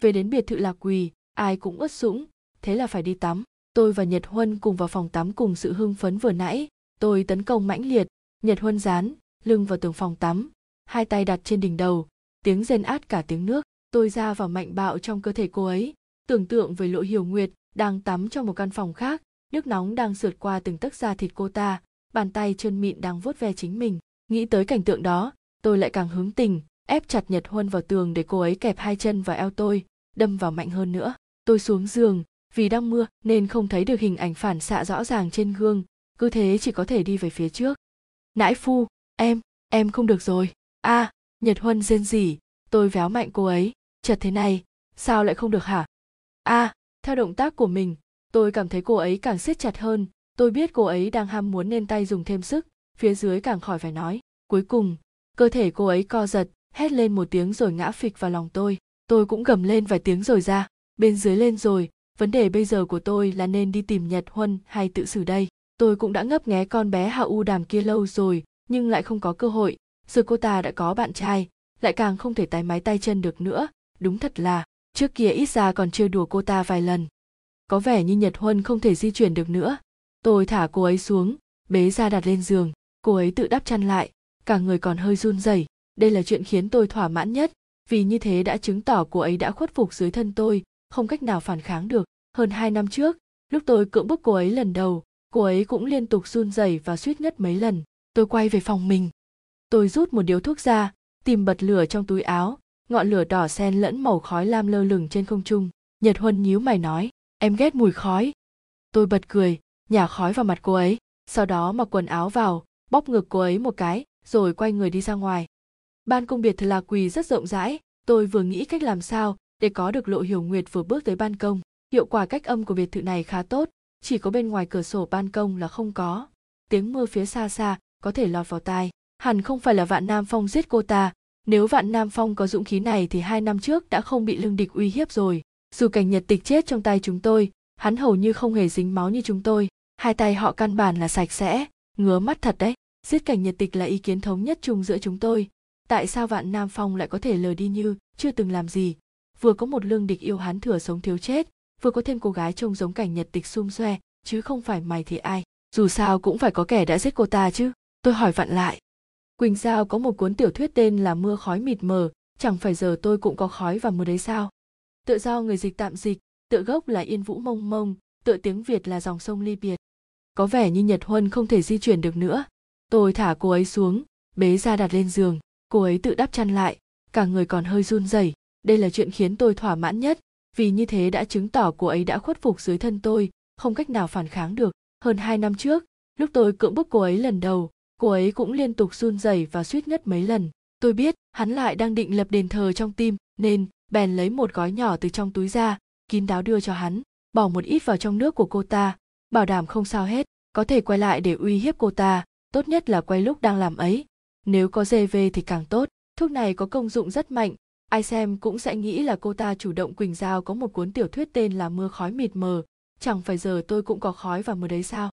về đến biệt thự lạc quỳ, ai cũng ướt sũng. Thế là phải đi tắm. Tôi và nhật huân cùng vào phòng tắm cùng sự hưng phấn vừa nãy. Tôi tấn công mãnh liệt. Nhật huân dán lưng vào tường phòng tắm, hai tay đặt trên đỉnh đầu. Tiếng rên át cả tiếng nước. Tôi ra vào mạnh bạo trong cơ thể cô ấy. Tưởng tượng về lộ hiểu nguyệt đang tắm trong một căn phòng khác. Nước nóng đang sượt qua từng tấc da thịt cô ta. Bàn tay chân mịn đang vuốt ve chính mình. Nghĩ tới cảnh tượng đó, tôi lại càng hứng tình ép chặt nhật huân vào tường để cô ấy kẹp hai chân vào eo tôi đâm vào mạnh hơn nữa. Tôi xuống giường vì đang mưa nên không thấy được hình ảnh phản xạ rõ ràng trên gương cứ thế chỉ có thể đi về phía trước. Nãi phu em em không được rồi. A à, nhật huân rên rỉ tôi véo mạnh cô ấy. Chật thế này sao lại không được hả? A à, theo động tác của mình tôi cảm thấy cô ấy càng siết chặt hơn. Tôi biết cô ấy đang ham muốn nên tay dùng thêm sức phía dưới càng khỏi phải nói. Cuối cùng cơ thể cô ấy co giật hét lên một tiếng rồi ngã phịch vào lòng tôi. Tôi cũng gầm lên vài tiếng rồi ra. Bên dưới lên rồi, vấn đề bây giờ của tôi là nên đi tìm nhật huân hay tự xử đây. Tôi cũng đã ngấp nghé con bé hạ u đàm kia lâu rồi, nhưng lại không có cơ hội. Giờ cô ta đã có bạn trai, lại càng không thể tái mái tay chân được nữa. Đúng thật là, trước kia ít ra còn trêu đùa cô ta vài lần. Có vẻ như nhật huân không thể di chuyển được nữa. Tôi thả cô ấy xuống, bế ra đặt lên giường. Cô ấy tự đắp chăn lại, cả người còn hơi run rẩy đây là chuyện khiến tôi thỏa mãn nhất. Vì như thế đã chứng tỏ cô ấy đã khuất phục dưới thân tôi, không cách nào phản kháng được. Hơn hai năm trước, lúc tôi cưỡng bức cô ấy lần đầu, cô ấy cũng liên tục run rẩy và suýt ngất mấy lần. Tôi quay về phòng mình. Tôi rút một điếu thuốc ra, tìm bật lửa trong túi áo. Ngọn lửa đỏ xen lẫn màu khói lam lơ lửng trên không trung. Nhật huân nhíu mày nói, em ghét mùi khói. Tôi bật cười, nhả khói vào mặt cô ấy. Sau đó mặc quần áo vào, bóp ngực cô ấy một cái, rồi quay người đi ra ngoài ban công biệt thự là quỳ rất rộng rãi. Tôi vừa nghĩ cách làm sao để có được lộ hiểu nguyệt vừa bước tới ban công. Hiệu quả cách âm của biệt thự này khá tốt, chỉ có bên ngoài cửa sổ ban công là không có. Tiếng mưa phía xa xa có thể lọt vào tai. Hẳn không phải là vạn nam phong giết cô ta. Nếu vạn nam phong có dũng khí này thì hai năm trước đã không bị lương địch uy hiếp rồi. Dù cảnh nhật tịch chết trong tay chúng tôi, hắn hầu như không hề dính máu như chúng tôi. Hai tay họ căn bản là sạch sẽ, ngứa mắt thật đấy. Giết cảnh nhật tịch là ý kiến thống nhất chung giữa chúng tôi tại sao vạn nam phong lại có thể lờ đi như chưa từng làm gì? Vừa có một lương địch yêu hắn thừa sống thiếu chết, vừa có thêm cô gái trông giống cảnh nhật tịch xung xoe, chứ không phải mày thì ai? Dù sao cũng phải có kẻ đã giết cô ta chứ. Tôi hỏi vặn lại. Quỳnh giao có một cuốn tiểu thuyết tên là mưa khói mịt mờ, chẳng phải giờ tôi cũng có khói và mưa đấy sao? Tự do người dịch tạm dịch, tựa gốc là yên vũ mông mông, tựa tiếng việt là dòng sông ly biệt. Có vẻ như nhật huân không thể di chuyển được nữa. Tôi thả cô ấy xuống, bế ra đặt lên giường cô ấy tự đắp chăn lại, cả người còn hơi run rẩy. Đây là chuyện khiến tôi thỏa mãn nhất, vì như thế đã chứng tỏ cô ấy đã khuất phục dưới thân tôi, không cách nào phản kháng được. Hơn hai năm trước, lúc tôi cưỡng bức cô ấy lần đầu, cô ấy cũng liên tục run rẩy và suýt ngất mấy lần. Tôi biết, hắn lại đang định lập đền thờ trong tim, nên bèn lấy một gói nhỏ từ trong túi ra, kín đáo đưa cho hắn, bỏ một ít vào trong nước của cô ta. Bảo đảm không sao hết, có thể quay lại để uy hiếp cô ta, tốt nhất là quay lúc đang làm ấy nếu có dê về thì càng tốt. Thuốc này có công dụng rất mạnh. Ai xem cũng sẽ nghĩ là cô ta chủ động quỳnh giao có một cuốn tiểu thuyết tên là mưa khói mịt mờ. Chẳng phải giờ tôi cũng có khói và mưa đấy sao?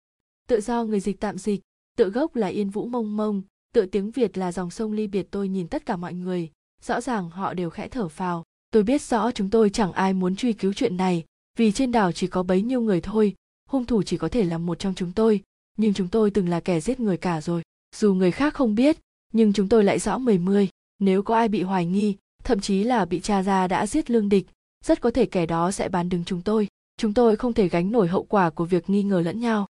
Tự do người dịch tạm dịch, tự gốc là yên vũ mông mông, tự tiếng việt là dòng sông ly biệt tôi nhìn tất cả mọi người. Rõ ràng họ đều khẽ thở phào. Tôi biết rõ chúng tôi chẳng ai muốn truy cứu chuyện này, vì trên đảo chỉ có bấy nhiêu người thôi, hung thủ chỉ có thể là một trong chúng tôi. Nhưng chúng tôi từng là kẻ giết người cả rồi. Dù người khác không biết nhưng chúng tôi lại rõ mười mươi. Nếu có ai bị hoài nghi, thậm chí là bị cha ra đã giết lương địch, rất có thể kẻ đó sẽ bán đứng chúng tôi. Chúng tôi không thể gánh nổi hậu quả của việc nghi ngờ lẫn nhau.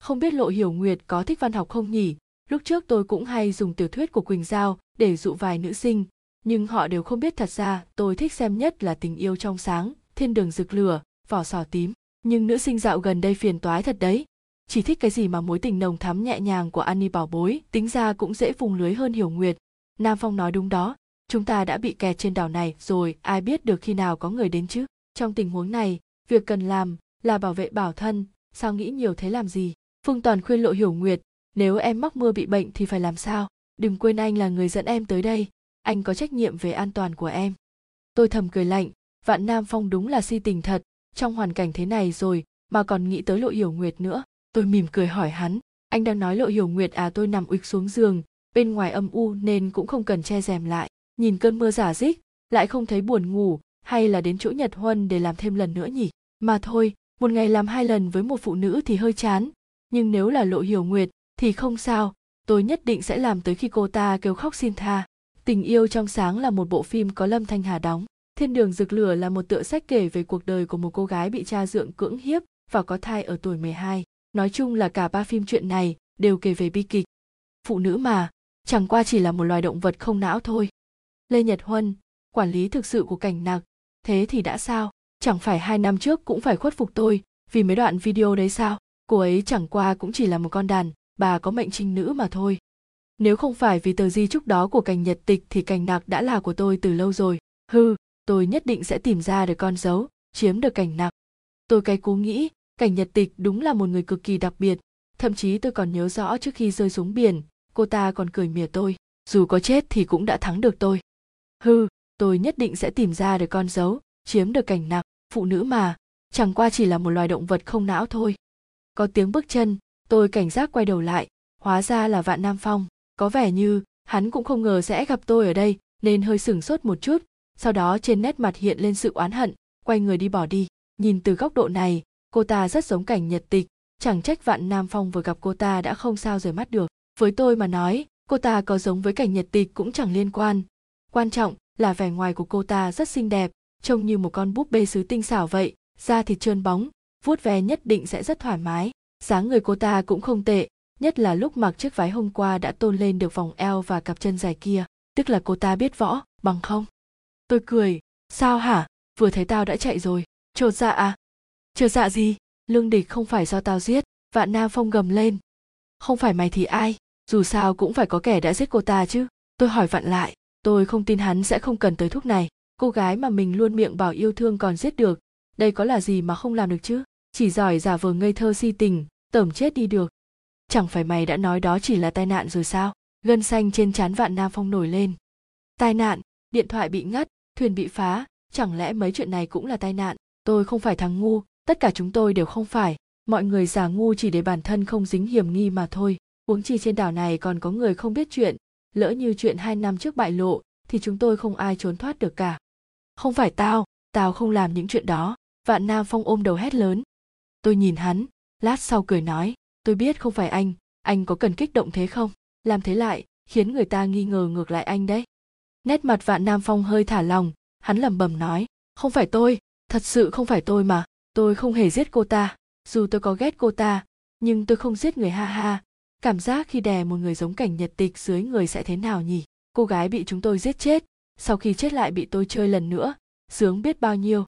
Không biết lộ hiểu nguyệt có thích văn học không nhỉ? Lúc trước tôi cũng hay dùng tiểu thuyết của quỳnh giao để dụ vài nữ sinh, nhưng họ đều không biết thật ra tôi thích xem nhất là tình yêu trong sáng, thiên đường rực lửa, vỏ sò tím. Nhưng nữ sinh dạo gần đây phiền toái thật đấy chỉ thích cái gì mà mối tình nồng thắm nhẹ nhàng của Annie bảo bối, tính ra cũng dễ vùng lưới hơn hiểu nguyệt. Nam phong nói đúng đó, chúng ta đã bị kẹt trên đảo này rồi, ai biết được khi nào có người đến chứ? Trong tình huống này, việc cần làm là bảo vệ bảo thân, sao nghĩ nhiều thế làm gì? Phương toàn khuyên lộ hiểu nguyệt, nếu em mắc mưa bị bệnh thì phải làm sao? Đừng quên anh là người dẫn em tới đây. Anh có trách nhiệm về an toàn của em. Tôi thầm cười lạnh, vạn nam phong đúng là si tình thật. Trong hoàn cảnh thế này rồi, mà còn nghĩ tới lộ hiểu nguyệt nữa tôi mỉm cười hỏi hắn, anh đang nói lộ hiểu nguyệt à tôi nằm ụt xuống giường, bên ngoài âm u nên cũng không cần che rèm lại. Nhìn cơn mưa giả dích, lại không thấy buồn ngủ, hay là đến chỗ nhật huân để làm thêm lần nữa nhỉ? Mà thôi, một ngày làm hai lần với một phụ nữ thì hơi chán, nhưng nếu là lộ hiểu nguyệt thì không sao, tôi nhất định sẽ làm tới khi cô ta kêu khóc xin tha. Tình yêu trong sáng là một bộ phim có lâm thanh hà đóng. Thiên đường rực lửa là một tựa sách kể về cuộc đời của một cô gái bị cha dượng cưỡng hiếp và có thai ở tuổi 12. Nói chung là cả ba phim truyện này đều kể về bi kịch. Phụ nữ mà, chẳng qua chỉ là một loài động vật không não thôi. Lê Nhật Huân, quản lý thực sự của cảnh nặc, thế thì đã sao? Chẳng phải hai năm trước cũng phải khuất phục tôi vì mấy đoạn video đấy sao? Cô ấy chẳng qua cũng chỉ là một con đàn, bà có mệnh trinh nữ mà thôi. Nếu không phải vì tờ di chúc đó của cảnh nhật tịch thì cảnh nặc đã là của tôi từ lâu rồi. Hư, tôi nhất định sẽ tìm ra được con dấu, chiếm được cảnh nặc. Tôi cái cố nghĩ, cảnh nhật tịch đúng là một người cực kỳ đặc biệt, thậm chí tôi còn nhớ rõ trước khi rơi xuống biển, cô ta còn cười mỉa tôi, dù có chết thì cũng đã thắng được tôi. Hư, tôi nhất định sẽ tìm ra được con dấu, chiếm được cảnh nặc, phụ nữ mà, chẳng qua chỉ là một loài động vật không não thôi. Có tiếng bước chân, tôi cảnh giác quay đầu lại, hóa ra là Vạn Nam Phong, có vẻ như hắn cũng không ngờ sẽ gặp tôi ở đây, nên hơi sửng sốt một chút, sau đó trên nét mặt hiện lên sự oán hận, quay người đi bỏ đi. Nhìn từ góc độ này, cô ta rất giống cảnh nhật tịch, chẳng trách Vạn Nam Phong vừa gặp cô ta đã không sao rời mắt được. Với tôi mà nói, cô ta có giống với cảnh nhật tịch cũng chẳng liên quan. Quan trọng là vẻ ngoài của cô ta rất xinh đẹp, trông như một con búp bê sứ tinh xảo vậy, da thịt trơn bóng, vuốt ve nhất định sẽ rất thoải mái. dáng người cô ta cũng không tệ, nhất là lúc mặc chiếc váy hôm qua đã tôn lên được vòng eo và cặp chân dài kia, tức là cô ta biết võ, bằng không? Tôi cười, sao hả, vừa thấy tao đã chạy rồi, trột dạ à? Chờ dạ gì? Lương địch không phải do tao giết, vạn nam phong gầm lên. Không phải mày thì ai, dù sao cũng phải có kẻ đã giết cô ta chứ. Tôi hỏi vặn lại, tôi không tin hắn sẽ không cần tới thuốc này. Cô gái mà mình luôn miệng bảo yêu thương còn giết được, đây có là gì mà không làm được chứ? Chỉ giỏi giả vờ ngây thơ si tình, tẩm chết đi được. Chẳng phải mày đã nói đó chỉ là tai nạn rồi sao? Gân xanh trên trán vạn nam phong nổi lên. Tai nạn, điện thoại bị ngắt, thuyền bị phá, chẳng lẽ mấy chuyện này cũng là tai nạn? Tôi không phải thằng ngu, tất cả chúng tôi đều không phải. Mọi người giả ngu chỉ để bản thân không dính hiểm nghi mà thôi. Huống chi trên đảo này còn có người không biết chuyện. Lỡ như chuyện hai năm trước bại lộ, thì chúng tôi không ai trốn thoát được cả. Không phải tao tao không làm những chuyện đó. Vạn nam phong ôm đầu hét lớn. Tôi nhìn hắn, lát sau cười nói, tôi biết không phải anh anh có cần kích động thế không? Làm thế lại, khiến người ta nghi ngờ ngược lại anh đấy. Nét mặt vạn nam phong hơi thả lòng, hắn lẩm bẩm nói, không phải tôi, thật sự không phải tôi mà tôi không hề giết cô ta, dù tôi có ghét cô ta, nhưng tôi không giết người ha ha. Cảm giác khi đè một người giống cảnh nhật tịch dưới người sẽ thế nào nhỉ? Cô gái bị chúng tôi giết chết, sau khi chết lại bị tôi chơi lần nữa, sướng biết bao nhiêu.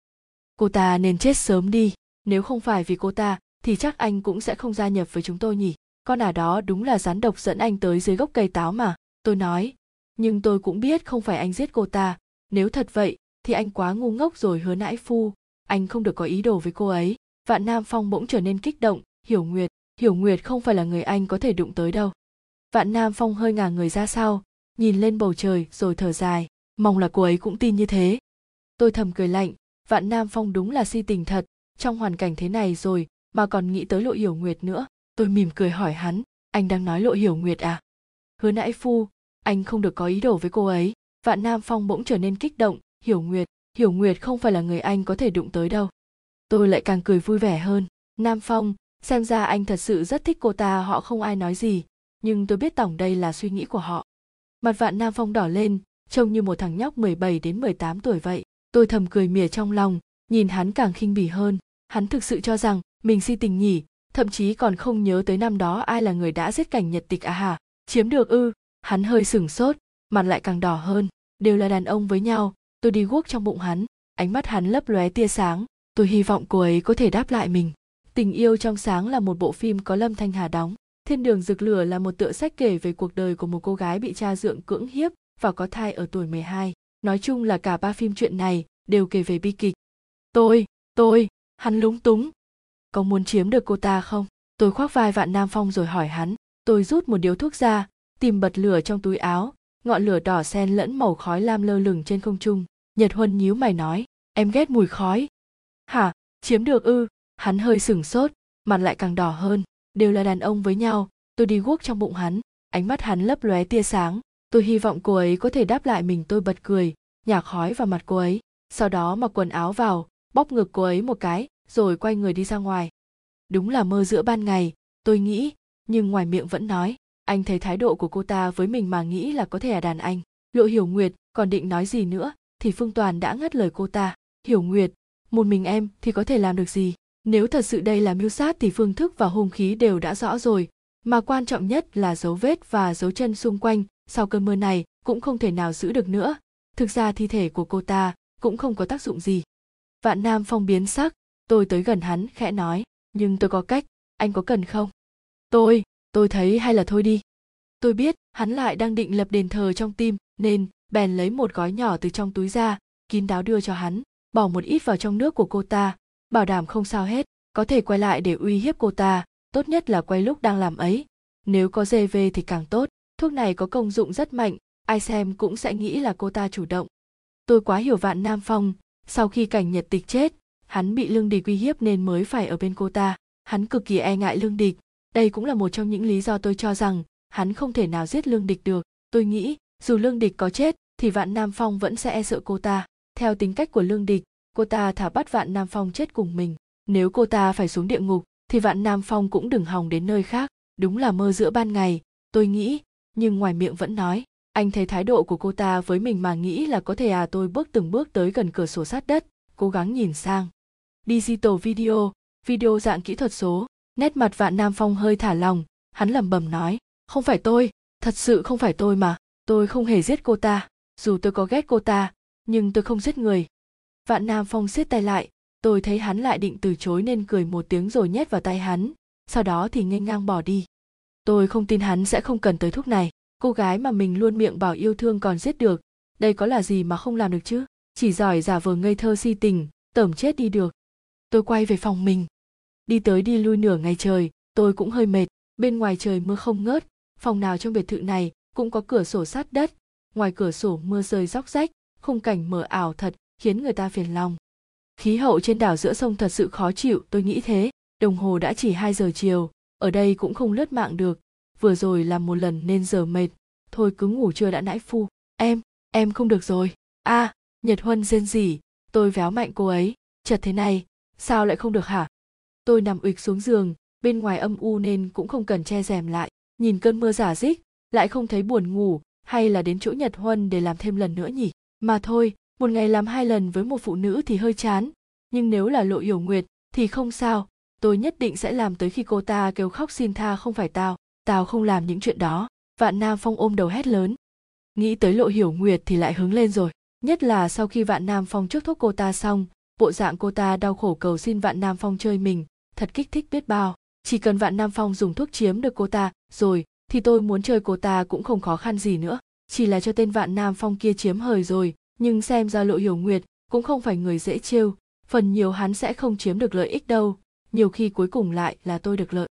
Cô ta nên chết sớm đi, nếu không phải vì cô ta, thì chắc anh cũng sẽ không gia nhập với chúng tôi nhỉ? Con ả đó đúng là rắn độc dẫn anh tới dưới gốc cây táo mà, tôi nói. Nhưng tôi cũng biết không phải anh giết cô ta, nếu thật vậy, thì anh quá ngu ngốc rồi hứa nãi phu anh không được có ý đồ với cô ấy. Vạn nam phong bỗng trở nên kích động, hiểu nguyệt hiểu nguyệt không phải là người anh có thể đụng tới đâu. Vạn nam phong hơi ngả người ra sau, nhìn lên bầu trời rồi thở dài, mong là cô ấy cũng tin như thế. Tôi thầm cười lạnh, vạn nam phong đúng là si tình thật, trong hoàn cảnh thế này rồi mà còn nghĩ tới lộ hiểu nguyệt nữa. Tôi mỉm cười hỏi hắn, anh đang nói lộ hiểu nguyệt à? Hứa nãi phu, anh không được có ý đồ với cô ấy. Vạn nam phong bỗng trở nên kích động, hiểu nguyệt hiểu nguyệt không phải là người anh có thể đụng tới đâu. Tôi lại càng cười vui vẻ hơn. Nam phong, xem ra anh thật sự rất thích cô ta, họ không ai nói gì. Nhưng tôi biết tổng đây là suy nghĩ của họ. Mặt vạn nam phong đỏ lên, trông như một thằng nhóc 17 đến 18 tuổi vậy. Tôi thầm cười mỉa trong lòng, nhìn hắn càng khinh bỉ hơn. Hắn thực sự cho rằng, mình si tình nhỉ, thậm chí còn không nhớ tới năm đó ai là người đã giết cảnh nhật tịch à hả? Chiếm được ư? Hắn hơi sửng sốt, mặt lại càng đỏ hơn. Đều là đàn ông với nhau tôi đi guốc trong bụng hắn ánh mắt hắn lấp lóe tia sáng tôi hy vọng cô ấy có thể đáp lại mình tình yêu trong sáng là một bộ phim có lâm thanh hà đóng thiên đường rực lửa là một tựa sách kể về cuộc đời của một cô gái bị cha dượng cưỡng hiếp và có thai ở tuổi 12. Nói chung là cả ba phim chuyện này đều kể về bi kịch. Tôi, tôi, hắn lúng túng. Có muốn chiếm được cô ta không? Tôi khoác vai vạn Nam Phong rồi hỏi hắn. Tôi rút một điếu thuốc ra, tìm bật lửa trong túi áo, ngọn lửa đỏ xen lẫn màu khói lam lơ lửng trên không trung. Nhật Huân nhíu mày nói, em ghét mùi khói. Hả, chiếm được ư? Hắn hơi sửng sốt, mặt lại càng đỏ hơn. Đều là đàn ông với nhau, tôi đi guốc trong bụng hắn, ánh mắt hắn lấp lóe tia sáng. Tôi hy vọng cô ấy có thể đáp lại mình tôi bật cười, nhả khói vào mặt cô ấy. sau đó mặc quần áo vào bóp ngực cô ấy một cái rồi quay người đi ra ngoài đúng là mơ giữa ban ngày tôi nghĩ nhưng ngoài miệng vẫn nói anh thấy thái độ của cô ta với mình mà nghĩ là có thể là đàn anh lộ hiểu nguyệt còn định nói gì nữa thì phương toàn đã ngắt lời cô ta. Hiểu nguyệt, một mình em thì có thể làm được gì? Nếu thật sự đây là mưu sát thì phương thức và hung khí đều đã rõ rồi, mà quan trọng nhất là dấu vết và dấu chân xung quanh. Sau cơn mưa này, cũng không thể nào giữ được nữa. Thực ra thi thể của cô ta cũng không có tác dụng gì. Vạn nam phong biến sắc. Tôi tới gần hắn, khẽ nói. Nhưng tôi có cách. Anh có cần không? Tôi tôi thấy hay là thôi đi. Tôi biết, hắn lại đang định lập đền thờ trong tim, nên bèn lấy một gói nhỏ từ trong túi ra, kín đáo đưa cho hắn, bỏ một ít vào trong nước của cô ta, bảo đảm không sao hết, có thể quay lại để uy hiếp cô ta, tốt nhất là quay lúc đang làm ấy. Nếu có dê về thì càng tốt, thuốc này có công dụng rất mạnh, ai xem cũng sẽ nghĩ là cô ta chủ động. Tôi quá hiểu vạn nam phong, sau khi cảnh nhật tịch chết, hắn bị lương địch uy hiếp nên mới phải ở bên cô ta, hắn cực kỳ e ngại lương địch. Đây cũng là một trong những lý do tôi cho rằng hắn không thể nào giết lương địch được. Tôi nghĩ dù lương địch có chết, thì vạn nam phong vẫn sẽ e sợ cô ta. Theo tính cách của lương địch, cô ta thả bắt vạn nam phong chết cùng mình. Nếu cô ta phải xuống địa ngục, thì vạn nam phong cũng đừng hòng đến nơi khác. Đúng là mơ giữa ban ngày, tôi nghĩ, nhưng ngoài miệng vẫn nói, anh thấy thái độ của cô ta với mình mà nghĩ là có thể à tôi bước từng bước tới gần cửa sổ sát đất, cố gắng nhìn sang. Digital video video dạng kỹ thuật số. Nét mặt vạn nam phong hơi thả lòng, hắn lẩm bẩm nói, không phải tôi, thật sự không phải tôi mà tôi không hề giết cô ta, dù tôi có ghét cô ta, nhưng tôi không giết người. Vạn nam phong siết tay lại, tôi thấy hắn lại định từ chối nên cười một tiếng rồi nhét vào tay hắn, sau đó thì nghênh ngang bỏ đi. Tôi không tin hắn sẽ không cần tới thuốc này, cô gái mà mình luôn miệng bảo yêu thương còn giết được, đây có là gì mà không làm được chứ? Chỉ giỏi giả vờ ngây thơ si tình, tởm chết đi được. Tôi quay về phòng mình. Đi tới đi lui nửa ngày trời, tôi cũng hơi mệt, bên ngoài trời mưa không ngớt, phòng nào trong biệt thự này cũng có cửa sổ sát đất. Ngoài cửa sổ mưa rơi róc rách khung cảnh mờ ảo thật khiến người ta phiền lòng. Khí hậu trên đảo giữa sông thật sự khó chịu tôi nghĩ thế. Đồng hồ đã chỉ 2 giờ chiều ở đây cũng không lướt mạng được. Vừa rồi làm một lần nên giờ mệt. Thôi cứ ngủ chưa đã nãy phu. Em em không được rồi. A à, nhật huân rên rỉ. Tôi véo mạnh cô ấy. Chật thế này sao lại không được hả? Tôi nằm ụịch xuống giường bên ngoài âm u nên cũng không cần che rèm lại. Nhìn cơn mưa giả dích lại không thấy buồn ngủ hay là đến chỗ nhật huân để làm thêm lần nữa nhỉ? Mà thôi, một ngày làm hai lần với một phụ nữ thì hơi chán. Nhưng nếu là lộ hiểu nguyệt thì không sao. Tôi nhất định sẽ làm tới khi cô ta kêu khóc xin tha không phải tao. Tao không làm những chuyện đó. Vạn nam phong ôm đầu hét lớn. Nghĩ tới lộ hiểu nguyệt thì lại hứng lên rồi. Nhất là sau khi vạn nam phong trước thuốc cô ta xong, bộ dạng cô ta đau khổ cầu xin vạn nam phong chơi mình, thật kích thích biết bao. Chỉ cần vạn nam phong dùng thuốc chiếm được cô ta, rồi thì tôi muốn chơi cô ta cũng không khó khăn gì nữa. Chỉ là cho tên vạn nam phong kia chiếm hời rồi, nhưng xem ra lộ hiểu nguyệt cũng không phải người dễ trêu, phần nhiều hắn sẽ không chiếm được lợi ích đâu, nhiều khi cuối cùng lại là tôi được lợi.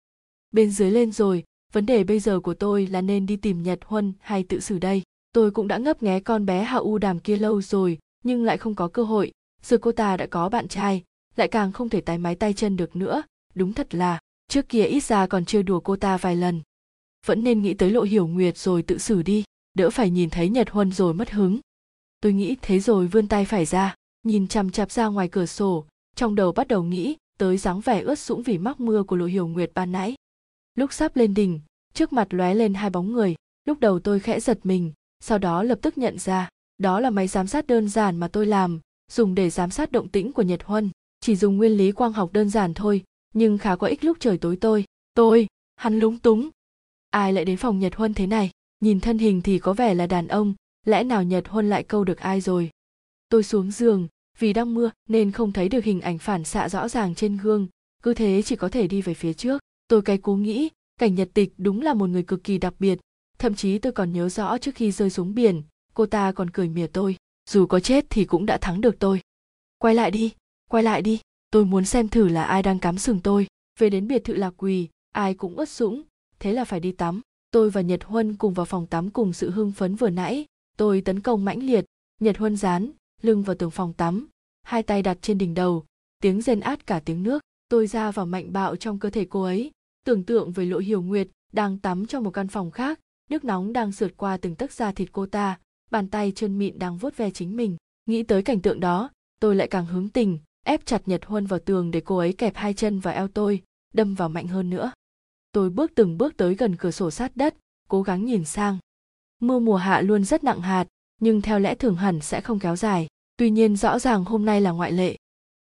Bên dưới lên rồi, vấn đề bây giờ của tôi là nên đi tìm nhật huân hay tự xử đây. Tôi cũng đã ngấp nghé con bé hạ u đàm kia lâu rồi, nhưng lại không có cơ hội, giờ cô ta đã có bạn trai, lại càng không thể tái mái tay chân được nữa. Đúng thật là, trước kia ít ra còn chưa đùa cô ta vài lần vẫn nên nghĩ tới lộ hiểu nguyệt rồi tự xử đi, đỡ phải nhìn thấy nhật huân rồi mất hứng. Tôi nghĩ thế rồi vươn tay phải ra, nhìn chằm chặp ra ngoài cửa sổ, trong đầu bắt đầu nghĩ tới dáng vẻ ướt sũng vì mắc mưa của lộ hiểu nguyệt ban nãy. Lúc sắp lên đỉnh, trước mặt lóe lên hai bóng người, lúc đầu tôi khẽ giật mình, sau đó lập tức nhận ra, đó là máy giám sát đơn giản mà tôi làm, dùng để giám sát động tĩnh của nhật huân, chỉ dùng nguyên lý quang học đơn giản thôi, nhưng khá có ích lúc trời tối tôi tôi, hắn lúng túng ai lại đến phòng nhật huân thế này? Nhìn thân hình thì có vẻ là đàn ông. Lẽ nào nhật huân lại câu được ai rồi? Tôi xuống giường, vì đang mưa nên không thấy được hình ảnh phản xạ rõ ràng trên gương. Cứ thế chỉ có thể đi về phía trước. Tôi cái cú nghĩ, cảnh nhật tịch đúng là một người cực kỳ đặc biệt. Thậm chí tôi còn nhớ rõ trước khi rơi xuống biển, cô ta còn cười mỉa tôi. Dù có chết thì cũng đã thắng được tôi. Quay lại đi, quay lại đi. Tôi muốn xem thử là ai đang cắm sừng tôi. Về đến biệt thự lạc quỳ, ai cũng ướt sũng thế là phải đi tắm. Tôi và nhật huân cùng vào phòng tắm cùng sự hưng phấn vừa nãy. Tôi tấn công mãnh liệt. Nhật huân dán lưng vào tường phòng tắm, hai tay đặt trên đỉnh đầu. Tiếng rên át cả tiếng nước. Tôi ra vào mạnh bạo trong cơ thể cô ấy. Tưởng tượng về lộ hiểu nguyệt đang tắm trong một căn phòng khác. Nước nóng đang sượt qua từng tấc da thịt cô ta. Bàn tay chân mịn đang vuốt ve chính mình. Nghĩ tới cảnh tượng đó, tôi lại càng hướng tình, ép chặt nhật huân vào tường để cô ấy kẹp hai chân vào eo tôi, đâm vào mạnh hơn nữa tôi bước từng bước tới gần cửa sổ sát đất, cố gắng nhìn sang. Mưa mùa hạ luôn rất nặng hạt, nhưng theo lẽ thường hẳn sẽ không kéo dài. Tuy nhiên rõ ràng hôm nay là ngoại lệ.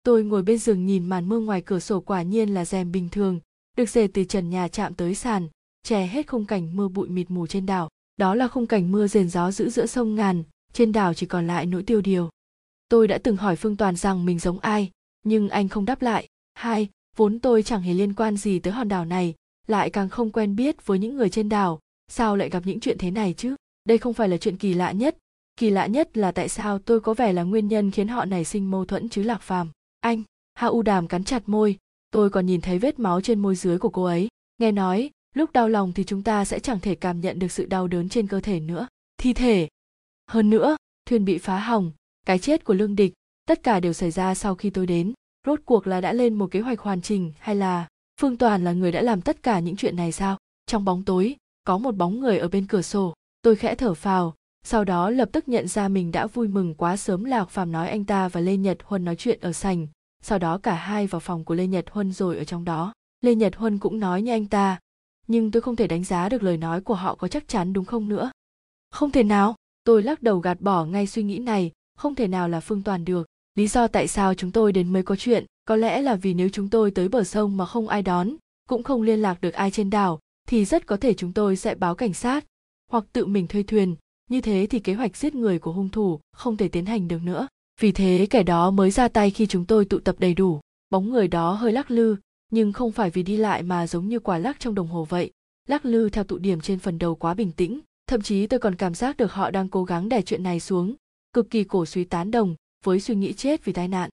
Tôi ngồi bên giường nhìn màn mưa ngoài cửa sổ quả nhiên là rèm bình thường, được dề từ trần nhà chạm tới sàn, che hết khung cảnh mưa bụi mịt mù trên đảo. Đó là khung cảnh mưa rền gió giữ giữa sông ngàn, trên đảo chỉ còn lại nỗi tiêu điều. Tôi đã từng hỏi phương toàn rằng mình giống ai, nhưng anh không đáp lại. Hai, vốn tôi chẳng hề liên quan gì tới hòn đảo này lại càng không quen biết với những người trên đảo. Sao lại gặp những chuyện thế này chứ? Đây không phải là chuyện kỳ lạ nhất. Kỳ lạ nhất là tại sao tôi có vẻ là nguyên nhân khiến họ nảy sinh mâu thuẫn chứ lạc phàm? Anh Ha u đàm cắn chặt môi. Tôi còn nhìn thấy vết máu trên môi dưới của cô ấy. Nghe nói, lúc đau lòng thì chúng ta sẽ chẳng thể cảm nhận được sự đau đớn trên cơ thể nữa. Thi thể! Hơn nữa, thuyền bị phá hỏng. Cái chết của lương địch, tất cả đều xảy ra sau khi tôi đến. Rốt cuộc là đã lên một kế hoạch hoàn chỉnh hay là phương toàn là người đã làm tất cả những chuyện này sao? Trong bóng tối, có một bóng người ở bên cửa sổ. Tôi khẽ thở phào, sau đó lập tức nhận ra mình đã vui mừng quá sớm lạc phàm nói anh ta và lê nhật huân nói chuyện ở sành sau đó cả hai vào phòng của lê nhật huân rồi ở trong đó. Lê nhật huân cũng nói như anh ta, nhưng tôi không thể đánh giá được lời nói của họ có chắc chắn đúng không nữa? Không thể nào. Tôi lắc đầu gạt bỏ ngay suy nghĩ này, không thể nào là phương toàn được. Lý do tại sao chúng tôi đến mới có chuyện có lẽ là vì nếu chúng tôi tới bờ sông mà không ai đón, cũng không liên lạc được ai trên đảo, thì rất có thể chúng tôi sẽ báo cảnh sát, hoặc tự mình thuê thuyền. Như thế thì kế hoạch giết người của hung thủ không thể tiến hành được nữa. Vì thế kẻ đó mới ra tay khi chúng tôi tụ tập đầy đủ. Bóng người đó hơi lắc lư, nhưng không phải vì đi lại mà giống như quả lắc trong đồng hồ vậy. Lắc lư theo tụ điểm trên phần đầu quá bình tĩnh, thậm chí tôi còn cảm giác được họ đang cố gắng đè chuyện này xuống. Cực kỳ cổ suý tán đồng, với suy nghĩ chết vì tai nạn.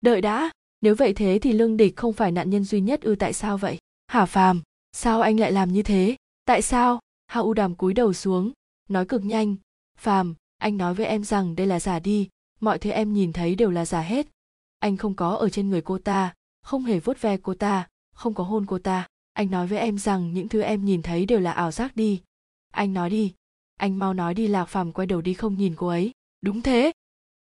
Đợi đã! Nếu vậy thế thì lương địch không phải nạn nhân duy nhất ư tại sao vậy? Hả phàm, sao anh lại làm như thế? Tại sao? Hạ u đàm cúi đầu xuống, nói cực nhanh. Phàm, anh nói với em rằng đây là giả đi, mọi thứ em nhìn thấy đều là giả hết. Anh không có ở trên người cô ta, không hề vuốt ve cô ta, không có hôn cô ta. Anh nói với em rằng những thứ em nhìn thấy đều là ảo giác đi. Anh nói đi, anh mau nói đi lạc phàm quay đầu đi không nhìn cô ấy. Đúng thế.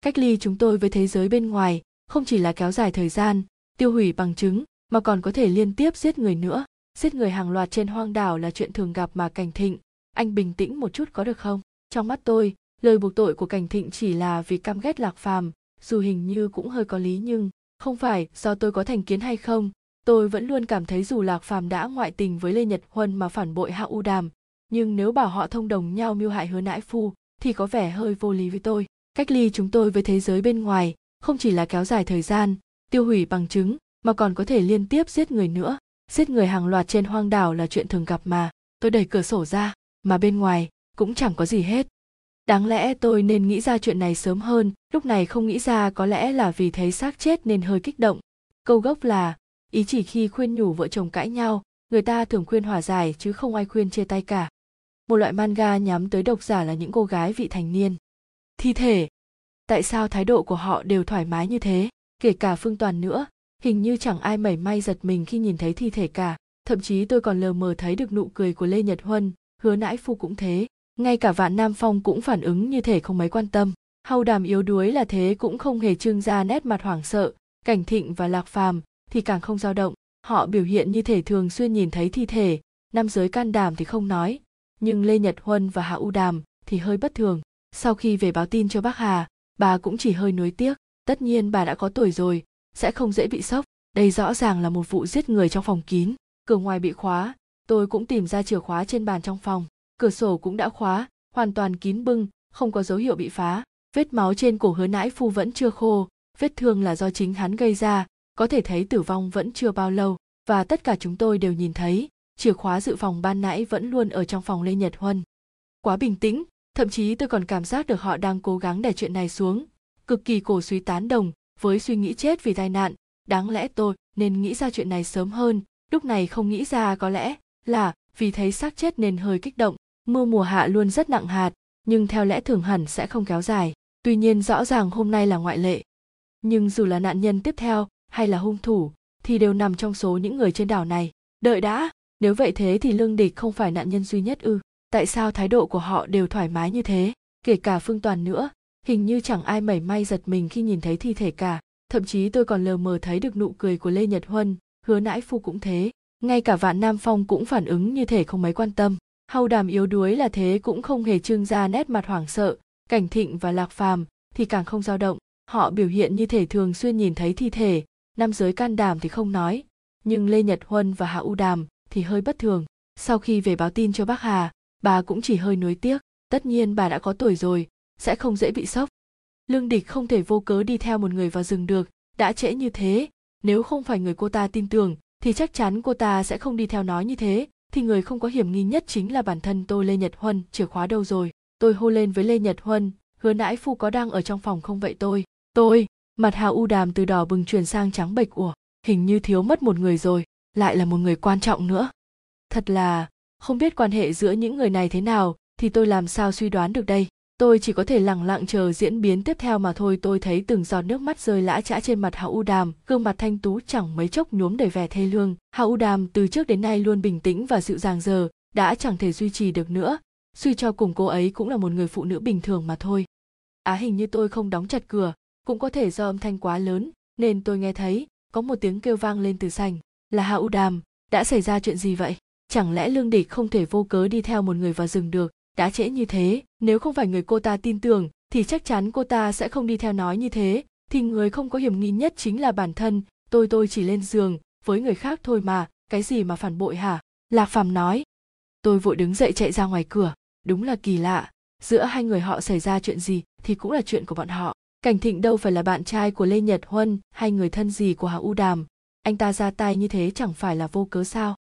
Cách ly chúng tôi với thế giới bên ngoài không chỉ là kéo dài thời gian, tiêu hủy bằng chứng, mà còn có thể liên tiếp giết người nữa. Giết người hàng loạt trên hoang đảo là chuyện thường gặp mà cảnh thịnh, anh bình tĩnh một chút có được không? Trong mắt tôi, lời buộc tội của cảnh thịnh chỉ là vì căm ghét lạc phàm, dù hình như cũng hơi có lý nhưng, không phải do tôi có thành kiến hay không, tôi vẫn luôn cảm thấy dù lạc phàm đã ngoại tình với lê nhật huân mà phản bội hạ u đàm, nhưng nếu bảo họ thông đồng nhau mưu hại hứa nãi phu thì có vẻ hơi vô lý với tôi. Cách ly chúng tôi với thế giới bên ngoài không chỉ là kéo dài thời gian, tiêu hủy bằng chứng, mà còn có thể liên tiếp giết người nữa. Giết người hàng loạt trên hoang đảo là chuyện thường gặp mà. Tôi đẩy cửa sổ ra, mà bên ngoài cũng chẳng có gì hết. Đáng lẽ tôi nên nghĩ ra chuyện này sớm hơn, lúc này không nghĩ ra có lẽ là vì thấy xác chết nên hơi kích động. Câu gốc là, ý chỉ khi khuyên nhủ vợ chồng cãi nhau, người ta thường khuyên hòa giải chứ không ai khuyên chia tay cả. Một loại manga nhắm tới độc giả là những cô gái vị thành niên. Thi thể tại sao thái độ của họ đều thoải mái như thế? Kể cả phương toàn nữa, hình như chẳng ai mảy may giật mình khi nhìn thấy thi thể cả. Thậm chí tôi còn lờ mờ thấy được nụ cười của lê nhật huân, hứa nãi phu cũng thế. Ngay cả vạn nam phong cũng phản ứng như thể không mấy quan tâm. Hầu đàm yếu đuối là thế cũng không hề trưng ra nét mặt hoảng sợ. Cảnh thịnh và lạc phàm thì càng không dao động. Họ biểu hiện như thể thường xuyên nhìn thấy thi thể. Nam giới can đảm thì không nói. Nhưng lê nhật huân và hạ u đàm thì hơi bất thường. Sau khi về báo tin cho bác hà bà cũng chỉ hơi nuối tiếc, tất nhiên bà đã có tuổi rồi, sẽ không dễ bị sốc. Đây rõ ràng là một vụ giết người trong phòng kín. Cửa ngoài bị khóa, tôi cũng tìm ra chìa khóa trên bàn trong phòng. Cửa sổ cũng đã khóa, hoàn toàn kín bưng, không có dấu hiệu bị phá. Vết máu trên cổ hứa nãi phu vẫn chưa khô, vết thương là do chính hắn gây ra, có thể thấy tử vong vẫn chưa bao lâu. Và tất cả chúng tôi đều nhìn thấy, chìa khóa dự phòng ban nãy vẫn luôn ở trong phòng lê nhật huân. Quá bình tĩnh thậm chí tôi còn cảm giác được họ đang cố gắng đè chuyện này xuống. Cực kỳ cổ suý tán đồng với suy nghĩ chết vì tai nạn. Đáng lẽ tôi nên nghĩ ra chuyện này sớm hơn. Lúc này không nghĩ ra có lẽ là vì thấy xác chết nên hơi kích động. Mưa mùa hạ luôn rất nặng hạt, nhưng theo lẽ thường hẳn sẽ không kéo dài. Tuy nhiên rõ ràng hôm nay là ngoại lệ. Nhưng dù là nạn nhân tiếp theo hay là hung thủ thì đều nằm trong số những người trên đảo này. Đợi đã, nếu vậy thế thì lương địch không phải nạn nhân duy nhất ư tại sao thái độ của họ đều thoải mái như thế? Kể cả phương toàn nữa, hình như chẳng ai mảy may giật mình khi nhìn thấy thi thể cả. Thậm chí tôi còn lờ mờ thấy được nụ cười của lê nhật huân, hứa nãi phu cũng thế. Ngay cả vạn nam phong cũng phản ứng như thể không mấy quan tâm. Hầu đàm yếu đuối là thế cũng không hề trưng ra nét mặt hoảng sợ. Cảnh thịnh và lạc phàm thì càng không dao động. Họ biểu hiện như thể thường xuyên nhìn thấy thi thể. Nam giới can đảm thì không nói. Nhưng lê nhật huân và hạ u đàm thì hơi bất thường. Sau khi về báo tin cho bác hà bà cũng chỉ hơi nuối tiếc, tất nhiên bà đã có tuổi rồi, sẽ không dễ bị sốc. Lương địch không thể vô cớ đi theo một người vào rừng được, đã trễ như thế. Nếu không phải người cô ta tin tưởng, thì chắc chắn cô ta sẽ không đi theo nói như thế. Thì người không có hiểm nghi nhất chính là bản thân tôi, lê nhật huân, chìa khóa đâu rồi? Tôi hô lên với lê nhật huân, hứa nãi phu có đang ở trong phòng không vậy tôi? Tôi? Mặt hào u đàm từ đỏ bừng chuyển sang trắng bệch ủa, hình như thiếu mất một người rồi, lại là một người quan trọng nữa. Thật là không biết quan hệ giữa những người này thế nào, thì tôi làm sao suy đoán được đây? Tôi chỉ có thể lẳng lặng chờ diễn biến tiếp theo mà thôi. Tôi thấy từng giọt nước mắt rơi lã chã trên mặt hạ u đàm, gương mặt thanh tú chẳng mấy chốc nhuốm đầy vẻ thê lương. Hạ u đàm từ trước đến nay luôn bình tĩnh và dịu dàng giờ, đã chẳng thể duy trì được nữa. Suy cho cùng cô ấy cũng là một người phụ nữ bình thường mà thôi. Á hình như tôi không đóng chặt cửa, cũng có thể do âm thanh quá lớn, nên tôi nghe thấy có một tiếng kêu vang lên từ sành là hạ u đàm, đã xảy ra chuyện gì vậy? Chẳng lẽ lương địch không thể vô cớ đi theo một người vào rừng được? Đã trễ như thế, nếu không phải người cô ta tin tưởng, thì chắc chắn cô ta sẽ không đi theo nói như thế. Thì người không có hiểm nghi nhất chính là bản thân. Tôi tôi chỉ lên giường, với người khác thôi mà. Cái gì mà phản bội hả? Lạc phàm nói. Tôi vội đứng dậy chạy ra ngoài cửa. Đúng là kỳ lạ. Giữa hai người họ xảy ra chuyện gì thì cũng là chuyện của bọn họ. Cảnh thịnh đâu phải là bạn trai của lê nhật huân hay người thân gì của hà u đàm? Anh ta ra tay như thế chẳng phải là vô cớ sao?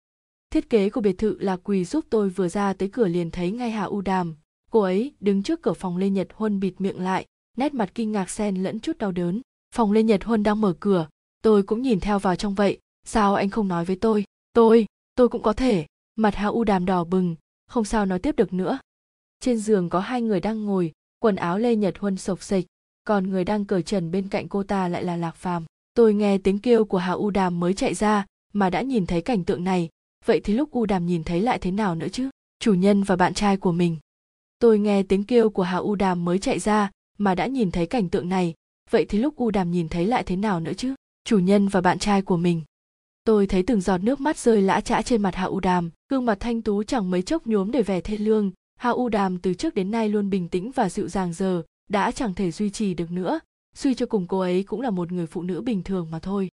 Thiết kế của biệt thự là quỳ giúp tôi vừa ra tới cửa liền thấy ngay hà u đàm. Cô ấy đứng trước cửa phòng lê nhật huân bịt miệng lại, nét mặt kinh ngạc xen lẫn chút đau đớn. Phòng lê nhật huân đang mở cửa. Tôi cũng nhìn theo vào trong vậy. Sao anh không nói với tôi? Tôi tôi cũng có thể. Mặt hà u đàm đỏ bừng, không sao nói tiếp được nữa. Trên giường có hai người đang ngồi, quần áo lê nhật huân sộc sịch còn người đang cởi trần bên cạnh cô ta lại là lạc phàm. Tôi nghe tiếng kêu của hà u đàm mới chạy ra, mà đã nhìn thấy cảnh tượng này vậy thì lúc u đàm nhìn thấy lại thế nào nữa chứ? Chủ nhân và bạn trai của mình. Tôi nghe tiếng kêu của hà u đàm mới chạy ra, mà đã nhìn thấy cảnh tượng này. Vậy thì lúc u đàm nhìn thấy lại thế nào nữa chứ? Chủ nhân và bạn trai của mình. Tôi thấy từng giọt nước mắt rơi lã chã trên mặt hạ u đàm, gương mặt thanh tú chẳng mấy chốc nhuốm để vẻ thê lương. Hạ u đàm từ trước đến nay luôn bình tĩnh và dịu dàng giờ, đã chẳng thể duy trì được nữa. Suy cho cùng cô ấy cũng là một người phụ nữ bình thường mà thôi.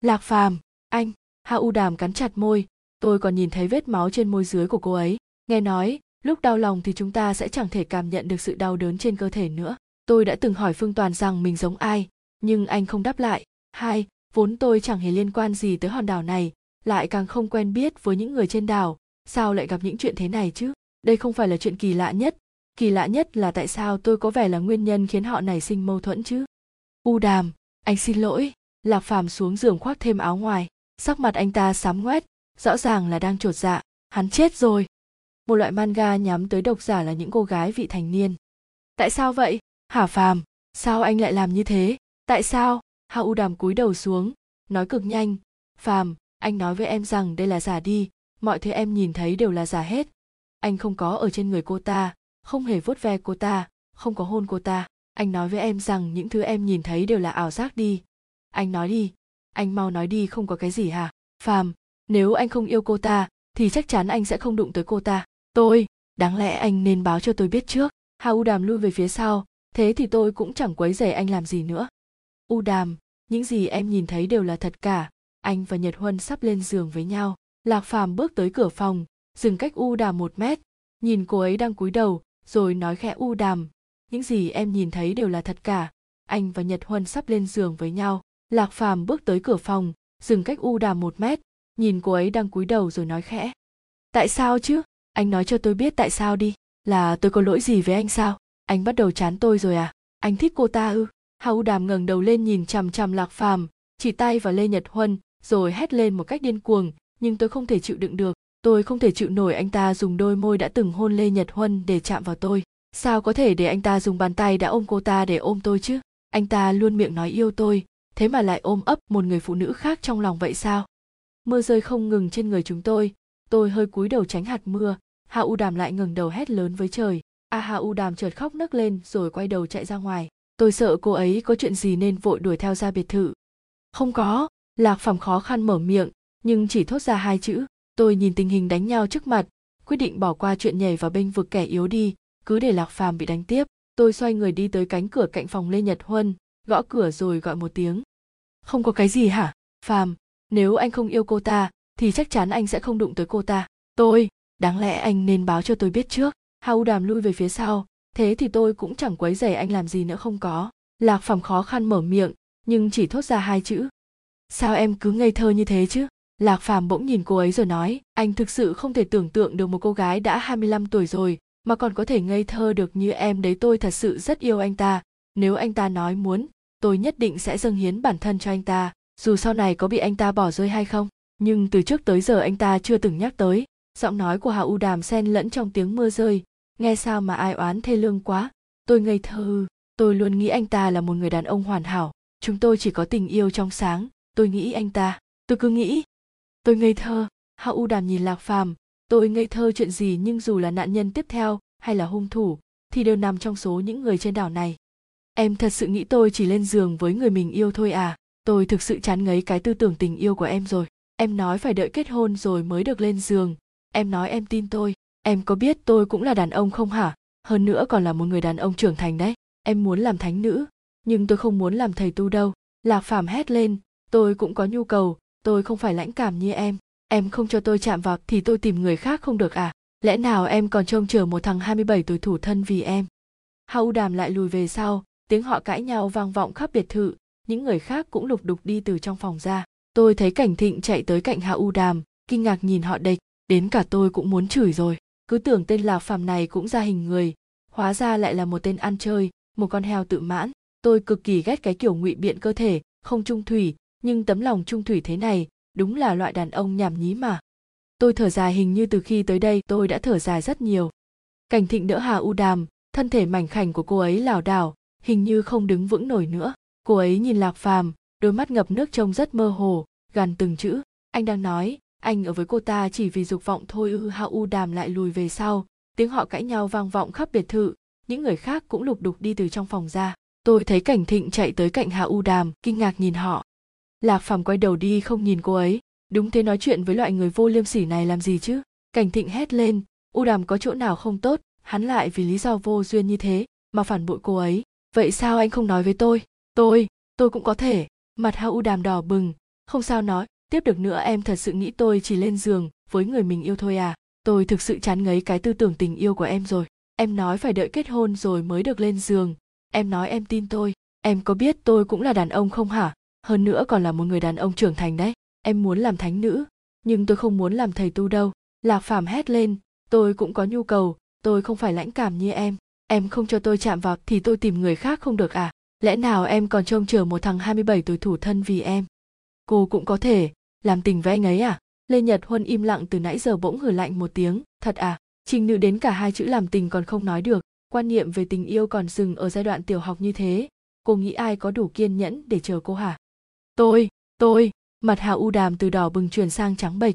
Lạc phàm, anh. Hạ u đàm cắn chặt môi tôi còn nhìn thấy vết máu trên môi dưới của cô ấy. Nghe nói, lúc đau lòng thì chúng ta sẽ chẳng thể cảm nhận được sự đau đớn trên cơ thể nữa. Tôi đã từng hỏi phương toàn rằng mình giống ai, nhưng anh không đáp lại. Hai, vốn tôi chẳng hề liên quan gì tới hòn đảo này, lại càng không quen biết với những người trên đảo. Sao lại gặp những chuyện thế này chứ? Đây không phải là chuyện kỳ lạ nhất. Kỳ lạ nhất là tại sao tôi có vẻ là nguyên nhân khiến họ nảy sinh mâu thuẫn chứ? U đàm, anh xin lỗi. Lạc phàm xuống giường khoác thêm áo ngoài. Sắc mặt anh ta sám ngoét rõ ràng là đang trột dạ hắn chết rồi. Một loại manga nhắm tới độc giả là những cô gái vị thành niên. Tại sao vậy? Hả phàm, sao anh lại làm như thế? Tại sao? Hạ u đàm cúi đầu xuống, nói cực nhanh. Phàm, anh nói với em rằng đây là giả đi, mọi thứ em nhìn thấy đều là giả hết. Anh không có ở trên người cô ta, không hề vuốt ve cô ta, không có hôn cô ta. Anh nói với em rằng những thứ em nhìn thấy đều là ảo giác đi. Anh nói đi, anh mau nói đi không có cái gì hả? Phàm nếu anh không yêu cô ta, thì chắc chắn anh sẽ không đụng tới cô ta. Tôi, đáng lẽ anh nên báo cho tôi biết trước. Hà u đàm lui về phía sau, thế thì tôi cũng chẳng quấy rầy anh làm gì nữa. U đàm, những gì em nhìn thấy đều là thật cả. Anh và nhật huân sắp lên giường với nhau. Lạc phàm bước tới cửa phòng, dừng cách u đàm một mét. Nhìn cô ấy đang cúi đầu, rồi nói khẽ u đàm, những gì em nhìn thấy đều là thật cả. Anh và nhật huân sắp lên giường với nhau. Lạc phàm bước tới cửa phòng, dừng cách u đàm một mét nhìn cô ấy đang cúi đầu rồi nói khẽ. Tại sao chứ? Anh nói cho tôi biết tại sao đi. Là tôi có lỗi gì với anh sao? Anh bắt đầu chán tôi rồi à? Anh thích cô ta ư? Hau đàm ngẩng đầu lên nhìn chằm chằm lạc phàm, chỉ tay vào lê nhật huân, rồi hét lên một cách điên cuồng. Nhưng tôi không thể chịu đựng được. Tôi không thể chịu nổi anh ta dùng đôi môi đã từng hôn lê nhật huân để chạm vào tôi. Sao có thể để anh ta dùng bàn tay đã ôm cô ta để ôm tôi chứ? Anh ta luôn miệng nói yêu tôi, thế mà lại ôm ấp một người phụ nữ khác trong lòng vậy sao? Mưa rơi không ngừng trên người chúng tôi. Tôi hơi cúi đầu tránh hạt mưa. Hạ u đàm lại ngừng đầu hét lớn với trời. A ha u đàm chợt khóc nấc lên rồi quay đầu chạy ra ngoài. Tôi sợ cô ấy có chuyện gì nên vội đuổi theo ra biệt thự. Không có. Lạc phàm khó khăn mở miệng, nhưng chỉ thốt ra hai chữ. Tôi nhìn tình hình đánh nhau trước mặt, quyết định bỏ qua chuyện nhảy vào bênh vực kẻ yếu đi, cứ để lạc phàm bị đánh tiếp. Tôi xoay người đi tới cánh cửa cạnh phòng lê nhật huân, gõ cửa rồi gọi một tiếng. Không có cái gì hả, phàm? Nếu anh không yêu cô ta, thì chắc chắn anh sẽ không đụng tới cô ta. Tôi, đáng lẽ anh nên báo cho tôi biết trước. Hau đàm lui về phía sau. Thế thì tôi cũng chẳng quấy rầy anh làm gì nữa không có. Lạc phàm khó khăn mở miệng, nhưng chỉ thốt ra hai chữ. Sao em cứ ngây thơ như thế chứ? Lạc phàm bỗng nhìn cô ấy rồi nói, anh thực sự không thể tưởng tượng được một cô gái đã 25 tuổi rồi, mà còn có thể ngây thơ được như em. Đấy, tôi thật sự rất yêu anh ta. Nếu anh ta nói muốn, tôi nhất định sẽ dâng hiến bản thân cho anh ta dù sau này có bị anh ta bỏ rơi hay không, nhưng từ trước tới giờ anh ta chưa từng nhắc tới. Giọng nói của hạ u đàm xen lẫn trong tiếng mưa rơi. Nghe sao mà ai oán thê lương quá? Tôi ngây thơ. Tôi luôn nghĩ anh ta là một người đàn ông hoàn hảo. Chúng tôi chỉ có tình yêu trong sáng. Tôi nghĩ anh ta. Tôi cứ nghĩ. Tôi ngây thơ. Hạ u đàm nhìn lạc phàm. Tôi ngây thơ chuyện gì nhưng dù là nạn nhân tiếp theo hay là hung thủ thì đều nằm trong số những người trên đảo này. Em thật sự nghĩ tôi chỉ lên giường với người mình yêu thôi à? Tôi thực sự chán ngấy cái tư tưởng tình yêu của em rồi. Em nói phải đợi kết hôn rồi mới được lên giường. Em nói em tin tôi. Em có biết tôi cũng là đàn ông không hả? Hơn nữa còn là một người đàn ông trưởng thành đấy. Em muốn làm thánh nữ. Nhưng tôi không muốn làm thầy tu đâu. Lạc phàm hét lên. Tôi cũng có nhu cầu. Tôi không phải lãnh cảm như em. Em không cho tôi chạm vào thì tôi tìm người khác không được à? Lẽ nào em còn trông chờ một thằng 27 tuổi thủ thân vì em? Hau đàm lại lùi về sau. Tiếng họ cãi nhau vang vọng khắp biệt thự những người khác cũng lục đục đi từ trong phòng ra. Tôi thấy cảnh thịnh chạy tới cạnh hạ u đàm, kinh ngạc nhìn họ địch. Đến cả tôi cũng muốn chửi rồi. Cứ tưởng tên lạc phàm này cũng ra hình người. Hóa ra lại là một tên ăn chơi, một con heo tự mãn. Tôi cực kỳ ghét cái kiểu ngụy biện cơ thể, không trung thủy. Nhưng tấm lòng trung thủy thế này, đúng là loại đàn ông nhảm nhí mà. Tôi thở dài hình như từ khi tới đây, tôi đã thở dài rất nhiều. Cảnh thịnh đỡ hà u đàm, thân thể mảnh khảnh của cô ấy lảo đảo, hình như không đứng vững nổi nữa cô ấy nhìn lạc phàm, đôi mắt ngập nước trông rất mơ hồ, gằn từng chữ. Anh đang nói, anh ở với cô ta chỉ vì dục vọng thôi, ư hạ u đàm lại lùi về sau. Tiếng họ cãi nhau vang vọng khắp biệt thự. Những người khác cũng lục đục đi từ trong phòng ra. Tôi thấy cảnh thịnh chạy tới cạnh hạ u đàm, kinh ngạc nhìn họ. Lạc phàm quay đầu đi không nhìn cô ấy. Đúng thế nói chuyện với loại người vô liêm sỉ này làm gì chứ? Cảnh thịnh hét lên. U đàm có chỗ nào không tốt? Hắn lại vì lý do vô duyên như thế mà phản bội cô ấy. Vậy sao anh không nói với tôi? Tôi tôi cũng có thể. Mặt hao u đàm đỏ bừng. Không sao nói, tiếp được nữa em thật sự nghĩ tôi chỉ lên giường với người mình yêu thôi à. Tôi thực sự chán ngấy cái tư tưởng tình yêu của em rồi. Em nói phải đợi kết hôn rồi mới được lên giường. Em nói em tin tôi. Em có biết tôi cũng là đàn ông không hả? Hơn nữa còn là một người đàn ông trưởng thành đấy. Em muốn làm thánh nữ, nhưng tôi không muốn làm thầy tu đâu. Lạc phàm hét lên. Tôi cũng có nhu cầu. Tôi không phải lãnh cảm như em. Em không cho tôi chạm vào thì tôi tìm người khác không được à? Lẽ nào em còn trông chờ một thằng 27 tuổi thủ thân vì em? Cô cũng có thể, làm tình với anh ấy à? Lê nhật huân im lặng từ nãy giờ bỗng hử lạnh một tiếng. Thật à? Trình nữ đến cả hai chữ làm tình còn không nói được. Quan niệm về tình yêu còn dừng ở giai đoạn tiểu học như thế. Cô nghĩ ai có đủ kiên nhẫn để chờ cô hả? Tôi tôi! Mặt hà u đàm từ đỏ bừng chuyển sang trắng bệch.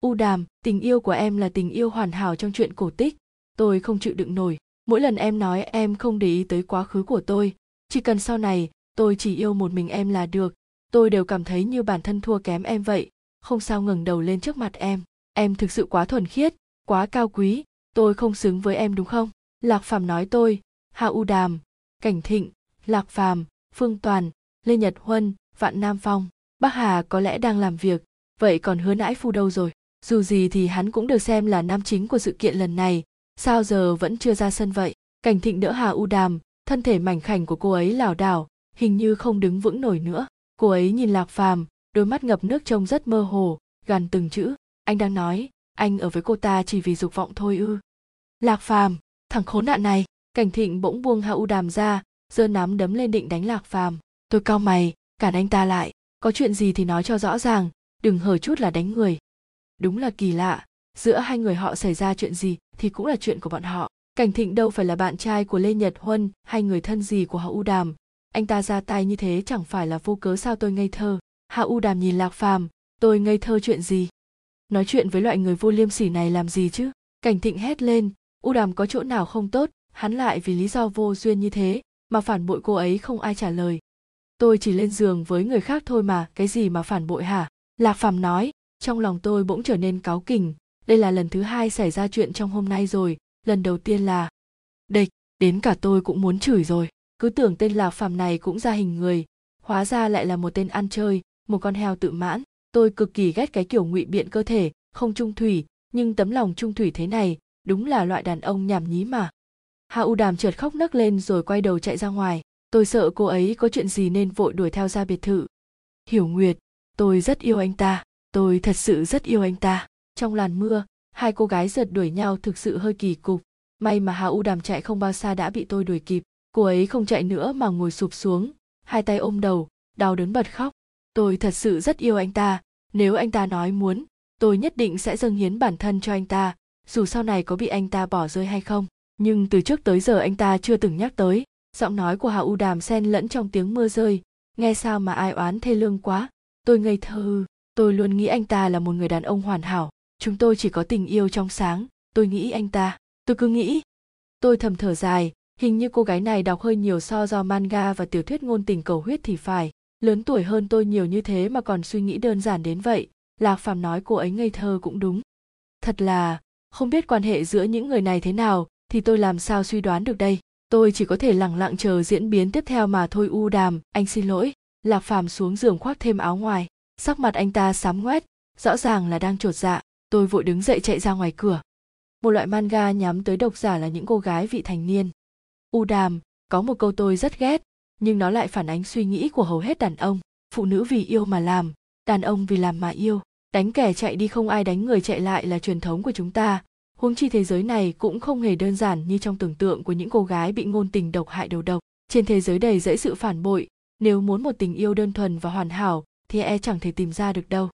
U đàm, tình yêu của em là tình yêu hoàn hảo trong chuyện cổ tích. Tôi không chịu đựng nổi. Mỗi lần em nói em không để ý tới quá khứ của tôi chỉ cần sau này, tôi chỉ yêu một mình em là được. Tôi đều cảm thấy như bản thân thua kém em vậy. Không sao ngẩng đầu lên trước mặt em. Em thực sự quá thuần khiết, quá cao quý. Tôi không xứng với em đúng không? Lạc phàm nói tôi. Hạ u đàm, cảnh thịnh, lạc phàm, phương toàn, lê nhật huân, vạn nam phong. Bác hà có lẽ đang làm việc. Vậy còn hứa nãi phu đâu rồi? Dù gì thì hắn cũng được xem là nam chính của sự kiện lần này. Sao giờ vẫn chưa ra sân vậy? Cảnh thịnh đỡ hà u đàm thân thể mảnh khảnh của cô ấy lảo đảo, hình như không đứng vững nổi nữa. Cô ấy nhìn lạc phàm, đôi mắt ngập nước trông rất mơ hồ, gằn từng chữ. Anh đang nói, anh ở với cô ta chỉ vì dục vọng thôi ư. Lạc phàm, thằng khốn nạn này. Cảnh thịnh bỗng buông hạ u đàm ra, giơ nắm đấm lên định đánh lạc phàm. Tôi cao mày, cản anh ta lại. Có chuyện gì thì nói cho rõ ràng, đừng hở chút là đánh người. Đúng là kỳ lạ, giữa hai người họ xảy ra chuyện gì thì cũng là chuyện của bọn họ cảnh thịnh đâu phải là bạn trai của lê nhật huân hay người thân gì của Hạ u đàm? Anh ta ra tay như thế chẳng phải là vô cớ sao tôi ngây thơ? Hạ u đàm nhìn lạc phàm, tôi ngây thơ chuyện gì? Nói chuyện với loại người vô liêm sỉ này làm gì chứ? Cảnh thịnh hét lên, u đàm có chỗ nào không tốt? Hắn lại vì lý do vô duyên như thế mà phản bội cô ấy không ai trả lời. Tôi chỉ lên giường với người khác thôi mà, cái gì mà phản bội hả? Lạc phàm nói, trong lòng tôi bỗng trở nên cáu kỉnh. Đây là lần thứ hai xảy ra chuyện trong hôm nay rồi lần đầu tiên là địch đến cả tôi cũng muốn chửi rồi. Cứ tưởng tên lạc phàm này cũng ra hình người, hóa ra lại là một tên ăn chơi, một con heo tự mãn. Tôi cực kỳ ghét cái kiểu ngụy biện cơ thể, không trung thủy, nhưng tấm lòng trung thủy thế này, đúng là loại đàn ông nhảm nhí mà. Hạ u đàm chợt khóc nấc lên rồi quay đầu chạy ra ngoài. Tôi sợ cô ấy có chuyện gì nên vội đuổi theo ra biệt thự. Hiểu nguyệt, tôi rất yêu anh ta, tôi thật sự rất yêu anh ta. Trong làn mưa hai cô gái giật đuổi nhau thực sự hơi kỳ cục. May mà hà u đàm chạy không bao xa đã bị tôi đuổi kịp. Cô ấy không chạy nữa mà ngồi sụp xuống, hai tay ôm đầu, đau đớn bật khóc. Tôi thật sự rất yêu anh ta. Nếu anh ta nói muốn, tôi nhất định sẽ dâng hiến bản thân cho anh ta. Dù sau này có bị anh ta bỏ rơi hay không, nhưng từ trước tới giờ anh ta chưa từng nhắc tới. Giọng nói của hà u đàm xen lẫn trong tiếng mưa rơi. Nghe sao mà ai oán thê lương quá. Tôi ngây thơ. Tôi luôn nghĩ anh ta là một người đàn ông hoàn hảo chúng tôi chỉ có tình yêu trong sáng, tôi nghĩ anh ta. Tôi cứ nghĩ. Tôi thầm thở dài, hình như cô gái này đọc hơi nhiều so do manga và tiểu thuyết ngôn tình cầu huyết thì phải. Lớn tuổi hơn tôi nhiều như thế mà còn suy nghĩ đơn giản đến vậy, lạc phàm nói cô ấy ngây thơ cũng đúng. Thật là, không biết quan hệ giữa những người này thế nào, thì tôi làm sao suy đoán được đây? Tôi chỉ có thể lẳng lặng chờ diễn biến tiếp theo mà thôi, u đàm, anh xin lỗi. Lạc phàm xuống giường khoác thêm áo ngoài. Sắc mặt anh ta sám ngoét, rõ ràng là đang trột dạ tôi vội đứng dậy chạy ra ngoài cửa. Một loại manga nhắm tới độc giả là những cô gái vị thành niên. U đàm, có một câu tôi rất ghét, nhưng nó lại phản ánh suy nghĩ của hầu hết đàn ông. Phụ nữ vì yêu mà làm, đàn ông vì làm mà yêu. Đánh kẻ chạy đi không ai đánh người chạy lại là truyền thống của chúng ta. Huống chi thế giới này cũng không hề đơn giản như trong tưởng tượng của những cô gái bị ngôn tình độc hại đầu độc. Trên thế giới đầy dẫy sự phản bội, nếu muốn một tình yêu đơn thuần và hoàn hảo, thì e chẳng thể tìm ra được đâu.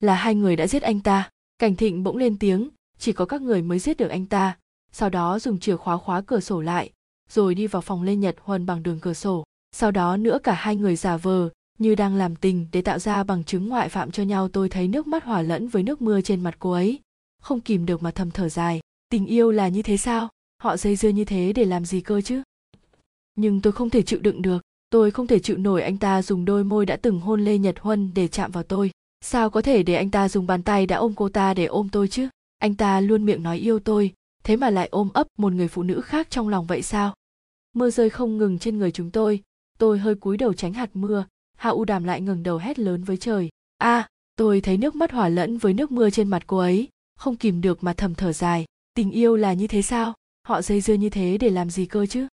Là hai người đã giết anh ta cảnh thịnh bỗng lên tiếng, chỉ có các người mới giết được anh ta. Sau đó dùng chìa khóa khóa cửa sổ lại, rồi đi vào phòng lê nhật huân bằng đường cửa sổ. Sau đó nữa cả hai người giả vờ, như đang làm tình để tạo ra bằng chứng ngoại phạm cho nhau tôi thấy nước mắt hòa lẫn với nước mưa trên mặt cô ấy. Không kìm được mà thầm thở dài, tình yêu là như thế sao? Họ dây dưa như thế để làm gì cơ chứ? Nhưng tôi không thể chịu đựng được, tôi không thể chịu nổi anh ta dùng đôi môi đã từng hôn lê nhật huân để chạm vào tôi sao có thể để anh ta dùng bàn tay đã ôm cô ta để ôm tôi chứ? Anh ta luôn miệng nói yêu tôi thế mà lại ôm ấp một người phụ nữ khác trong lòng vậy sao? Mưa rơi không ngừng trên người chúng tôi tôi hơi cúi đầu tránh hạt mưa hạ u đàm lại ngừng đầu hét lớn với trời. A à, tôi thấy nước mắt hòa lẫn với nước mưa trên mặt cô ấy không kìm được mà thầm thở dài. Tình yêu là như thế sao? Họ dây dưa như thế để làm gì cơ chứ?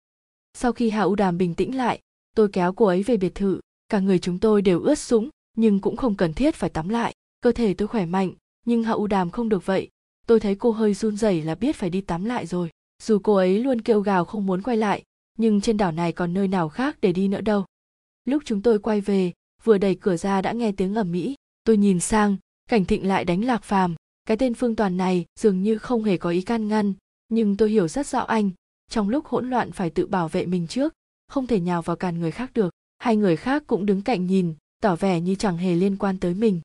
Sau khi hạ u đàm bình tĩnh lại tôi kéo cô ấy về biệt thự cả người chúng tôi đều ướt sũng nhưng cũng không cần thiết phải tắm lại. Cơ thể tôi khỏe mạnh, nhưng hạ u đàm không được vậy. Tôi thấy cô hơi run rẩy là biết phải đi tắm lại rồi. Dù cô ấy luôn kêu gào không muốn quay lại, nhưng trên đảo này còn nơi nào khác để đi nữa đâu. Lúc chúng tôi quay về, vừa đẩy cửa ra đã nghe tiếng ầm mỹ. tôi nhìn sang, cảnh thịnh lại đánh lạc phàm. Cái tên phương toàn này dường như không hề có ý can ngăn, nhưng tôi hiểu rất rõ anh. Trong lúc hỗn loạn phải tự bảo vệ mình trước, không thể nhào vào càn người khác được. Hai người khác cũng đứng cạnh nhìn tỏ vẻ như chẳng hề liên quan tới mình.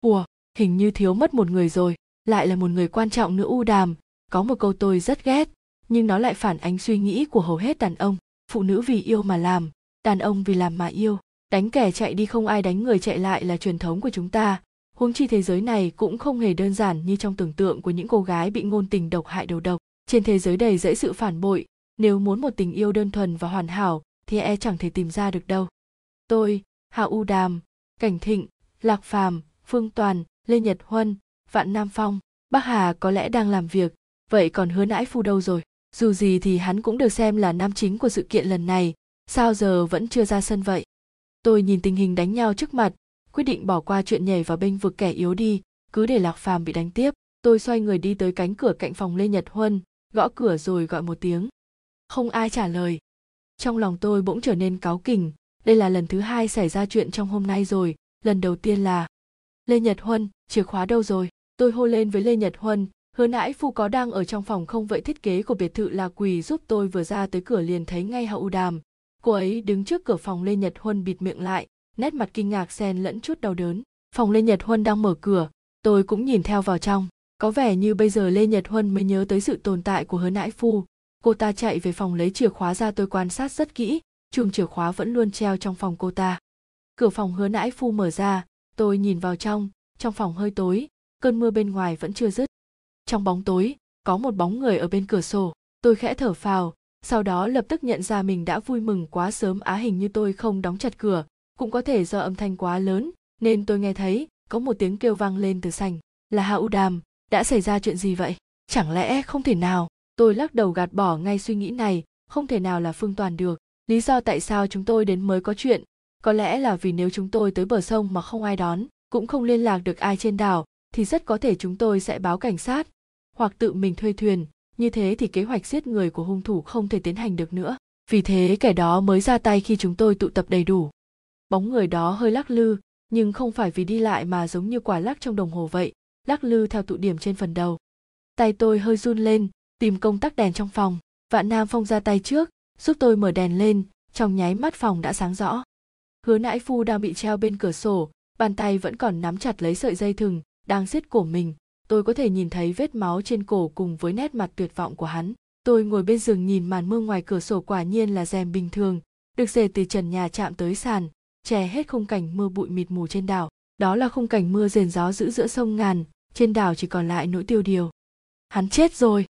Ủa, hình như thiếu mất một người rồi, lại là một người quan trọng nữa u đàm. Có một câu tôi rất ghét, nhưng nó lại phản ánh suy nghĩ của hầu hết đàn ông. Phụ nữ vì yêu mà làm, đàn ông vì làm mà yêu. Đánh kẻ chạy đi không ai đánh người chạy lại là truyền thống của chúng ta. Huống chi thế giới này cũng không hề đơn giản như trong tưởng tượng của những cô gái bị ngôn tình độc hại đầu độc. Trên thế giới đầy dẫy sự phản bội, nếu muốn một tình yêu đơn thuần và hoàn hảo, thì e chẳng thể tìm ra được đâu. Tôi hạ u đàm, cảnh thịnh, lạc phàm, phương toàn, lê nhật huân, vạn nam phong. Bác hà có lẽ đang làm việc, vậy còn hứa nãi phu đâu rồi? Dù gì thì hắn cũng được xem là nam chính của sự kiện lần này, sao giờ vẫn chưa ra sân vậy? Tôi nhìn tình hình đánh nhau trước mặt, quyết định bỏ qua chuyện nhảy vào bênh vực kẻ yếu đi, cứ để lạc phàm bị đánh tiếp. Tôi xoay người đi tới cánh cửa cạnh phòng lê nhật huân, gõ cửa rồi gọi một tiếng. Không ai trả lời. Trong lòng tôi bỗng trở nên cáu kỉnh đây là lần thứ hai xảy ra chuyện trong hôm nay rồi. Lần đầu tiên là lê nhật huân, chìa khóa đâu rồi? Tôi hô lên với lê nhật huân, hứa nãi phu có đang ở trong phòng không vậy thiết kế của biệt thự là quỳ giúp tôi vừa ra tới cửa liền thấy ngay hậu đàm. Cô ấy đứng trước cửa phòng lê nhật huân bịt miệng lại, nét mặt kinh ngạc xen lẫn chút đau đớn. Phòng lê nhật huân đang mở cửa, tôi cũng nhìn theo vào trong. Có vẻ như bây giờ lê nhật huân mới nhớ tới sự tồn tại của hứa nãi phu. Cô ta chạy về phòng lấy chìa khóa ra tôi quan sát rất kỹ chùm chìa khóa vẫn luôn treo trong phòng cô ta. Cửa phòng hứa nãi phu mở ra, tôi nhìn vào trong trong phòng hơi tối, cơn mưa bên ngoài vẫn chưa dứt. Trong bóng tối, có một bóng người ở bên cửa sổ, tôi khẽ thở phào, sau đó lập tức nhận ra mình đã vui mừng quá sớm, á hình như tôi không đóng chặt cửa, cũng có thể do âm thanh quá lớn, nên tôi nghe thấy có một tiếng kêu vang lên từ sành là hạ u đàm, đã xảy ra chuyện gì vậy? Chẳng lẽ không thể nào? Tôi lắc đầu gạt bỏ ngay suy nghĩ này, không thể nào là phương toàn được lý do tại sao chúng tôi đến mới có chuyện, có lẽ là vì nếu chúng tôi tới bờ sông mà không ai đón, cũng không liên lạc được ai trên đảo, thì rất có thể chúng tôi sẽ báo cảnh sát, hoặc tự mình thuê thuyền. Như thế thì kế hoạch giết người của hung thủ không thể tiến hành được nữa. Vì thế kẻ đó mới ra tay khi chúng tôi tụ tập đầy đủ. Bóng người đó hơi lắc lư, nhưng không phải vì đi lại mà giống như quả lắc trong đồng hồ vậy, lắc lư theo tụ điểm trên phần đầu. Tay tôi hơi run lên, tìm công tắc đèn trong phòng. Vạn nam phong ra tay trước giúp tôi mở đèn lên, trong nháy mắt phòng đã sáng rõ. Hứa nãi phu đang bị treo bên cửa sổ, bàn tay vẫn còn nắm chặt lấy sợi dây thừng, đang xiết cổ mình. Tôi có thể nhìn thấy vết máu trên cổ cùng với nét mặt tuyệt vọng của hắn. Tôi ngồi bên giường nhìn màn mưa ngoài cửa sổ quả nhiên là rèm bình thường, được dệt từ trần nhà chạm tới sàn, che hết khung cảnh mưa bụi mịt mù trên đảo. Đó là khung cảnh mưa rền gió giữ giữa sông ngàn, trên đảo chỉ còn lại nỗi tiêu điều. Hắn chết rồi.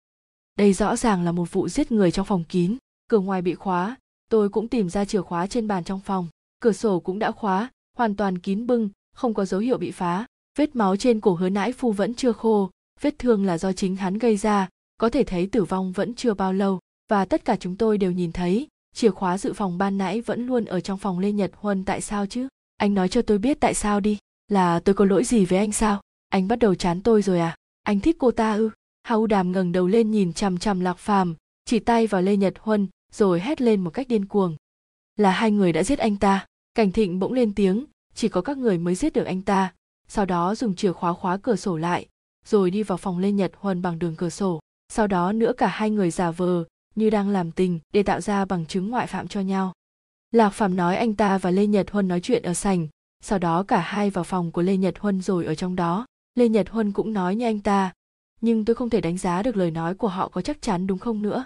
Đây rõ ràng là một vụ giết người trong phòng kín cửa ngoài bị khóa, tôi cũng tìm ra chìa khóa trên bàn trong phòng. Cửa sổ cũng đã khóa, hoàn toàn kín bưng, không có dấu hiệu bị phá. Vết máu trên cổ hứa nãi phu vẫn chưa khô, vết thương là do chính hắn gây ra, có thể thấy tử vong vẫn chưa bao lâu. Và tất cả chúng tôi đều nhìn thấy, chìa khóa dự phòng ban nãy vẫn luôn ở trong phòng lê nhật huân, tại sao chứ? Anh nói cho tôi biết tại sao đi. Là tôi có lỗi gì với anh sao? Anh bắt đầu chán tôi rồi à? Anh thích cô ta ư? Hau đàm ngẩng đầu lên nhìn chằm chằm lạc phàm, chỉ tay vào lê nhật huân rồi hét lên một cách điên cuồng. Là hai người đã giết anh ta. Cảnh thịnh bỗng lên tiếng, chỉ có các người mới giết được anh ta. Sau đó dùng chìa khóa khóa cửa sổ lại, rồi đi vào phòng lê nhật huân bằng đường cửa sổ. Sau đó nữa cả hai người giả vờ, như đang làm tình, để tạo ra bằng chứng ngoại phạm cho nhau. Lạc phạm nói anh ta và lê nhật huân nói chuyện ở sành sau đó cả hai vào phòng của lê nhật huân rồi ở trong đó. Lê nhật huân cũng nói như anh ta, nhưng tôi không thể đánh giá được lời nói của họ có chắc chắn đúng không nữa?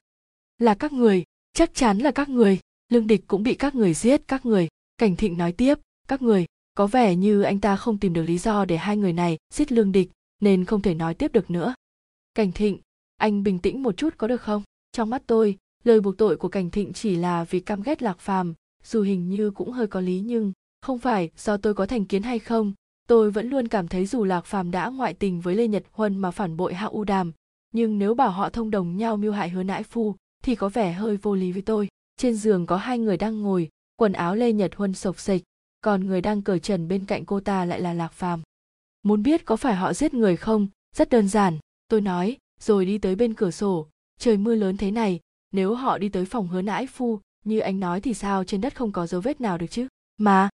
Là các người chắc chắn là các người. Lương địch cũng bị các người giết, các người. Cảnh thịnh nói tiếp, các người, có vẻ như anh ta không tìm được lý do để hai người này giết lương địch, nên không thể nói tiếp được nữa. Cảnh thịnh, anh bình tĩnh một chút có được không? Trong mắt tôi, lời buộc tội của cảnh thịnh chỉ là vì căm ghét lạc phàm, dù hình như cũng hơi có lý nhưng không phải do tôi có thành kiến hay không. Tôi vẫn luôn cảm thấy dù lạc phàm đã ngoại tình với lê nhật huân mà phản bội hạ u đàm, nhưng nếu bảo họ thông đồng nhau mưu hại hứa nãi phu thì có vẻ hơi vô lý với tôi. Trên giường có hai người đang ngồi, quần áo lê nhật huân sộc sịch còn người đang cởi trần bên cạnh cô ta lại là lạc phàm. Muốn biết có phải họ giết người không? Rất đơn giản, tôi nói, rồi đi tới bên cửa sổ. Trời mưa lớn thế này, nếu họ đi tới phòng hứa nãi phu, như anh nói thì sao trên đất không có dấu vết nào được chứ? Mà,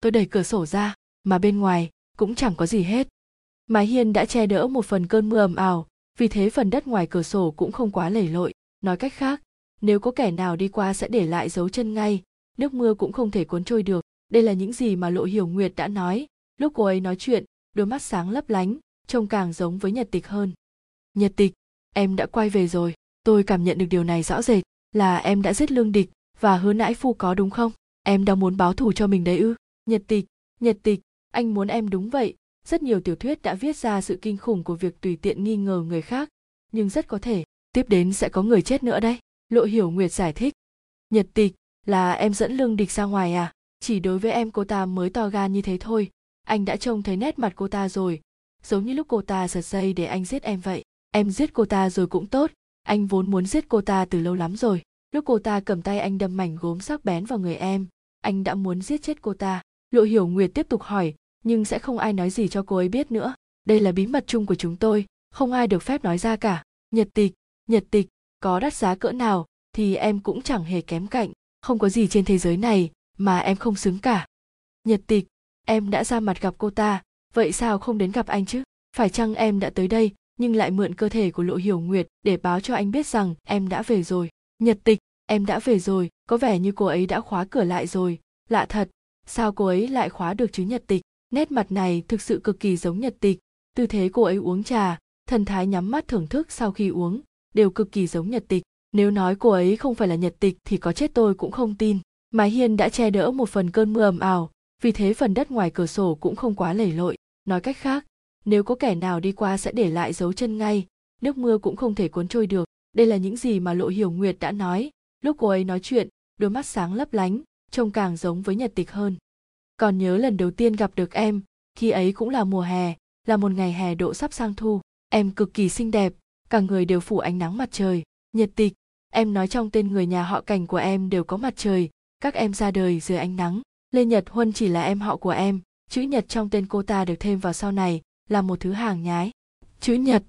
tôi đẩy cửa sổ ra, mà bên ngoài cũng chẳng có gì hết. Mái hiên đã che đỡ một phần cơn mưa ầm ào, vì thế phần đất ngoài cửa sổ cũng không quá lầy lội nói cách khác, nếu có kẻ nào đi qua sẽ để lại dấu chân ngay, nước mưa cũng không thể cuốn trôi được. Đây là những gì mà lộ hiểu nguyệt đã nói. Lúc cô ấy nói chuyện, đôi mắt sáng lấp lánh, trông càng giống với nhật tịch hơn. Nhật tịch, em đã quay về rồi. Tôi cảm nhận được điều này rõ rệt, là em đã giết lương địch và hứa nãi phu có đúng không? Em đang muốn báo thù cho mình đấy ư? Nhật tịch nhật tịch, anh muốn em đúng vậy. Rất nhiều tiểu thuyết đã viết ra sự kinh khủng của việc tùy tiện nghi ngờ người khác, nhưng rất có thể tiếp đến sẽ có người chết nữa đấy. Lộ hiểu nguyệt giải thích. Nhật tịch, là em dẫn lương địch ra ngoài à? Chỉ đối với em cô ta mới to gan như thế thôi. Anh đã trông thấy nét mặt cô ta rồi. Giống như lúc cô ta giật dây để anh giết em vậy. Em giết cô ta rồi cũng tốt. Anh vốn muốn giết cô ta từ lâu lắm rồi. Lúc cô ta cầm tay anh đâm mảnh gốm sắc bén vào người em, anh đã muốn giết chết cô ta. Lộ hiểu nguyệt tiếp tục hỏi, nhưng sẽ không ai nói gì cho cô ấy biết nữa. Đây là bí mật chung của chúng tôi, không ai được phép nói ra cả. Nhật tịch nhật tịch, có đắt giá cỡ nào thì em cũng chẳng hề kém cạnh. Không có gì trên thế giới này mà em không xứng cả. Nhật tịch, em đã ra mặt gặp cô ta, vậy sao không đến gặp anh chứ? Phải chăng em đã tới đây nhưng lại mượn cơ thể của lộ hiểu nguyệt để báo cho anh biết rằng em đã về rồi? Nhật tịch, em đã về rồi, có vẻ như cô ấy đã khóa cửa lại rồi. Lạ thật, sao cô ấy lại khóa được chứ nhật tịch? Nét mặt này thực sự cực kỳ giống nhật tịch. Tư thế cô ấy uống trà, thần thái nhắm mắt thưởng thức sau khi uống đều cực kỳ giống nhật tịch. Nếu nói cô ấy không phải là nhật tịch thì có chết tôi cũng không tin. Mái hiên đã che đỡ một phần cơn mưa ầm ào, vì thế phần đất ngoài cửa sổ cũng không quá lầy lội. Nói cách khác, nếu có kẻ nào đi qua sẽ để lại dấu chân ngay, nước mưa cũng không thể cuốn trôi được. Đây là những gì mà lộ hiểu nguyệt đã nói. Lúc cô ấy nói chuyện, đôi mắt sáng lấp lánh, trông càng giống với nhật tịch hơn. Còn nhớ lần đầu tiên gặp được em, khi ấy cũng là mùa hè, là một ngày hè độ sắp sang thu. Em cực kỳ xinh đẹp cả người đều phủ ánh nắng mặt trời. Nhật tịch, em nói trong tên người nhà họ cảnh của em đều có mặt trời. Các em ra đời dưới ánh nắng. Lê nhật huân chỉ là em họ của em. Chữ nhật trong tên cô ta được thêm vào sau này, là một thứ hàng nhái. Chữ nhật.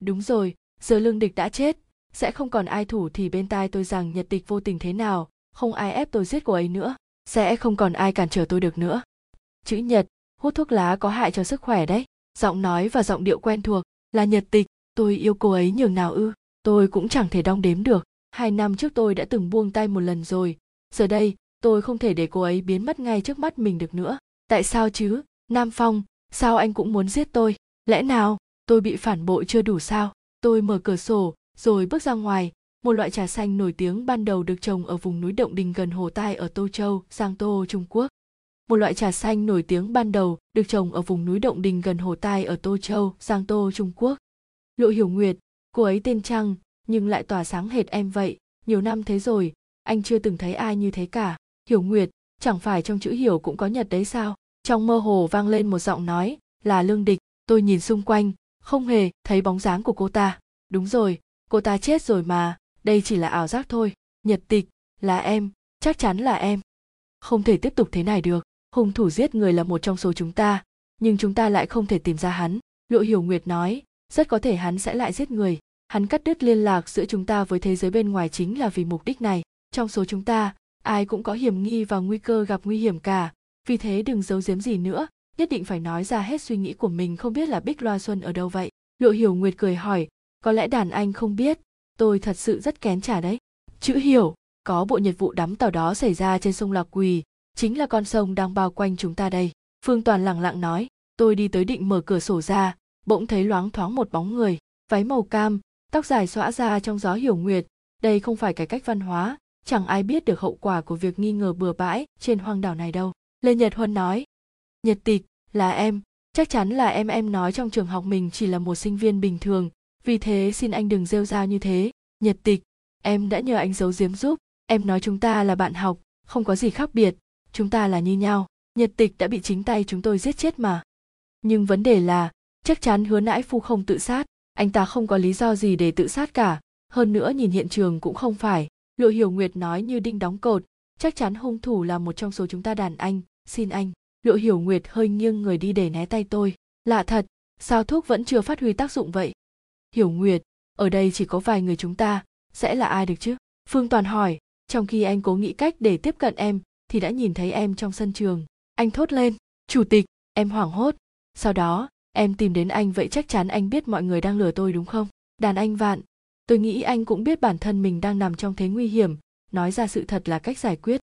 Đúng rồi, giờ lương địch đã chết. Sẽ không còn ai thủ thì bên tai tôi rằng nhật tịch vô tình thế nào. Không ai ép tôi giết cô ấy nữa. Sẽ không còn ai cản trở tôi được nữa. Chữ nhật. Hút thuốc lá có hại cho sức khỏe đấy. Giọng nói và giọng điệu quen thuộc là nhật tịch tôi yêu cô ấy nhường nào ư? Tôi cũng chẳng thể đong đếm được. Hai năm trước tôi đã từng buông tay một lần rồi. Giờ đây tôi không thể để cô ấy biến mất ngay trước mắt mình được nữa. Tại sao chứ? Nam phong sao anh cũng muốn giết tôi? Lẽ nào tôi bị phản bội chưa đủ sao? Tôi mở cửa sổ rồi bước ra ngoài. Một loại trà xanh nổi tiếng ban đầu được trồng ở vùng núi Động Đình gần Hồ Tai ở Tô Châu, Giang Tô, Trung Quốc. Một loại trà xanh nổi tiếng ban đầu được trồng ở vùng núi Động Đình gần Hồ Tai ở Tô Châu, Giang Tô, Trung Quốc. Lộ Hiểu Nguyệt, cô ấy tên Trăng, nhưng lại tỏa sáng hệt em vậy, nhiều năm thế rồi, anh chưa từng thấy ai như thế cả. Hiểu Nguyệt, chẳng phải trong chữ Hiểu cũng có nhật đấy sao? Trong mơ hồ vang lên một giọng nói, là Lương Địch, tôi nhìn xung quanh, không hề thấy bóng dáng của cô ta. Đúng rồi, cô ta chết rồi mà, đây chỉ là ảo giác thôi nhật tịch là em chắc chắn là em không thể tiếp tục thế này được hung thủ giết người là một trong số chúng ta nhưng chúng ta lại không thể tìm ra hắn lộ hiểu nguyệt nói rất có thể hắn sẽ lại giết người. Hắn cắt đứt liên lạc giữa chúng ta với thế giới bên ngoài chính là vì mục đích này. Trong số chúng ta, ai cũng có hiểm nghi và nguy cơ gặp nguy hiểm cả. Vì thế đừng giấu giếm gì nữa. Nhất định phải nói ra hết suy nghĩ của mình, không biết là bích loa xuân ở đâu vậy. Lộ hiểu nguyệt cười hỏi, có lẽ đàn anh không biết? Tôi thật sự rất kén trả đấy. Chữ hiểu, có bộ nhật vụ đắm tàu đó xảy ra trên sông lạc quỳ, chính là con sông đang bao quanh chúng ta đây. Phương toàn lặng lặng nói, tôi đi tới định mở cửa sổ ra bỗng thấy loáng thoáng một bóng người, váy màu cam, tóc dài xõa ra trong gió hiểu nguyệt. Đây không phải cải cách văn hóa, chẳng ai biết được hậu quả của việc nghi ngờ bừa bãi trên hoang đảo này đâu. Lê nhật huân nói, nhật tịch, là em. Chắc chắn là em em nói trong trường học mình chỉ là một sinh viên bình thường. Vì thế xin anh đừng rêu rao như thế. Nhật tịch, em đã nhờ anh giấu giếm giúp. Em nói chúng ta là bạn học, không có gì khác biệt. Chúng ta là như nhau. Nhật tịch đã bị chính tay chúng tôi giết chết mà. Nhưng vấn đề là chắc chắn hứa nãi phu không tự sát, anh ta không có lý do gì để tự sát cả. Hơn nữa nhìn hiện trường cũng không phải. Lộ hiểu nguyệt nói như đinh đóng cột, chắc chắn hung thủ là một trong số chúng ta đàn anh, xin anh. Lộ hiểu nguyệt hơi nghiêng người đi để né tay tôi. Lạ thật, sao thuốc vẫn chưa phát huy tác dụng vậy? Hiểu nguyệt, ở đây chỉ có vài người chúng ta, sẽ là ai được chứ? Phương toàn hỏi. Trong khi anh cố nghĩ cách để tiếp cận em, thì đã nhìn thấy em trong sân trường. Anh thốt lên, chủ tịch, em hoảng hốt. Sau đó em tìm đến anh vậy chắc chắn anh biết mọi người đang lừa tôi đúng không? Đàn anh vạn, tôi nghĩ anh cũng biết bản thân mình đang nằm trong thế nguy hiểm, nói ra sự thật là cách giải quyết.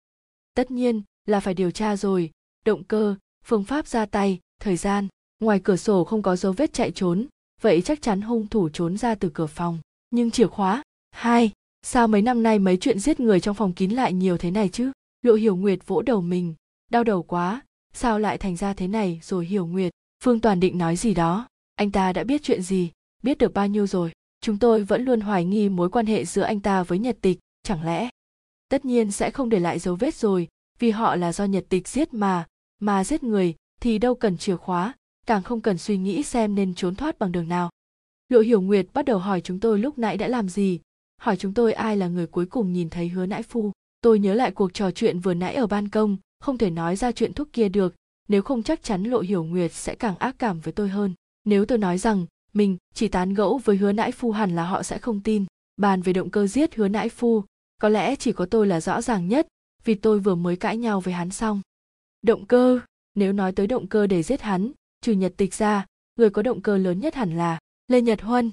Tất nhiên là phải điều tra rồi. Động cơ, phương pháp ra tay, thời gian. Ngoài cửa sổ không có dấu vết chạy trốn, vậy chắc chắn hung thủ trốn ra từ cửa phòng. Nhưng chìa khóa, hai, sao mấy năm nay mấy chuyện giết người trong phòng kín lại nhiều thế này chứ? Lộ hiểu nguyệt vỗ đầu mình, đau đầu quá, sao lại thành ra thế này rồi hiểu nguyệt? Phương toàn định nói gì đó. Anh ta đã biết chuyện gì? Biết được bao nhiêu rồi? Chúng tôi vẫn luôn hoài nghi mối quan hệ giữa anh ta với nhật tịch, chẳng lẽ? Tất nhiên sẽ không để lại dấu vết rồi, vì họ là do nhật tịch giết mà mà giết người thì đâu cần chìa khóa, càng không cần suy nghĩ xem nên trốn thoát bằng đường nào. Lộ hiểu nguyệt bắt đầu hỏi chúng tôi lúc nãy đã làm gì? Hỏi chúng tôi ai là người cuối cùng nhìn thấy hứa nãi phu? Tôi nhớ lại cuộc trò chuyện vừa nãy ở ban công, không thể nói ra chuyện thuốc kia được nếu không chắc chắn lộ hiểu nguyệt sẽ càng ác cảm với tôi hơn. Nếu tôi nói rằng, mình chỉ tán gẫu với hứa nãi phu hẳn là họ sẽ không tin, bàn về động cơ giết hứa nãi phu, có lẽ chỉ có tôi là rõ ràng nhất, vì tôi vừa mới cãi nhau với hắn xong. Động cơ, nếu nói tới động cơ để giết hắn, trừ nhật tịch ra, người có động cơ lớn nhất hẳn là lê nhật huân.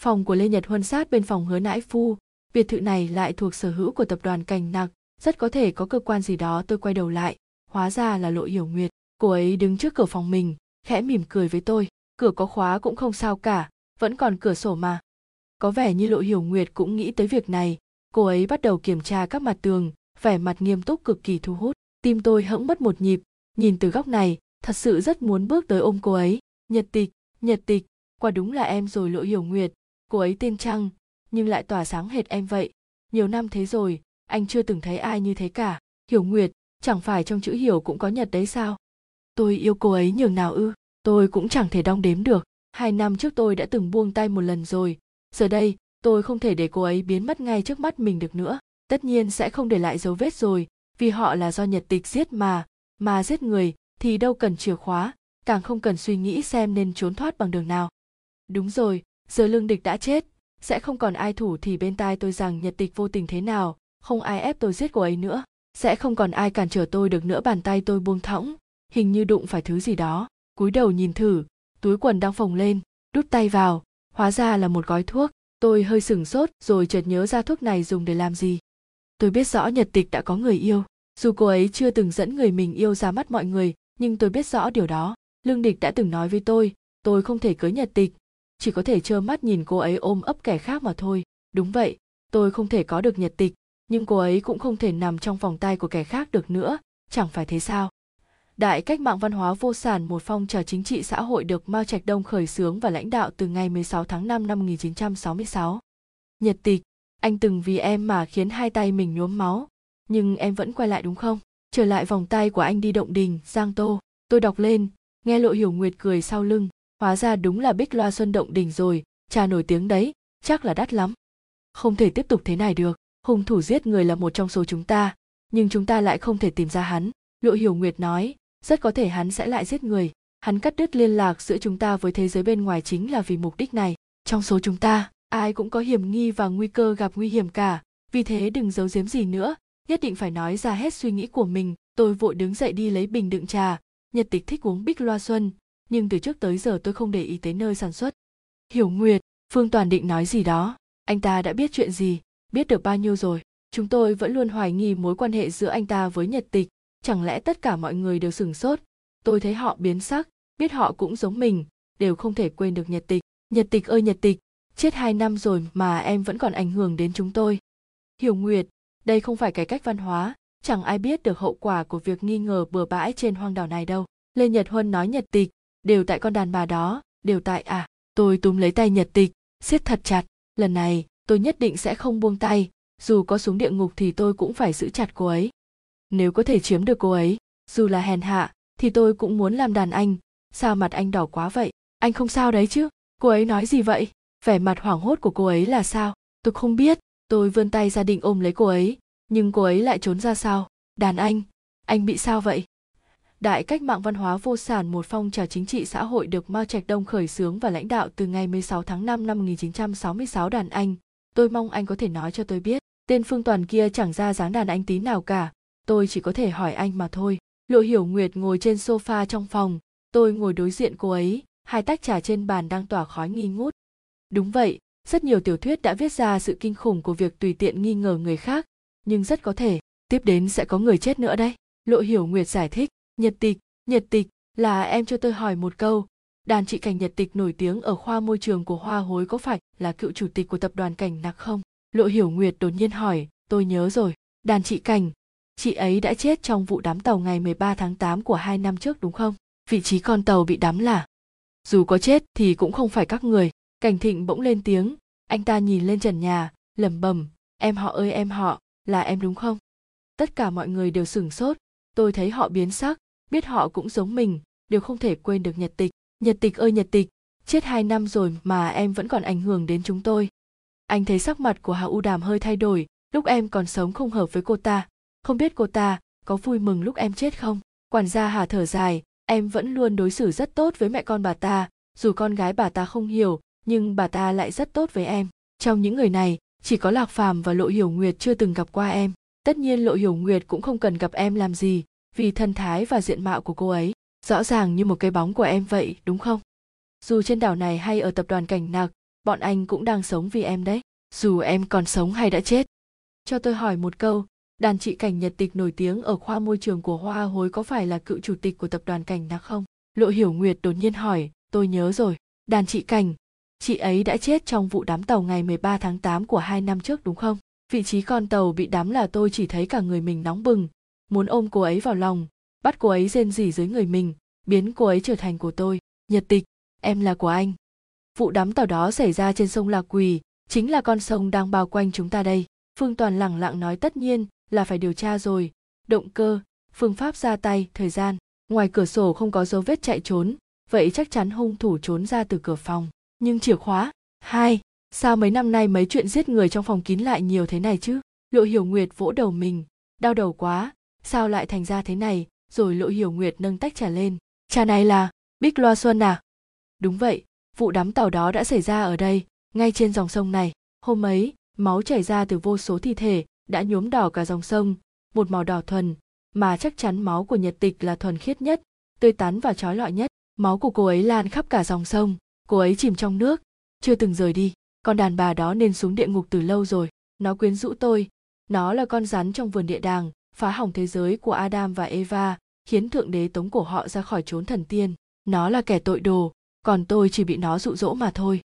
Phòng của lê nhật huân sát bên phòng hứa nãi phu, biệt thự này lại thuộc sở hữu của tập đoàn cành nặc rất có thể có cơ quan gì đó tôi quay đầu lại, hóa ra là lộ hiểu nguyệt cô ấy đứng trước cửa phòng mình, khẽ mỉm cười với tôi. Cửa có khóa cũng không sao cả, vẫn còn cửa sổ mà. Có vẻ như lộ hiểu nguyệt cũng nghĩ tới việc này. Cô ấy bắt đầu kiểm tra các mặt tường, vẻ mặt nghiêm túc cực kỳ thu hút. Tim tôi hẫng mất một nhịp. Nhìn từ góc này, thật sự rất muốn bước tới ôm cô ấy. Nhật tịch nhật tịch. Quả đúng là em rồi lộ hiểu nguyệt. Cô ấy tên trăng, nhưng lại tỏa sáng hệt em vậy. Nhiều năm thế rồi, anh chưa từng thấy ai như thế cả. Hiểu nguyệt, chẳng phải trong chữ hiểu cũng có nhật đấy sao? Tôi yêu cô ấy nhường nào ư? Tôi cũng chẳng thể đong đếm được. Hai năm trước tôi đã từng buông tay một lần rồi. Giờ đây, tôi không thể để cô ấy biến mất ngay trước mắt mình được nữa. Tất nhiên sẽ không để lại dấu vết rồi, vì họ là do nhật tịch giết mà. Mà giết người thì đâu cần chìa khóa, càng không cần suy nghĩ xem nên trốn thoát bằng đường nào. Đúng rồi, giờ lương địch đã chết. Sẽ không còn ai thủ thì bên tai tôi rằng nhật tịch vô tình thế nào. Không ai ép tôi giết cô ấy nữa. Sẽ không còn ai cản trở tôi được nữa, bàn tay tôi buông thõng hình như đụng phải thứ gì đó. Cúi đầu nhìn thử, túi quần đang phồng lên, đút tay vào. Hóa ra là một gói thuốc. Tôi hơi sửng sốt rồi chợt nhớ ra thuốc này dùng để làm gì. Tôi biết rõ nhật tịch đã có người yêu. Dù cô ấy chưa từng dẫn người mình yêu ra mắt mọi người, nhưng tôi biết rõ điều đó. Lương địch đã từng nói với tôi tôi không thể cưới nhật tịch. Chỉ có thể trơ mắt nhìn cô ấy ôm ấp kẻ khác mà thôi. Đúng vậy, tôi không thể có được nhật tịch, nhưng cô ấy cũng không thể nằm trong vòng tay của kẻ khác được nữa. Chẳng phải thế sao? Đại cách mạng văn hóa vô sản một phong trào chính trị xã hội được Mao Trạch Đông khởi xướng và lãnh đạo từ ngày 16 tháng 5 năm 1966. Nhật tịch, anh từng vì em mà khiến hai tay mình nhuốm máu, nhưng em vẫn quay lại đúng không? Trở lại vòng tay của anh đi động đình, Giang Tô. Tôi đọc lên, nghe Lộ Hiểu Nguyệt cười sau lưng, hóa ra đúng là Bích Loa Xuân động đình rồi, trà nổi tiếng đấy, chắc là đắt lắm. Không thể tiếp tục thế này được, hung thủ giết người là một trong số chúng ta, nhưng chúng ta lại không thể tìm ra hắn. Lộ Hiểu Nguyệt nói, rất có thể hắn sẽ lại giết người. Hắn cắt đứt liên lạc giữa chúng ta với thế giới bên ngoài chính là vì mục đích này. Trong số chúng ta, ai cũng có hiểm nghi và nguy cơ gặp nguy hiểm cả. Vì thế đừng giấu giếm gì nữa. Nhất định phải nói ra hết suy nghĩ của mình. Tôi vội đứng dậy đi lấy bình đựng trà. Nhật tịch thích uống bích loa xuân, nhưng từ trước tới giờ tôi không để ý tới nơi sản xuất. Hiểu nguyệt, phương toàn định nói gì đó. Anh ta đã biết chuyện gì? Biết được bao nhiêu rồi? Chúng tôi vẫn luôn hoài nghi mối quan hệ giữa anh ta với nhật tịch chẳng lẽ tất cả mọi người đều sửng sốt? Tôi thấy họ biến sắc, biết họ cũng giống mình, đều không thể quên được nhật tịch. Nhật tịch ơi nhật tịch, chết hai năm rồi mà em vẫn còn ảnh hưởng đến chúng tôi. Hiểu nguyệt, đây không phải cải cách văn hóa, chẳng ai biết được hậu quả của việc nghi ngờ bừa bãi trên hoang đảo này đâu. Lê nhật huân nói nhật tịch, đều tại con đàn bà đó, đều tại à tôi túm lấy tay nhật tịch, siết thật chặt. Lần này, tôi nhất định sẽ không buông tay, dù có xuống địa ngục thì tôi cũng phải giữ chặt cô ấy nếu có thể chiếm được cô ấy dù là hèn hạ thì tôi cũng muốn làm đàn anh. Sao mặt anh đỏ quá vậy? Anh không sao đấy chứ? Cô ấy nói gì vậy? Vẻ mặt hoảng hốt của cô ấy là sao? Tôi không biết. Tôi vươn tay ra định ôm lấy cô ấy. Nhưng cô ấy lại trốn ra sao? Đàn anh? Anh bị sao vậy? Đại cách mạng văn hóa vô sản một phong trào chính trị xã hội được Mao Trạch Đông khởi xướng và lãnh đạo từ ngày 16 tháng 5 năm 1966 đàn anh. Tôi mong anh có thể nói cho tôi biết, tên Phương Toàn kia chẳng ra dáng đàn anh tí nào cả, tôi chỉ có thể hỏi anh mà thôi. Lộ hiểu nguyệt ngồi trên sofa trong phòng. Tôi ngồi đối diện cô ấy. Hai tách trà trên bàn đang tỏa khói nghi ngút. Đúng vậy, rất nhiều tiểu thuyết đã viết ra sự kinh khủng của việc tùy tiện nghi ngờ người khác. Nhưng rất có thể, tiếp đến sẽ có người chết nữa đấy. Lộ hiểu nguyệt giải thích. Nhật tịch nhật tịch là em cho tôi hỏi một câu. Đàn chị cảnh nhật tịch nổi tiếng ở khoa môi trường của hoa hối có phải là cựu chủ tịch của tập đoàn cảnh nặc không? Lộ hiểu nguyệt đột nhiên hỏi. Tôi nhớ rồi. Đàn chị cảnh chị ấy đã chết trong vụ đám tàu ngày 13 tháng 8 của hai năm trước đúng không? Vị trí con tàu bị đắm là? Dù có chết thì cũng không phải các người. Cảnh thịnh bỗng lên tiếng, anh ta nhìn lên trần nhà, lẩm bẩm, em họ ơi em họ, là em đúng không? Tất cả mọi người đều sửng sốt, tôi thấy họ biến sắc, biết họ cũng giống mình, đều không thể quên được nhật tịch. Nhật tịch ơi nhật tịch, chết hai năm rồi mà em vẫn còn ảnh hưởng đến chúng tôi. Anh thấy sắc mặt của Hạ U Đàm hơi thay đổi, lúc em còn sống không hợp với cô ta, không biết cô ta có vui mừng lúc em chết không? Quản gia hà thở dài, em vẫn luôn đối xử rất tốt với mẹ con bà ta. Dù con gái bà ta không hiểu, nhưng bà ta lại rất tốt với em. Trong những người này, chỉ có lạc phàm và lộ hiểu nguyệt chưa từng gặp qua em. Tất nhiên lộ hiểu nguyệt cũng không cần gặp em làm gì, vì thân thái và diện mạo của cô ấy rõ ràng như một cái bóng của em vậy, đúng không? Dù trên đảo này hay ở tập đoàn cảnh nặc, bọn anh cũng đang sống vì em đấy. Dù em còn sống hay đã chết. Cho tôi hỏi một câu đàn chị cảnh nhật tịch nổi tiếng ở khoa môi trường của hoa hối có phải là cựu chủ tịch của tập đoàn cảnh Nạc không lộ hiểu nguyệt đột nhiên hỏi tôi nhớ rồi đàn chị cảnh chị ấy đã chết trong vụ đám tàu ngày 13 tháng 8 của hai năm trước đúng không? Vị trí con tàu bị đám là tôi chỉ thấy cả người mình nóng bừng, muốn ôm cô ấy vào lòng, bắt cô ấy rên rỉ dưới người mình, biến cô ấy trở thành của tôi. Nhật tịch, em là của anh. Vụ đám tàu đó xảy ra trên sông Lạc Quỳ, chính là con sông đang bao quanh chúng ta đây. Phương Toàn lẳng lặng nói tất nhiên là phải điều tra rồi. Động cơ, phương pháp ra tay, thời gian. Ngoài cửa sổ không có dấu vết chạy trốn, vậy chắc chắn hung thủ trốn ra từ cửa phòng. Nhưng chìa khóa, hai, sao mấy năm nay mấy chuyện giết người trong phòng kín lại nhiều thế này chứ? Lộ Hiểu Nguyệt vỗ đầu mình, đau đầu quá, sao lại thành ra thế này? Rồi Lộ Hiểu Nguyệt nâng tách trà lên. Trà này là Bích Loa Xuân à? Đúng vậy, vụ đám tàu đó đã xảy ra ở đây, ngay trên dòng sông này. Hôm ấy, máu chảy ra từ vô số thi thể, đã nhuốm đỏ cả dòng sông, một màu đỏ thuần, mà chắc chắn máu của Nhật Tịch là thuần khiết nhất, tươi tắn và trói lọi nhất. Máu của cô ấy lan khắp cả dòng sông, cô ấy chìm trong nước, chưa từng rời đi. Con đàn bà đó nên xuống địa ngục từ lâu rồi. Nó quyến rũ tôi, nó là con rắn trong vườn địa đàng, phá hỏng thế giới của Adam và Eva, khiến thượng đế tống cổ họ ra khỏi chốn thần tiên. Nó là kẻ tội đồ, còn tôi chỉ bị nó dụ dỗ mà thôi.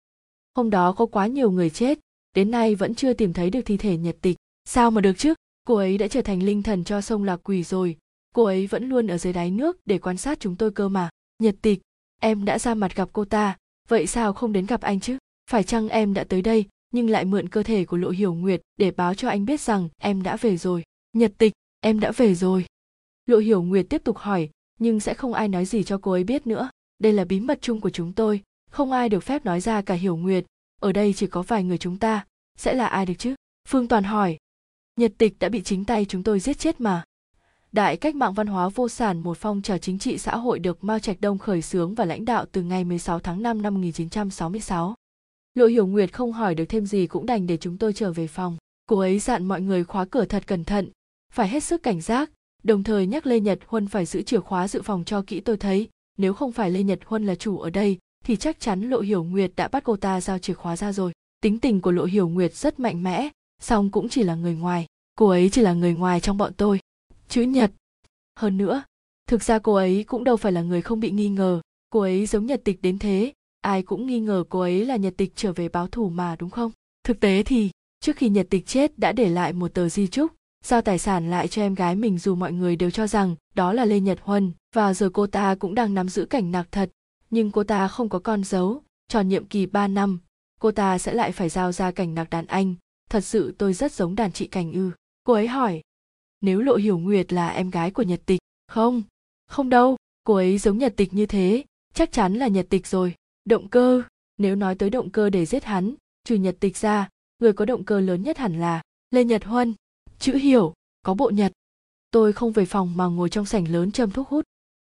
Hôm đó có quá nhiều người chết, đến nay vẫn chưa tìm thấy được thi thể nhật tịch. Sao mà được chứ? Cô ấy đã trở thành linh thần cho sông Lạc Quỷ rồi. Cô ấy vẫn luôn ở dưới đáy nước để quan sát chúng tôi cơ mà. Nhật tịch, em đã ra mặt gặp cô ta, vậy sao không đến gặp anh chứ? Phải chăng em đã tới đây, nhưng lại mượn cơ thể của Lộ Hiểu Nguyệt để báo cho anh biết rằng em đã về rồi. Nhật tịch, em đã về rồi. Lộ Hiểu Nguyệt tiếp tục hỏi, nhưng sẽ không ai nói gì cho cô ấy biết nữa. Đây là bí mật chung của chúng tôi, không ai được phép nói ra cả Hiểu Nguyệt. Ở đây chỉ có vài người chúng ta, sẽ là ai được chứ? Phương Toàn hỏi. Nhật tịch đã bị chính tay chúng tôi giết chết mà. Đại cách mạng văn hóa vô sản một phong trào chính trị xã hội được Mao Trạch Đông khởi xướng và lãnh đạo từ ngày 16 tháng 5 năm 1966. Lộ Hiểu Nguyệt không hỏi được thêm gì cũng đành để chúng tôi trở về phòng. Cô ấy dặn mọi người khóa cửa thật cẩn thận, phải hết sức cảnh giác, đồng thời nhắc Lê Nhật Huân phải giữ chìa khóa dự phòng cho kỹ tôi thấy, nếu không phải Lê Nhật Huân là chủ ở đây thì chắc chắn Lộ Hiểu Nguyệt đã bắt cô ta giao chìa khóa ra rồi. Tính tình của Lộ Hiểu Nguyệt rất mạnh mẽ, song cũng chỉ là người ngoài, cô ấy chỉ là người ngoài trong bọn tôi. Chữ Nhật. Hơn nữa, thực ra cô ấy cũng đâu phải là người không bị nghi ngờ, cô ấy giống Nhật Tịch đến thế, ai cũng nghi ngờ cô ấy là Nhật Tịch trở về báo thù mà đúng không? Thực tế thì, trước khi Nhật Tịch chết đã để lại một tờ di chúc, giao tài sản lại cho em gái mình dù mọi người đều cho rằng đó là Lê Nhật Huân và giờ cô ta cũng đang nắm giữ cảnh nạc thật, nhưng cô ta không có con dấu, tròn nhiệm kỳ 3 năm, cô ta sẽ lại phải giao ra cảnh nạc đàn anh, thật sự tôi rất giống đàn chị Cảnh ư. Cô ấy hỏi, nếu Lộ Hiểu Nguyệt là em gái của Nhật Tịch, không, không đâu, cô ấy giống Nhật Tịch như thế, chắc chắn là Nhật Tịch rồi. Động cơ, nếu nói tới động cơ để giết hắn, trừ Nhật Tịch ra, người có động cơ lớn nhất hẳn là Lê Nhật Huân. Chữ hiểu, có bộ nhật. Tôi không về phòng mà ngồi trong sảnh lớn châm thuốc hút.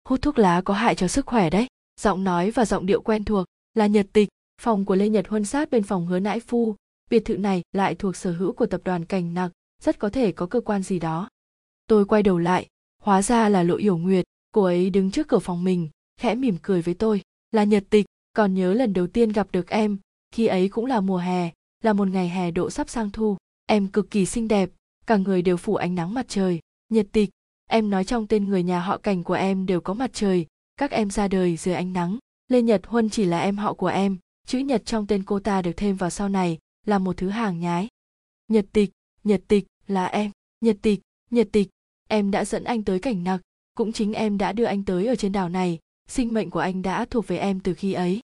Hút thuốc lá có hại cho sức khỏe đấy. Giọng nói và giọng điệu quen thuộc là Nhật Tịch, phòng của Lê Nhật Huân sát bên phòng hứa nãi phu. Biệt thự này lại thuộc sở hữu của tập đoàn Cành Nặc, rất có thể có cơ quan gì đó. Tôi quay đầu lại, hóa ra là Lộ Hiểu Nguyệt, cô ấy đứng trước cửa phòng mình, khẽ mỉm cười với tôi, là Nhật Tịch, còn nhớ lần đầu tiên gặp được em, khi ấy cũng là mùa hè, là một ngày hè độ sắp sang thu, em cực kỳ xinh đẹp, cả người đều phủ ánh nắng mặt trời nhật tịch em nói trong tên người nhà họ cảnh của em đều có mặt trời các em ra đời dưới ánh nắng lê nhật huân chỉ là em họ của em chữ nhật trong tên cô ta được thêm vào sau này là một thứ hàng nhái. Nhật tịch nhật tịch là em. Nhật tịch nhật tịch, em đã dẫn anh tới cảnh nặc. Cũng chính em đã đưa anh tới ở trên đảo này. Sinh mệnh của anh đã thuộc về em từ khi ấy.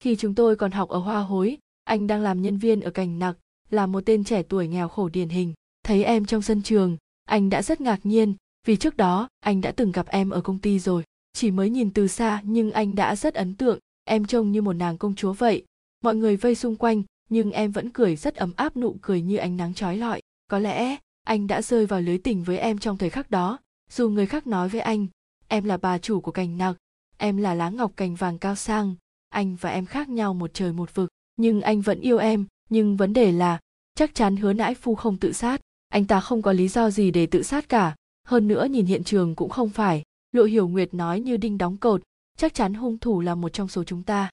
Khi chúng tôi còn học ở hoa hối, anh đang làm nhân viên ở cảnh nặc, là một tên trẻ tuổi nghèo khổ điển hình. Thấy em trong sân trường, anh đã rất ngạc nhiên, vì trước đó, anh đã từng gặp em ở công ty rồi. Chỉ mới nhìn từ xa, nhưng anh đã rất ấn tượng, em trông như một nàng công chúa vậy. Mọi người vây xung quanh nhưng em vẫn cười rất ấm áp nụ cười như ánh nắng trói lọi. Có lẽ, anh đã rơi vào lưới tình với em trong thời khắc đó. Dù người khác nói với anh, em là bà chủ của cành nặc, em là lá ngọc cành vàng cao sang, anh và em khác nhau một trời một vực. Nhưng anh vẫn yêu em, nhưng vấn đề là, chắc chắn hứa nãi phu không tự sát. Anh ta không có lý do gì để tự sát cả. Hơn nữa nhìn hiện trường cũng không phải. Lộ hiểu nguyệt nói như đinh đóng cột, chắc chắn hung thủ là một trong số chúng ta.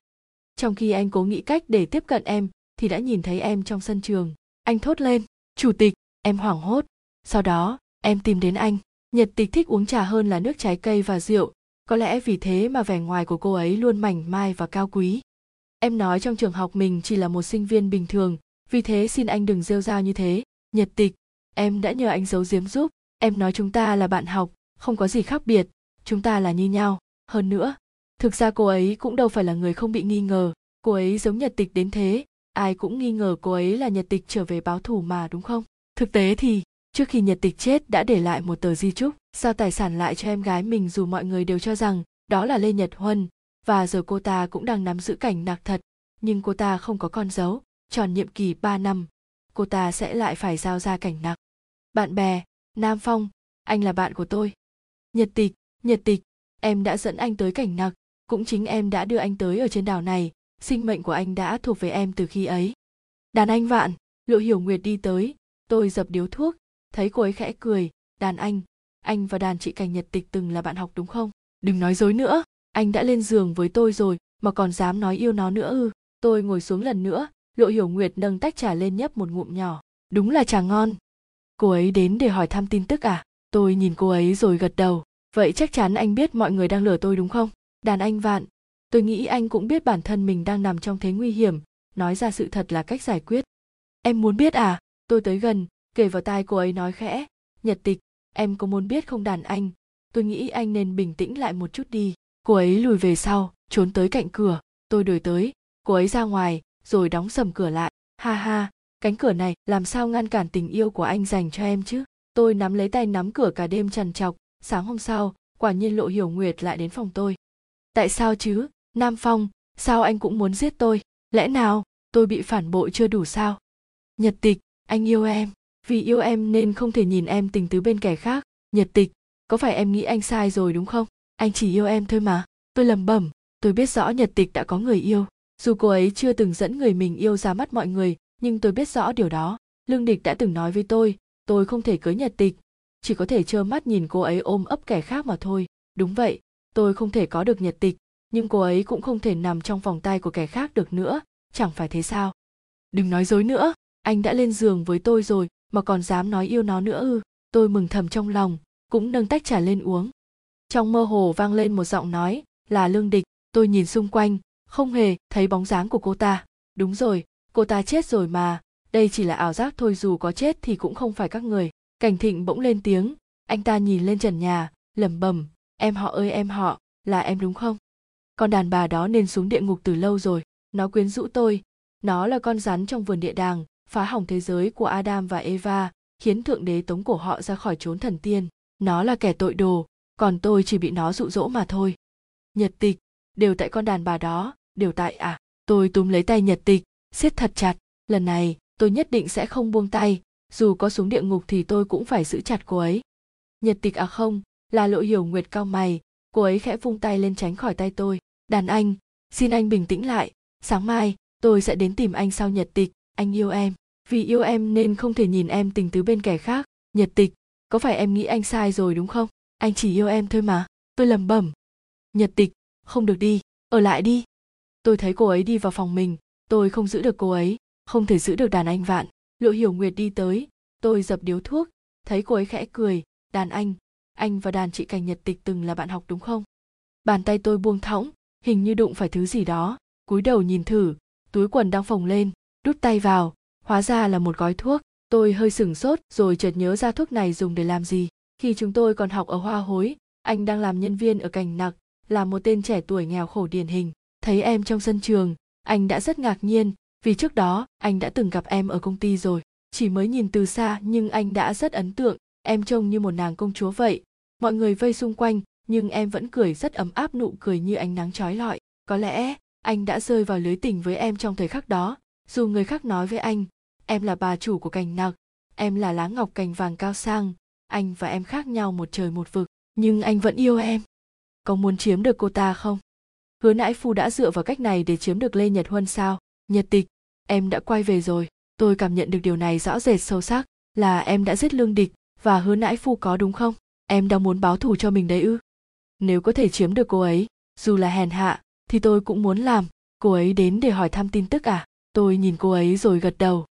Trong khi anh cố nghĩ cách để tiếp cận em thì đã nhìn thấy em trong sân trường. Anh thốt lên, chủ tịch, em hoảng hốt. Sau đó, em tìm đến anh. Nhật tịch thích uống trà hơn là nước trái cây và rượu. Có lẽ vì thế mà vẻ ngoài của cô ấy luôn mảnh mai và cao quý. Em nói trong trường học mình chỉ là một sinh viên bình thường, vì thế xin anh đừng rêu rao như thế. Nhật tịch, em đã nhờ anh giấu giếm giúp. Em nói chúng ta là bạn học, không có gì khác biệt. Chúng ta là như nhau. Hơn nữa, thực ra cô ấy cũng đâu phải là người không bị nghi ngờ. Cô ấy giống nhật tịch đến thế ai cũng nghi ngờ cô ấy là nhật tịch trở về báo thù mà, đúng không? Thực tế thì, trước khi nhật tịch chết đã để lại một tờ di chúc giao tài sản lại cho em gái mình dù mọi người đều cho rằng đó là lê nhật huân. Và giờ cô ta cũng đang nắm giữ cảnh nạc thật, nhưng cô ta không có con dấu, tròn nhiệm kỳ 3 năm. Cô ta sẽ lại phải giao ra cảnh nặc bạn bè, nam phong, anh là bạn của tôi. Nhật tịch nhật tịch, em đã dẫn anh tới cảnh nặc cũng chính em đã đưa anh tới ở trên đảo này sinh mệnh của anh đã thuộc về em từ khi ấy. Đàn anh vạn, lộ hiểu nguyệt đi tới, tôi dập điếu thuốc, thấy cô ấy khẽ cười, đàn anh anh và đàn chị cảnh nhật tịch từng là bạn học đúng không? Đừng nói dối nữa, anh đã lên giường với tôi rồi mà còn dám nói yêu nó nữa ư. Tôi ngồi xuống lần nữa, lộ hiểu nguyệt nâng tách trà lên nhấp một ngụm nhỏ. Đúng là trà ngon. Cô ấy đến để hỏi thăm tin tức à? Tôi nhìn cô ấy rồi gật đầu. Vậy chắc chắn anh biết mọi người đang lừa tôi đúng không? Đàn anh vạn tôi nghĩ anh cũng biết bản thân mình đang nằm trong thế nguy hiểm, nói ra sự thật là cách giải quyết. Em muốn biết à? Tôi tới gần, kể vào tai cô ấy nói khẽ. Nhật tịch, em có muốn biết không đàn anh? Tôi nghĩ anh nên bình tĩnh lại một chút đi. Cô ấy lùi về sau, trốn tới cạnh cửa. Tôi đuổi tới. Cô ấy ra ngoài, rồi đóng sầm cửa lại. Ha ha, cánh cửa này, làm sao ngăn cản tình yêu của anh dành cho em chứ? Tôi nắm lấy tay nắm cửa cả đêm trằn trọc. Sáng hôm sau, quả nhiên lộ hiểu nguyệt lại đến phòng tôi. Tại sao chứ? Nam phong, sao anh cũng muốn giết tôi? Lẽ nào tôi bị phản bội chưa đủ sao? Nhật tịch, anh yêu em. Vì yêu em nên không thể nhìn em tình tứ bên kẻ khác. Nhật tịch, có phải em nghĩ anh sai rồi đúng không? Anh chỉ yêu em thôi mà. Tôi lầm bẩm, tôi biết rõ nhật tịch đã có người yêu. Dù cô ấy chưa từng dẫn người mình yêu ra mắt mọi người, nhưng tôi biết rõ điều đó. Lương địch đã từng nói với tôi tôi không thể cưới nhật tịch. Chỉ có thể trơ mắt nhìn cô ấy ôm ấp kẻ khác mà thôi. Đúng vậy, tôi không thể có được nhật tịch nhưng cô ấy cũng không thể nằm trong vòng tay của kẻ khác được nữa, chẳng phải thế sao? Đừng nói dối nữa, anh đã lên giường với tôi rồi mà còn dám nói yêu nó nữa ư? Tôi mừng thầm trong lòng, cũng nâng tách trà lên uống. Trong mơ hồ vang lên một giọng nói, là lương địch. Tôi nhìn xung quanh, không hề thấy bóng dáng của cô ta. Đúng rồi, cô ta chết rồi mà. Đây chỉ là ảo giác thôi, dù có chết thì cũng không phải các người. Cảnh thịnh bỗng lên tiếng. Anh ta nhìn lên trần nhà, lẩm bẩm, em họ ơi, em họ, là em đúng không? Con đàn bà đó nên xuống địa ngục từ lâu rồi. Nó quyến rũ tôi. Nó là con rắn trong vườn địa đàng, phá hỏng thế giới của adam và eva, khiến thượng đế tống cổ họ ra khỏi chốn thần tiên. Nó là kẻ tội đồ, còn tôi chỉ bị nó dụ dỗ mà thôi. Nhật tịch, đều tại con đàn bà đó, đều tại à tôi túm lấy tay nhật tịch, siết thật chặt. Lần này, tôi nhất định sẽ không buông tay, dù có xuống địa ngục thì tôi cũng phải giữ chặt cô ấy. Nhật tịch à không, là lộ hiểu nguyệt cao mày, cô ấy khẽ vung tay lên tránh khỏi tay tôi đàn anh, xin anh bình tĩnh lại. Sáng mai, tôi sẽ đến tìm anh sau nhật tịch. Anh yêu em. Vì yêu em nên không thể nhìn em tình tứ bên kẻ khác. Nhật tịch, có phải em nghĩ anh sai rồi đúng không? Anh chỉ yêu em thôi mà. Tôi lầm bẩm. Nhật tịch, không được đi. Ở lại đi. Tôi thấy cô ấy đi vào phòng mình. Tôi không giữ được cô ấy. Không thể giữ được đàn anh vạn. Lộ hiểu nguyệt đi tới. Tôi dập điếu thuốc. Thấy cô ấy khẽ cười. Đàn anh. Anh và đàn chị cảnh nhật tịch từng là bạn học đúng không? Bàn tay tôi buông thõng hình như đụng phải thứ gì đó. Cúi đầu nhìn thử, túi quần đang phồng lên, đút tay vào. Hóa ra là một gói thuốc. Tôi hơi sửng sốt rồi chợt nhớ ra thuốc này dùng để làm gì. Khi chúng tôi còn học ở hoa hối, anh đang làm nhân viên ở cành nặc, là một tên trẻ tuổi nghèo khổ điển hình. Thấy em trong sân trường, anh đã rất ngạc nhiên, vì trước đó, anh đã từng gặp em ở công ty rồi. Chỉ mới nhìn từ xa nhưng anh đã rất ấn tượng, em trông như một nàng công chúa vậy. Mọi người vây xung quanh nhưng em vẫn cười rất ấm áp nụ cười như ánh nắng trói lọi. Có lẽ, anh đã rơi vào lưới tình với em trong thời khắc đó. Dù người khác nói với anh, em là bà chủ của cành nặc em là lá ngọc cành vàng cao sang, anh và em khác nhau một trời một vực, nhưng anh vẫn yêu em. Có muốn chiếm được cô ta không? Hứa nãi phu đã dựa vào cách này để chiếm được lê nhật huân sao? Nhật tịch, em đã quay về rồi. Tôi cảm nhận được điều này rõ rệt sâu sắc, là em đã giết lương địch và hứa nãi phu có đúng không? Em đang muốn báo thù cho mình đấy ư? Nếu có thể chiếm được cô ấy, dù là hèn hạ, thì tôi cũng muốn làm. Cô ấy đến để hỏi thăm tin tức à? Tôi nhìn cô ấy rồi gật đầu.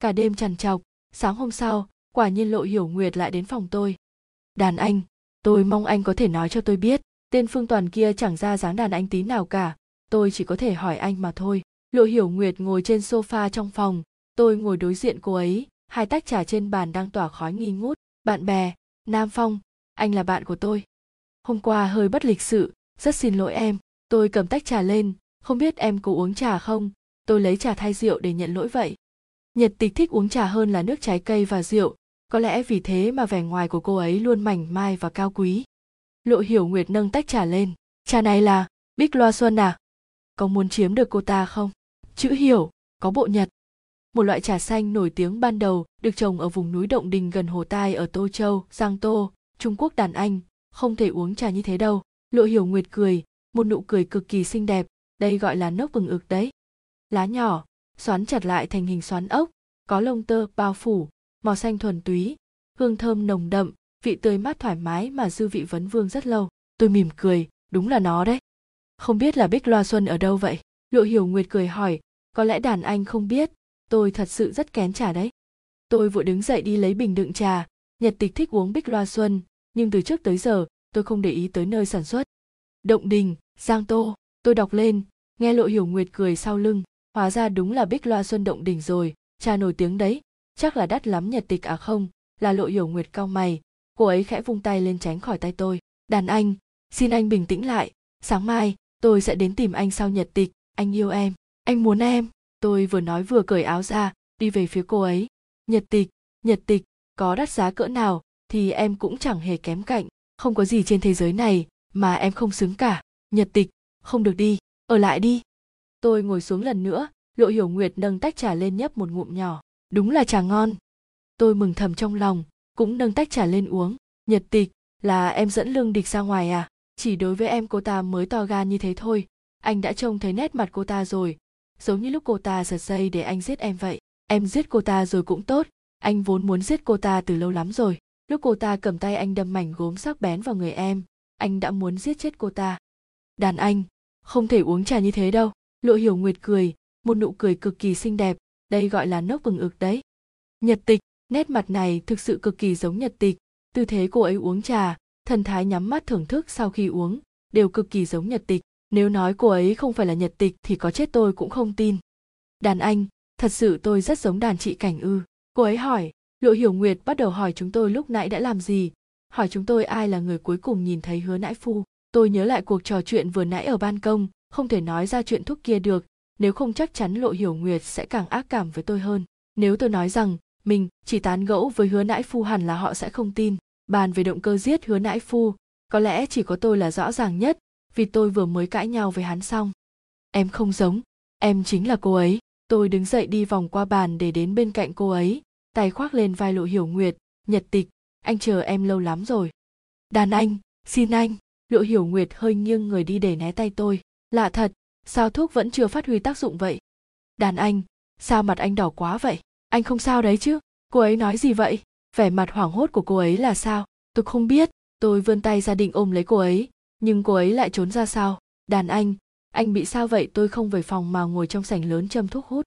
Cả đêm trằn trọc, sáng hôm sau, quả nhiên lộ hiểu nguyệt lại đến phòng tôi. Đàn anh, tôi mong anh có thể nói cho tôi biết, tên phương toàn kia chẳng ra dáng đàn anh tí nào cả. Tôi chỉ có thể hỏi anh mà thôi. Lộ hiểu nguyệt ngồi trên sofa trong phòng. Tôi ngồi đối diện cô ấy, hai tách trà trên bàn đang tỏa khói nghi ngút. Bạn bè, nam phong, anh là bạn của tôi hôm qua hơi bất lịch sự, rất xin lỗi em, tôi cầm tách trà lên, không biết em có uống trà không? Tôi lấy trà thay rượu để nhận lỗi vậy. Nhật tịch thích uống trà hơn là nước trái cây và rượu, có lẽ vì thế mà vẻ ngoài của cô ấy luôn mảnh mai và cao quý. Lộ hiểu nguyệt nâng tách trà lên. Trà này là bích loa xuân à? Có muốn chiếm được cô ta không? Chữ hiểu, có bộ nhật. Một loại trà xanh nổi tiếng ban đầu, được trồng ở vùng núi động đình gần hồ tai ở tô châu, giang tô, trung quốc, đàn anh không thể uống trà như thế đâu. Lộ hiểu nguyệt cười, một nụ cười cực kỳ xinh đẹp, đây gọi là nốc vừng ực đấy. Lá nhỏ, xoắn chặt lại thành hình xoắn ốc, có lông tơ, bao phủ, màu xanh thuần túy, hương thơm nồng đậm, vị tươi mát thoải mái mà dư vị vấn vương rất lâu. Tôi mỉm cười, đúng là nó đấy. Không biết là bích loa xuân ở đâu vậy? Lộ hiểu nguyệt cười hỏi, có lẽ đàn anh không biết, tôi thật sự rất kén trà đấy. Tôi vội đứng dậy đi lấy bình đựng trà, nhật tịch thích uống bích loa xuân nhưng từ trước tới giờ, tôi không để ý tới nơi sản xuất. Động đình, giang tô, tôi đọc lên, nghe lộ hiểu nguyệt cười sau lưng, hóa ra đúng là bích loa xuân động đình rồi trà nổi tiếng đấy, chắc là đắt lắm nhật tịch à không? Là lộ hiểu nguyệt cao mày, cô ấy khẽ vung tay lên tránh khỏi tay tôi. Đàn anh, xin anh bình tĩnh lại, sáng mai, tôi sẽ đến tìm anh sau nhật tịch, anh yêu em, anh muốn em. Tôi vừa nói vừa cởi áo ra, đi về phía cô ấy. Nhật tịch nhật tịch, có đắt giá cỡ nào? Thì em cũng chẳng hề kém cạnh. Không có gì trên thế giới này mà em không xứng cả. Nhật tịch, không được đi. Ở lại đi. Tôi ngồi xuống lần nữa, lộ hiểu nguyệt nâng tách trà lên nhấp một ngụm nhỏ. Đúng là trà ngon. Tôi mừng thầm trong lòng, cũng nâng tách trà lên uống. Nhật tịch, là em dẫn lương địch ra ngoài à? Chỉ đối với em cô ta mới to gan như thế thôi. Anh đã trông thấy nét mặt cô ta rồi. Giống như lúc cô ta giật dây để anh giết em vậy. Em giết cô ta rồi cũng tốt. Anh vốn muốn giết cô ta từ lâu lắm rồi lúc cô ta cầm tay anh đâm mảnh gốm sắc bén vào người em, anh đã muốn giết chết cô ta. Đàn anh, không thể uống trà như thế đâu. Lộ hiểu nguyệt cười, một nụ cười cực kỳ xinh đẹp, đây gọi là nốc vừng ực đấy. Nhật tịch, nét mặt này thực sự cực kỳ giống nhật tịch. Tư thế cô ấy uống trà, thần thái nhắm mắt thưởng thức sau khi uống, đều cực kỳ giống nhật tịch. Nếu nói cô ấy không phải là nhật tịch thì có chết tôi cũng không tin. Đàn anh, thật sự tôi rất giống đàn chị cảnh ư. Cô ấy hỏi lộ hiểu nguyệt bắt đầu hỏi chúng tôi lúc nãy đã làm gì. Hỏi chúng tôi ai là người cuối cùng nhìn thấy hứa nãi phu. Tôi nhớ lại cuộc trò chuyện vừa nãy ở ban công, không thể nói ra chuyện thuốc kia được. Nếu không chắc chắn lộ hiểu nguyệt sẽ càng ác cảm với tôi hơn. Nếu tôi nói rằng, mình chỉ tán gẫu với hứa nãi phu hẳn là họ sẽ không tin. Bàn về động cơ giết hứa nãi phu, có lẽ chỉ có tôi là rõ ràng nhất, vì tôi vừa mới cãi nhau với hắn xong. Em không giống, em chính là cô ấy. Tôi đứng dậy đi vòng qua bàn để đến bên cạnh cô ấy tay khoác lên vai lộ hiểu nguyệt, nhật tịch, anh chờ em lâu lắm rồi. Đàn anh, xin anh. Lộ hiểu nguyệt hơi nghiêng người đi để né tay tôi. Lạ thật, sao thuốc vẫn chưa phát huy tác dụng vậy? Đàn anh, sao mặt anh đỏ quá vậy? Anh không sao đấy chứ? Cô ấy nói gì vậy? Vẻ mặt hoảng hốt của cô ấy là sao? Tôi không biết. Tôi vươn tay ra định ôm lấy cô ấy, nhưng cô ấy lại trốn ra sao? Đàn anh anh bị sao vậy? Tôi không về phòng mà ngồi trong sảnh lớn châm thuốc hút.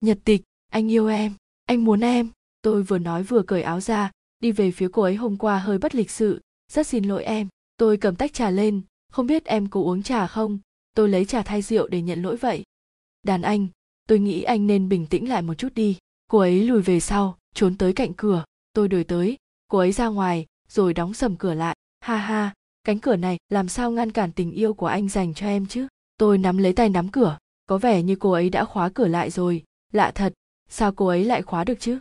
Nhật tịch, anh yêu em, anh muốn em tôi vừa nói vừa cởi áo ra, đi về phía cô ấy hôm qua hơi bất lịch sự. Rất xin lỗi em, tôi cầm tách trà lên. Không biết em có uống trà không? Tôi lấy trà thay rượu để nhận lỗi vậy. Đàn anh, tôi nghĩ anh nên bình tĩnh lại một chút đi. Cô ấy lùi về sau, trốn tới cạnh cửa. Tôi đuổi tới. Cô ấy ra ngoài, rồi đóng sầm cửa lại. Ha ha, cánh cửa này, làm sao ngăn cản tình yêu của anh dành cho em chứ? Tôi nắm lấy tay nắm cửa. Có vẻ như cô ấy đã khóa cửa lại rồi. Lạ thật, sao cô ấy lại khóa được chứ?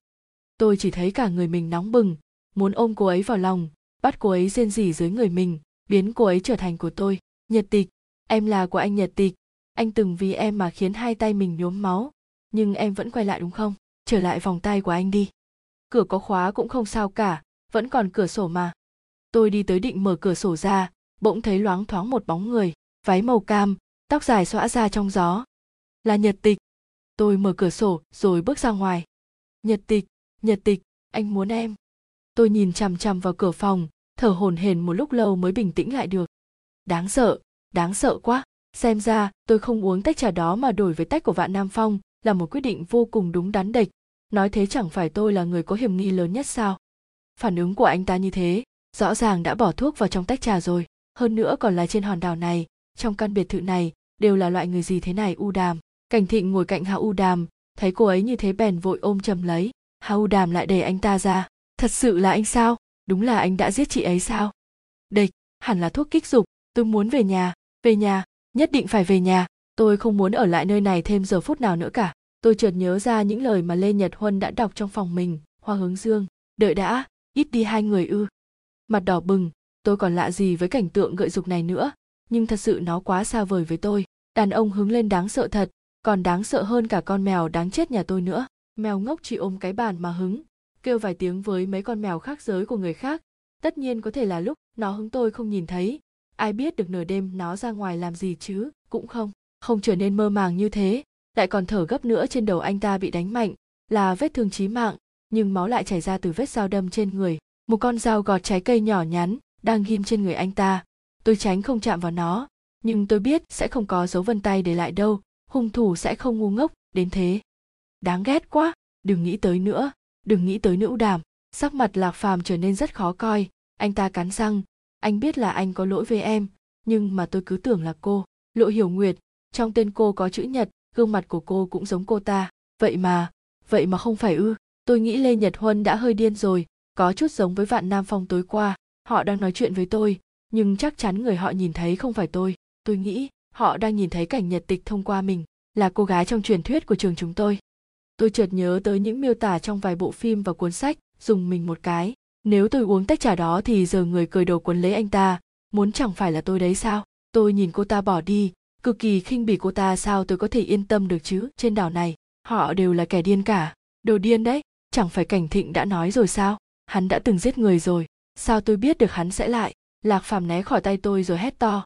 Tôi chỉ thấy cả người mình nóng bừng, muốn ôm cô ấy vào lòng, bắt cô ấy rên rỉ dưới người mình, biến cô ấy trở thành của tôi. Nhật tịch, em là của anh nhật tịch. Anh từng vì em mà khiến hai tay mình nhuốm máu, nhưng em vẫn quay lại đúng không? Trở lại vòng tay của anh đi. Cửa có khóa cũng không sao cả, vẫn còn cửa sổ mà. Tôi đi tới định mở cửa sổ ra, bỗng thấy loáng thoáng một bóng người, váy màu cam, tóc dài xõa ra trong gió. Là nhật tịch. Tôi mở cửa sổ rồi bước ra ngoài. Nhật tịch nhật tịch, anh muốn em. Tôi nhìn chằm chằm vào cửa phòng, thở hổn hển một lúc lâu mới bình tĩnh lại được. Đáng sợ đáng sợ quá. Xem ra, tôi không uống tách trà đó mà đổi với tách của vạn nam phong, là một quyết định vô cùng đúng đắn địch. Nói thế chẳng phải tôi là người có hiểm nghi lớn nhất sao? Phản ứng của anh ta như thế, rõ ràng đã bỏ thuốc vào trong tách trà rồi. Hơn nữa còn là trên hòn đảo này, trong căn biệt thự này, đều là loại người gì thế này, u đàm? Cảnh thịnh ngồi cạnh hạ u đàm, thấy cô ấy như thế bèn vội ôm chầm lấy hau đàm lại đẩy anh ta ra. Thật sự là anh sao? Đúng là anh đã giết chị ấy sao? Địch, hẳn là thuốc kích dục. Tôi muốn về nhà. Về nhà. Nhất định phải về nhà. Tôi không muốn ở lại nơi này thêm giờ phút nào nữa cả. Tôi chợt nhớ ra những lời mà lê nhật huân đã đọc trong phòng mình, hoa hướng dương. Đợi đã. Ít đi hai người ư. Mặt đỏ bừng. Tôi còn lạ gì với cảnh tượng gợi dục này nữa? Nhưng thật sự nó quá xa vời với tôi. Đàn ông hứng lên đáng sợ thật. Còn đáng sợ hơn cả con mèo đáng chết nhà tôi nữa mèo ngốc chỉ ôm cái bàn mà hứng, kêu vài tiếng với mấy con mèo khác giới của người khác. Tất nhiên có thể là lúc nó hứng tôi không nhìn thấy. Ai biết được nửa đêm nó ra ngoài làm gì chứ, cũng không không trở nên mơ màng như thế. Lại còn thở gấp nữa trên đầu anh ta bị đánh mạnh, là vết thương chí mạng, nhưng máu lại chảy ra từ vết dao đâm trên người. Một con dao gọt trái cây nhỏ nhắn đang ghim trên người anh ta. Tôi tránh không chạm vào nó, nhưng tôi biết sẽ không có dấu vân tay để lại đâu. Hung thủ sẽ không ngu ngốc đến thế đáng ghét quá. Đừng nghĩ tới nữa. Đừng nghĩ tới nữ đàm. Sắc mặt lạc phàm trở nên rất khó coi. Anh ta cắn răng. Anh biết là anh có lỗi với em, nhưng mà tôi cứ tưởng là cô. Lộ hiểu nguyệt, trong tên cô có chữ nhật, gương mặt của cô cũng giống cô ta. Vậy mà vậy mà không phải ư? Tôi nghĩ lê nhật huân đã hơi điên rồi. Có chút giống với vạn nam phong tối qua. Họ đang nói chuyện với tôi, nhưng chắc chắn người họ nhìn thấy không phải tôi. Tôi nghĩ, họ đang nhìn thấy cảnh nhật tịch thông qua mình, là cô gái trong truyền thuyết của trường chúng tôi tôi chợt nhớ tới những miêu tả trong vài bộ phim và cuốn sách dùng mình một cái. Nếu tôi uống tách trà đó thì giờ người cười đầu quấn lấy anh ta. Muốn chẳng phải là tôi đấy sao? Tôi nhìn cô ta bỏ đi. Cực kỳ khinh bỉ cô ta, sao tôi có thể yên tâm được chứ? Trên đảo này, họ đều là kẻ điên cả. Đồ điên đấy, chẳng phải cảnh thịnh đã nói rồi sao? Hắn đã từng giết người rồi. Sao tôi biết được hắn sẽ lại? Lạc phàm né khỏi tay tôi rồi hét to.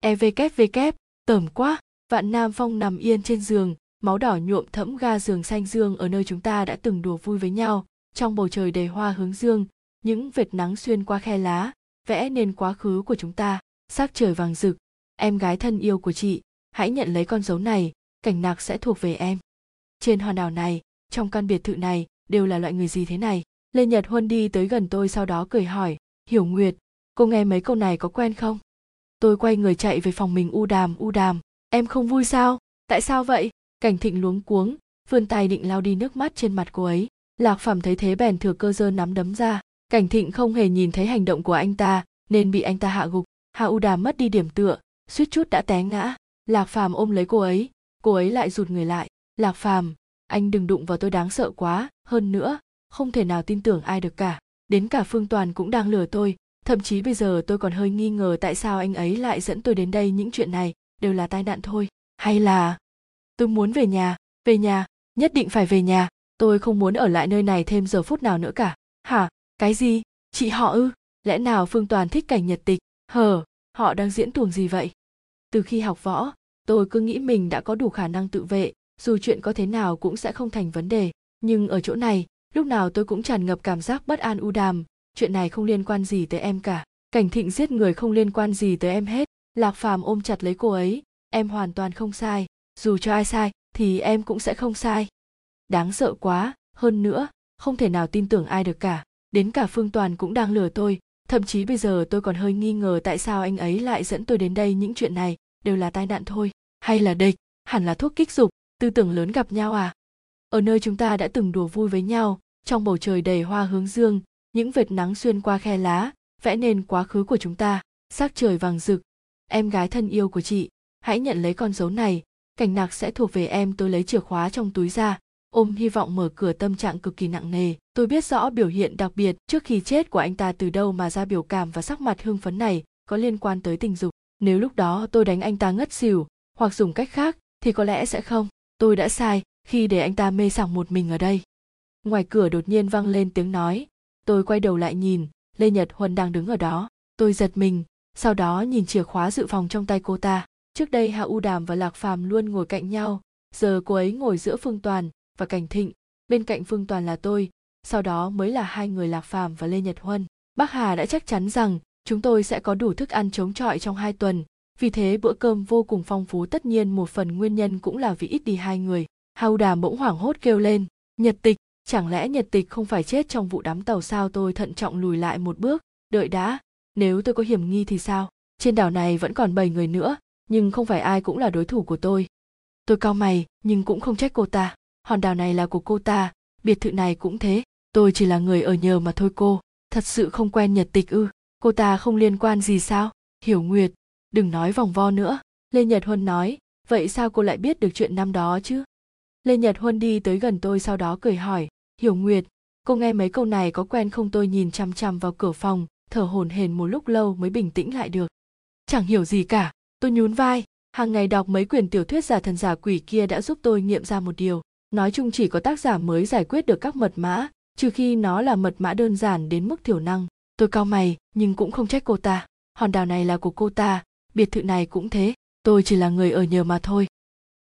Evkvk tởm quá. Vạn nam phong nằm yên trên giường máu đỏ nhuộm thẫm ga giường xanh dương ở nơi chúng ta đã từng đùa vui với nhau. Trong bầu trời đầy hoa hướng dương, những vệt nắng xuyên qua khe lá, vẽ nên quá khứ của chúng ta. Sắc trời vàng rực, em gái thân yêu của chị, hãy nhận lấy con dấu này, cảnh nạc sẽ thuộc về em. Trên hòn đảo này, trong căn biệt thự này, đều là loại người gì thế này? Lê nhật huân đi tới gần tôi sau đó cười hỏi, hiểu nguyệt, cô nghe mấy câu này có quen không? Tôi quay người chạy về phòng mình u đàm u đàm, em không vui sao? Tại sao vậy? Cảnh thịnh luống cuống, vươn tay định lao đi nước mắt trên mặt cô ấy. Lạc phàm thấy thế bèn thừa cơ dơ nắm đấm ra. Cảnh thịnh không hề nhìn thấy hành động của anh ta, nên bị anh ta hạ gục. Hạ u đàm mất đi điểm tựa, suýt chút đã té ngã. Lạc phàm ôm lấy cô ấy cô ấy lại rụt người lại. Lạc phàm, anh đừng đụng vào tôi đáng sợ quá, hơn nữa, không thể nào tin tưởng ai được cả. Đến cả phương toàn cũng đang lừa tôi, thậm chí bây giờ tôi còn hơi nghi ngờ tại sao anh ấy lại dẫn tôi đến đây những chuyện này, đều là tai nạn thôi. Hay là tôi muốn về nhà về nhà, nhất định phải về nhà. Tôi không muốn ở lại nơi này thêm giờ phút nào nữa cả. Hả? Cái gì? Chị họ ư? Lẽ nào phương toàn thích cảnh nhật tịch? Hờ, họ đang diễn tuồng gì vậy? Từ khi học võ, tôi cứ nghĩ mình đã có đủ khả năng tự vệ, dù chuyện có thế nào cũng sẽ không thành vấn đề. Nhưng ở chỗ này, lúc nào tôi cũng tràn ngập cảm giác bất an u đàm. Chuyện này không liên quan gì tới em cả. Cảnh thịnh giết người không liên quan gì tới em hết. Lạc phàm ôm chặt lấy cô ấy. Em hoàn toàn không sai dù cho ai sai, thì em cũng sẽ không sai. Đáng sợ quá, hơn nữa, không thể nào tin tưởng ai được cả. Đến cả phương toàn cũng đang lừa tôi, thậm chí bây giờ tôi còn hơi nghi ngờ tại sao anh ấy lại dẫn tôi đến đây những chuyện này, đều là tai nạn thôi. Hay là địch, hẳn là thuốc kích dục, tư tưởng lớn gặp nhau à? Ở nơi chúng ta đã từng đùa vui với nhau, trong bầu trời đầy hoa hướng dương, những vệt nắng xuyên qua khe lá, vẽ nên quá khứ của chúng ta, sắc trời vàng rực. Em gái thân yêu của chị, hãy nhận lấy con dấu này cảnh nạc sẽ thuộc về em, tôi lấy chìa khóa trong túi ra. Ôm hy vọng mở cửa tâm trạng cực kỳ nặng nề. Tôi biết rõ biểu hiện đặc biệt trước khi chết của anh ta từ đâu mà ra biểu cảm và sắc mặt hưng phấn này có liên quan tới tình dục. Nếu lúc đó tôi đánh anh ta ngất xỉu hoặc dùng cách khác thì có lẽ sẽ không. Tôi đã sai khi để anh ta mê sảng một mình ở đây. Ngoài cửa đột nhiên vang lên tiếng nói. Tôi quay đầu lại nhìn, lê nhật huân đang đứng ở đó. Tôi giật mình, sau đó nhìn chìa khóa dự phòng trong tay cô ta trước đây hạ u đàm và lạc phàm luôn ngồi cạnh nhau, giờ cô ấy ngồi giữa phương toàn và cảnh thịnh, bên cạnh phương toàn là tôi, sau đó mới là hai người lạc phàm và lê nhật huân. Bác hà đã chắc chắn rằng chúng tôi sẽ có đủ thức ăn chống chọi trong hai tuần, vì thế bữa cơm vô cùng phong phú, tất nhiên một phần nguyên nhân cũng là vì ít đi hai người. Hau Đàm bỗng hoảng hốt kêu lên, nhật tịch, chẳng lẽ nhật tịch không phải chết trong vụ đám tàu sao tôi thận trọng lùi lại một bước? Đợi đã, nếu tôi có hiểm nghi thì sao? Trên đảo này vẫn còn bảy người nữa nhưng không phải ai cũng là đối thủ của tôi. Tôi cau mày, nhưng cũng không trách cô ta. Hòn đảo này là của cô ta, biệt thự này cũng thế. Tôi chỉ là người ở nhờ mà thôi cô. Thật sự không quen nhật tịch ư. Cô ta không liên quan gì sao? Hiểu nguyệt, đừng nói vòng vo nữa. Lê nhật huân nói, vậy sao cô lại biết được chuyện năm đó chứ? Lê nhật huân đi tới gần tôi sau đó cười hỏi, hiểu nguyệt, cô nghe mấy câu này có quen không? Tôi nhìn chằm chằm vào cửa phòng, thở hổn hển một lúc lâu mới bình tĩnh lại được. Chẳng hiểu gì cả tôi nhún vai. Hàng ngày đọc mấy quyển tiểu thuyết giả thần giả quỷ kia đã giúp tôi nghiệm ra một điều. Nói chung chỉ có tác giả mới giải quyết được các mật mã, trừ khi nó là mật mã đơn giản đến mức thiểu năng. Tôi cau mày, nhưng cũng không trách cô ta. Hòn đảo này là của cô ta, biệt thự này cũng thế. Tôi chỉ là người ở nhờ mà thôi.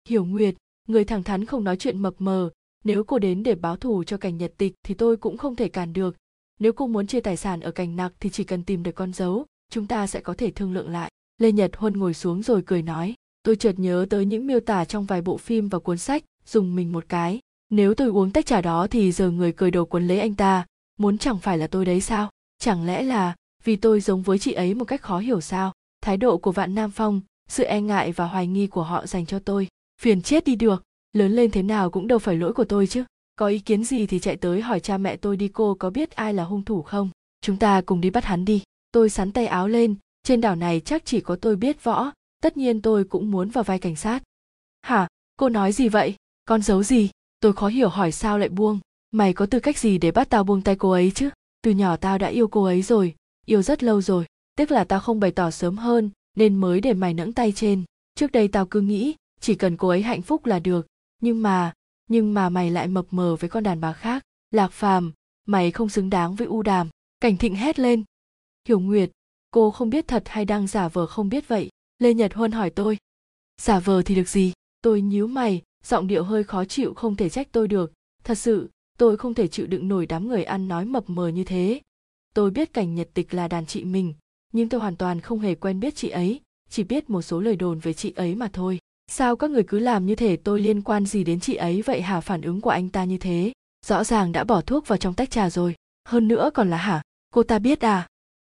Hiểu nguyệt, người thẳng thắn không nói chuyện mập mờ. Nếu cô đến để báo thù cho cảnh nhật tịch thì tôi cũng không thể cản được. Nếu cô muốn chia tài sản ở cảnh nặc thì chỉ cần tìm được con dấu, chúng ta sẽ có thể thương lượng lại lê nhật huân ngồi xuống rồi cười nói, tôi chợt nhớ tới những miêu tả trong vài bộ phim và cuốn sách, dùng mình một cái. Nếu tôi uống tách trà đó thì giờ người cười đầu quấn lấy anh ta. Muốn chẳng phải là tôi đấy sao? Chẳng lẽ là vì tôi giống với chị ấy một cách khó hiểu sao? Thái độ của vạn nam phong, sự e ngại và hoài nghi của họ dành cho tôi. Phiền chết đi được, lớn lên thế nào cũng đâu phải lỗi của tôi chứ. Có ý kiến gì thì chạy tới hỏi cha mẹ tôi đi, cô có biết ai là hung thủ không? Chúng ta cùng đi bắt hắn đi. Tôi sắn tay áo lên trên đảo này chắc chỉ có tôi biết võ, tất nhiên tôi cũng muốn vào vai cảnh sát. Hả? Cô nói gì vậy? Con giấu gì? Tôi khó hiểu hỏi sao lại buông. Mày có tư cách gì để bắt tao buông tay cô ấy chứ? Từ nhỏ tao đã yêu cô ấy rồi, yêu rất lâu rồi, tức là tao không bày tỏ sớm hơn, nên mới để mày nẫng tay trên. Trước đây tao cứ nghĩ, chỉ cần cô ấy hạnh phúc là được. Nhưng mà nhưng mà mày lại mập mờ với con đàn bà khác. Lạc phàm, mày không xứng đáng với u đàm. Cảnh thịnh hét lên. Hiểu nguyệt cô không biết thật hay đang giả vờ không biết vậy? Lê nhật huân hỏi tôi. Giả vờ thì được gì? Tôi nhíu mày, giọng điệu hơi khó chịu không thể trách tôi được. Thật sự, tôi không thể chịu đựng nổi đám người ăn nói mập mờ như thế. Tôi biết cảnh nhật tịch là đàn chị mình, nhưng tôi hoàn toàn không hề quen biết chị ấy, chỉ biết một số lời đồn về chị ấy mà thôi. Sao các người cứ làm như thể tôi liên quan gì đến chị ấy vậy hả? Phản ứng của anh ta như thế, rõ ràng đã bỏ thuốc vào trong tách trà rồi. Hơn nữa còn là hả? Cô ta biết à?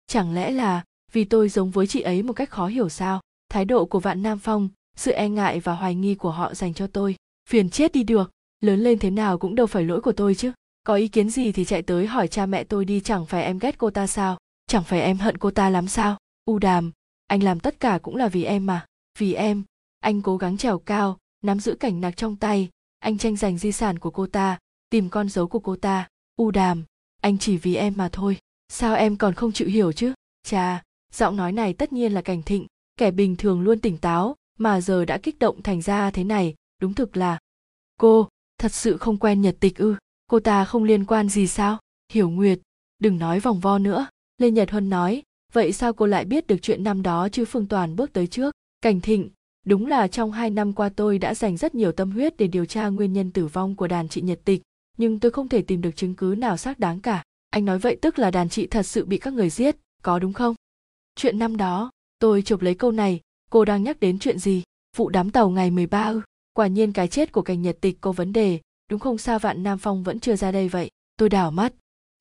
Chẳng lẽ là vì tôi giống với chị ấy một cách khó hiểu sao? Thái độ của vạn nam phong, sự e ngại và hoài nghi của họ dành cho tôi. Phiền chết đi được, lớn lên thế nào cũng đâu phải lỗi của tôi chứ. Có ý kiến gì thì chạy tới hỏi cha mẹ tôi đi, chẳng phải em ghét cô ta sao? Chẳng phải em hận cô ta lắm sao? U đàm, anh làm tất cả cũng là vì em mà. Vì em, anh cố gắng trèo cao, nắm giữ cảnh nạc trong tay. Anh tranh giành di sản của cô ta, tìm con dấu của cô ta. U đàm, anh chỉ vì em mà thôi sao em còn không chịu hiểu chứ? Cha giọng nói này tất nhiên là cảnh thịnh, kẻ bình thường luôn tỉnh táo, mà giờ đã kích động thành ra thế này, đúng thực là, cô, thật sự không quen nhật tịch ư? Cô ta không liên quan gì sao? Hiểu nguyệt, đừng nói vòng vo nữa. Lê nhật huân nói, vậy sao cô lại biết được chuyện năm đó chứ phương toàn bước tới trước? Cảnh thịnh, đúng là trong hai năm qua tôi đã dành rất nhiều tâm huyết để điều tra nguyên nhân tử vong của đàn chị nhật tịch, nhưng tôi không thể tìm được chứng cứ nào xác đáng cả anh nói vậy tức là đàn chị thật sự bị các người giết, có đúng không? Chuyện năm đó, tôi chụp lấy câu này, cô đang nhắc đến chuyện gì? Vụ đám tàu ngày 13 ư? Quả nhiên cái chết của cảnh nhật tịch có vấn đề, đúng không sao vạn nam phong vẫn chưa ra đây vậy? Tôi đảo mắt,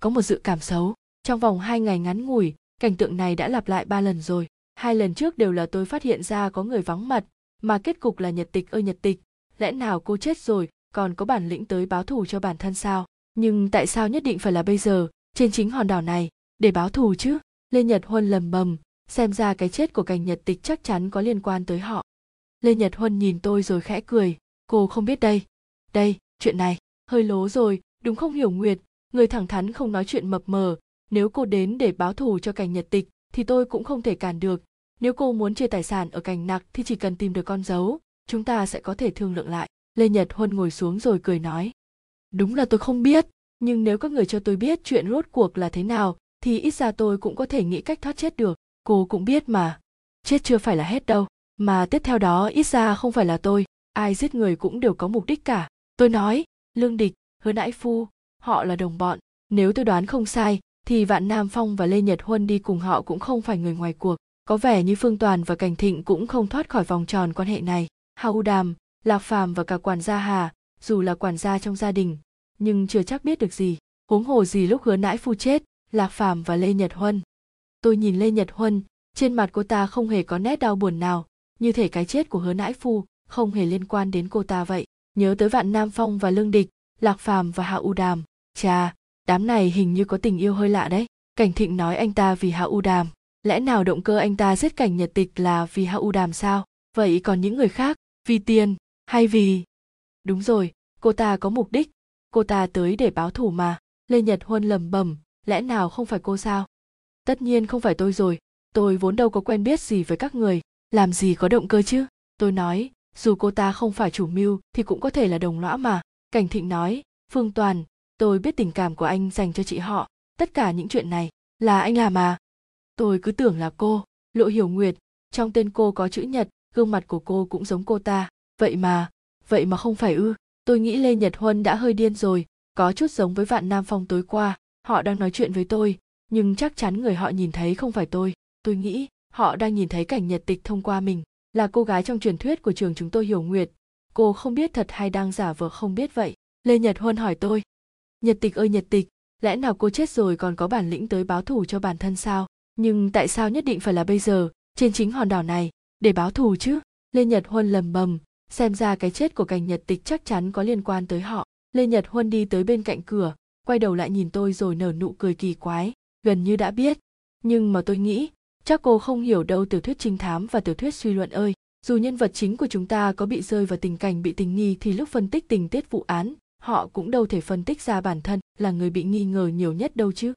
có một dự cảm xấu. Trong vòng hai ngày ngắn ngủi, cảnh tượng này đã lặp lại ba lần rồi. Hai lần trước đều là tôi phát hiện ra có người vắng mặt, mà kết cục là nhật tịch ơi nhật tịch. Lẽ nào cô chết rồi, còn có bản lĩnh tới báo thù cho bản thân sao? Nhưng tại sao nhất định phải là bây giờ? Trên chính hòn đảo này. Để báo thù chứ? Lê nhật huân lầm bầm, xem ra cái chết của cảnh nhật tịch chắc chắn có liên quan tới họ. Lê nhật huân nhìn tôi rồi khẽ cười, cô không biết đây. Đây, chuyện này. Hơi lố rồi, đúng không hiểu nguyệt? Người thẳng thắn không nói chuyện mập mờ. Nếu cô đến để báo thù cho cảnh nhật tịch, thì tôi cũng không thể cản được. Nếu cô muốn chia tài sản ở cảnh nặc thì chỉ cần tìm được con dấu, chúng ta sẽ có thể thương lượng lại. Lê nhật huân ngồi xuống rồi cười nói, đúng là tôi không biết nhưng nếu các người cho tôi biết chuyện rốt cuộc là thế nào, thì ít ra tôi cũng có thể nghĩ cách thoát chết được. Cô cũng biết mà. Chết chưa phải là hết đâu. Mà tiếp theo đó, ít ra không phải là tôi. Ai giết người cũng đều có mục đích cả. Tôi nói, lương địch, hứa nãi phu, họ là đồng bọn. Nếu tôi đoán không sai, thì vạn nam phong và lê nhật huân đi cùng họ cũng không phải người ngoài cuộc. Có vẻ như phương toàn và cảnh thịnh cũng không thoát khỏi vòng tròn quan hệ này. Hào u đàm, lạc phàm và cả quản gia hà, dù là quản gia trong gia đình nhưng chưa chắc biết được gì. Huống hồ gì lúc hứa nãi phu chết, lạc phàm và lê nhật huân. Tôi nhìn lê nhật huân, trên mặt cô ta không hề có nét đau buồn nào. Như thể cái chết của hứa nãi phu không hề liên quan đến cô ta vậy. Nhớ tới vạn nam phong và lương địch, lạc phàm và hạ u đàm. Chà, đám này hình như có tình yêu hơi lạ đấy. Cảnh thịnh nói anh ta vì hạ u đàm. Lẽ nào động cơ anh ta giết cảnh nhật tịch là vì hạ u đàm sao? Vậy còn những người khác, vì tiền hay vì đúng rồi, cô ta có mục đích cô ta tới để báo thù mà. Lê nhật huân lầm bầm lẽ nào không phải cô sao? Tất nhiên không phải tôi rồi. Tôi vốn đâu có quen biết gì với các người. Làm gì có động cơ chứ? Tôi nói, dù cô ta không phải chủ mưu thì cũng có thể là đồng lõa mà. Cảnh thịnh nói, phương toàn, tôi biết tình cảm của anh dành cho chị họ. Tất cả những chuyện này là anh làm mà tôi cứ tưởng là cô. Lộ hiểu nguyệt, trong tên cô có chữ nhật, gương mặt của cô cũng giống cô ta. Vậy mà vậy mà không phải ư? Tôi nghĩ lê nhật huân đã hơi điên rồi, có chút giống với vạn nam phong tối qua, họ đang nói chuyện với tôi, nhưng chắc chắn người họ nhìn thấy không phải tôi. Tôi nghĩ, họ đang nhìn thấy cảnh nhật tịch thông qua mình, là cô gái trong truyền thuyết của trường chúng tôi hiểu nguyệt. Cô không biết thật hay đang giả vờ không biết vậy? Lê nhật huân hỏi tôi. Nhật tịch ơi nhật tịch, lẽ nào cô chết rồi còn có bản lĩnh tới báo thù cho bản thân sao? Nhưng tại sao nhất định phải là bây giờ, trên chính hòn đảo này, để báo thù chứ? Lê nhật huân lầm bầm xem ra cái chết của cảnh nhật tịch chắc chắn có liên quan tới họ. Lê nhật huân đi tới bên cạnh cửa, quay đầu lại nhìn tôi rồi nở nụ cười kỳ quái, gần như đã biết. Nhưng mà tôi nghĩ, chắc cô không hiểu đâu tiểu thuyết trinh thám và tiểu thuyết suy luận ơi. Dù nhân vật chính của chúng ta có bị rơi vào tình cảnh bị tình nghi thì lúc phân tích tình tiết vụ án, họ cũng đâu thể phân tích ra bản thân là người bị nghi ngờ nhiều nhất đâu chứ.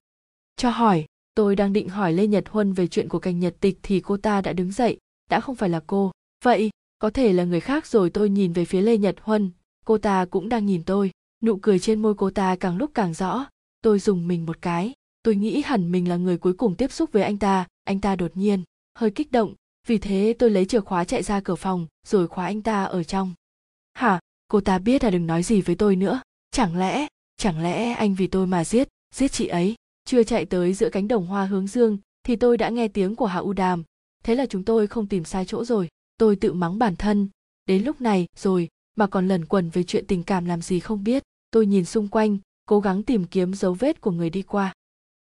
Cho hỏi, tôi đang định hỏi lê nhật huân về chuyện của cành nhật tịch thì cô ta đã đứng dậy, đã không phải là cô. Vậy có thể là người khác rồi tôi nhìn về phía lê nhật huân, cô ta cũng đang nhìn tôi. Nụ cười trên môi cô ta càng lúc càng rõ. Tôi dùng mình một cái. Tôi nghĩ hẳn mình là người cuối cùng tiếp xúc với anh ta. Anh ta đột nhiên, hơi kích động. Vì thế tôi lấy chìa khóa chạy ra cửa phòng, rồi khóa anh ta ở trong. Hả? Cô ta biết là đừng nói gì với tôi nữa. Chẳng lẽ chẳng lẽ anh vì tôi mà giết giết chị ấy? Chưa chạy tới giữa cánh đồng hoa hướng dương, thì tôi đã nghe tiếng của hạ u đàm. Thế là chúng tôi không tìm sai chỗ rồi tôi tự mắng bản thân. Đến lúc này, rồi, mà còn lẩn quẩn về chuyện tình cảm làm gì không biết. Tôi nhìn xung quanh, cố gắng tìm kiếm dấu vết của người đi qua.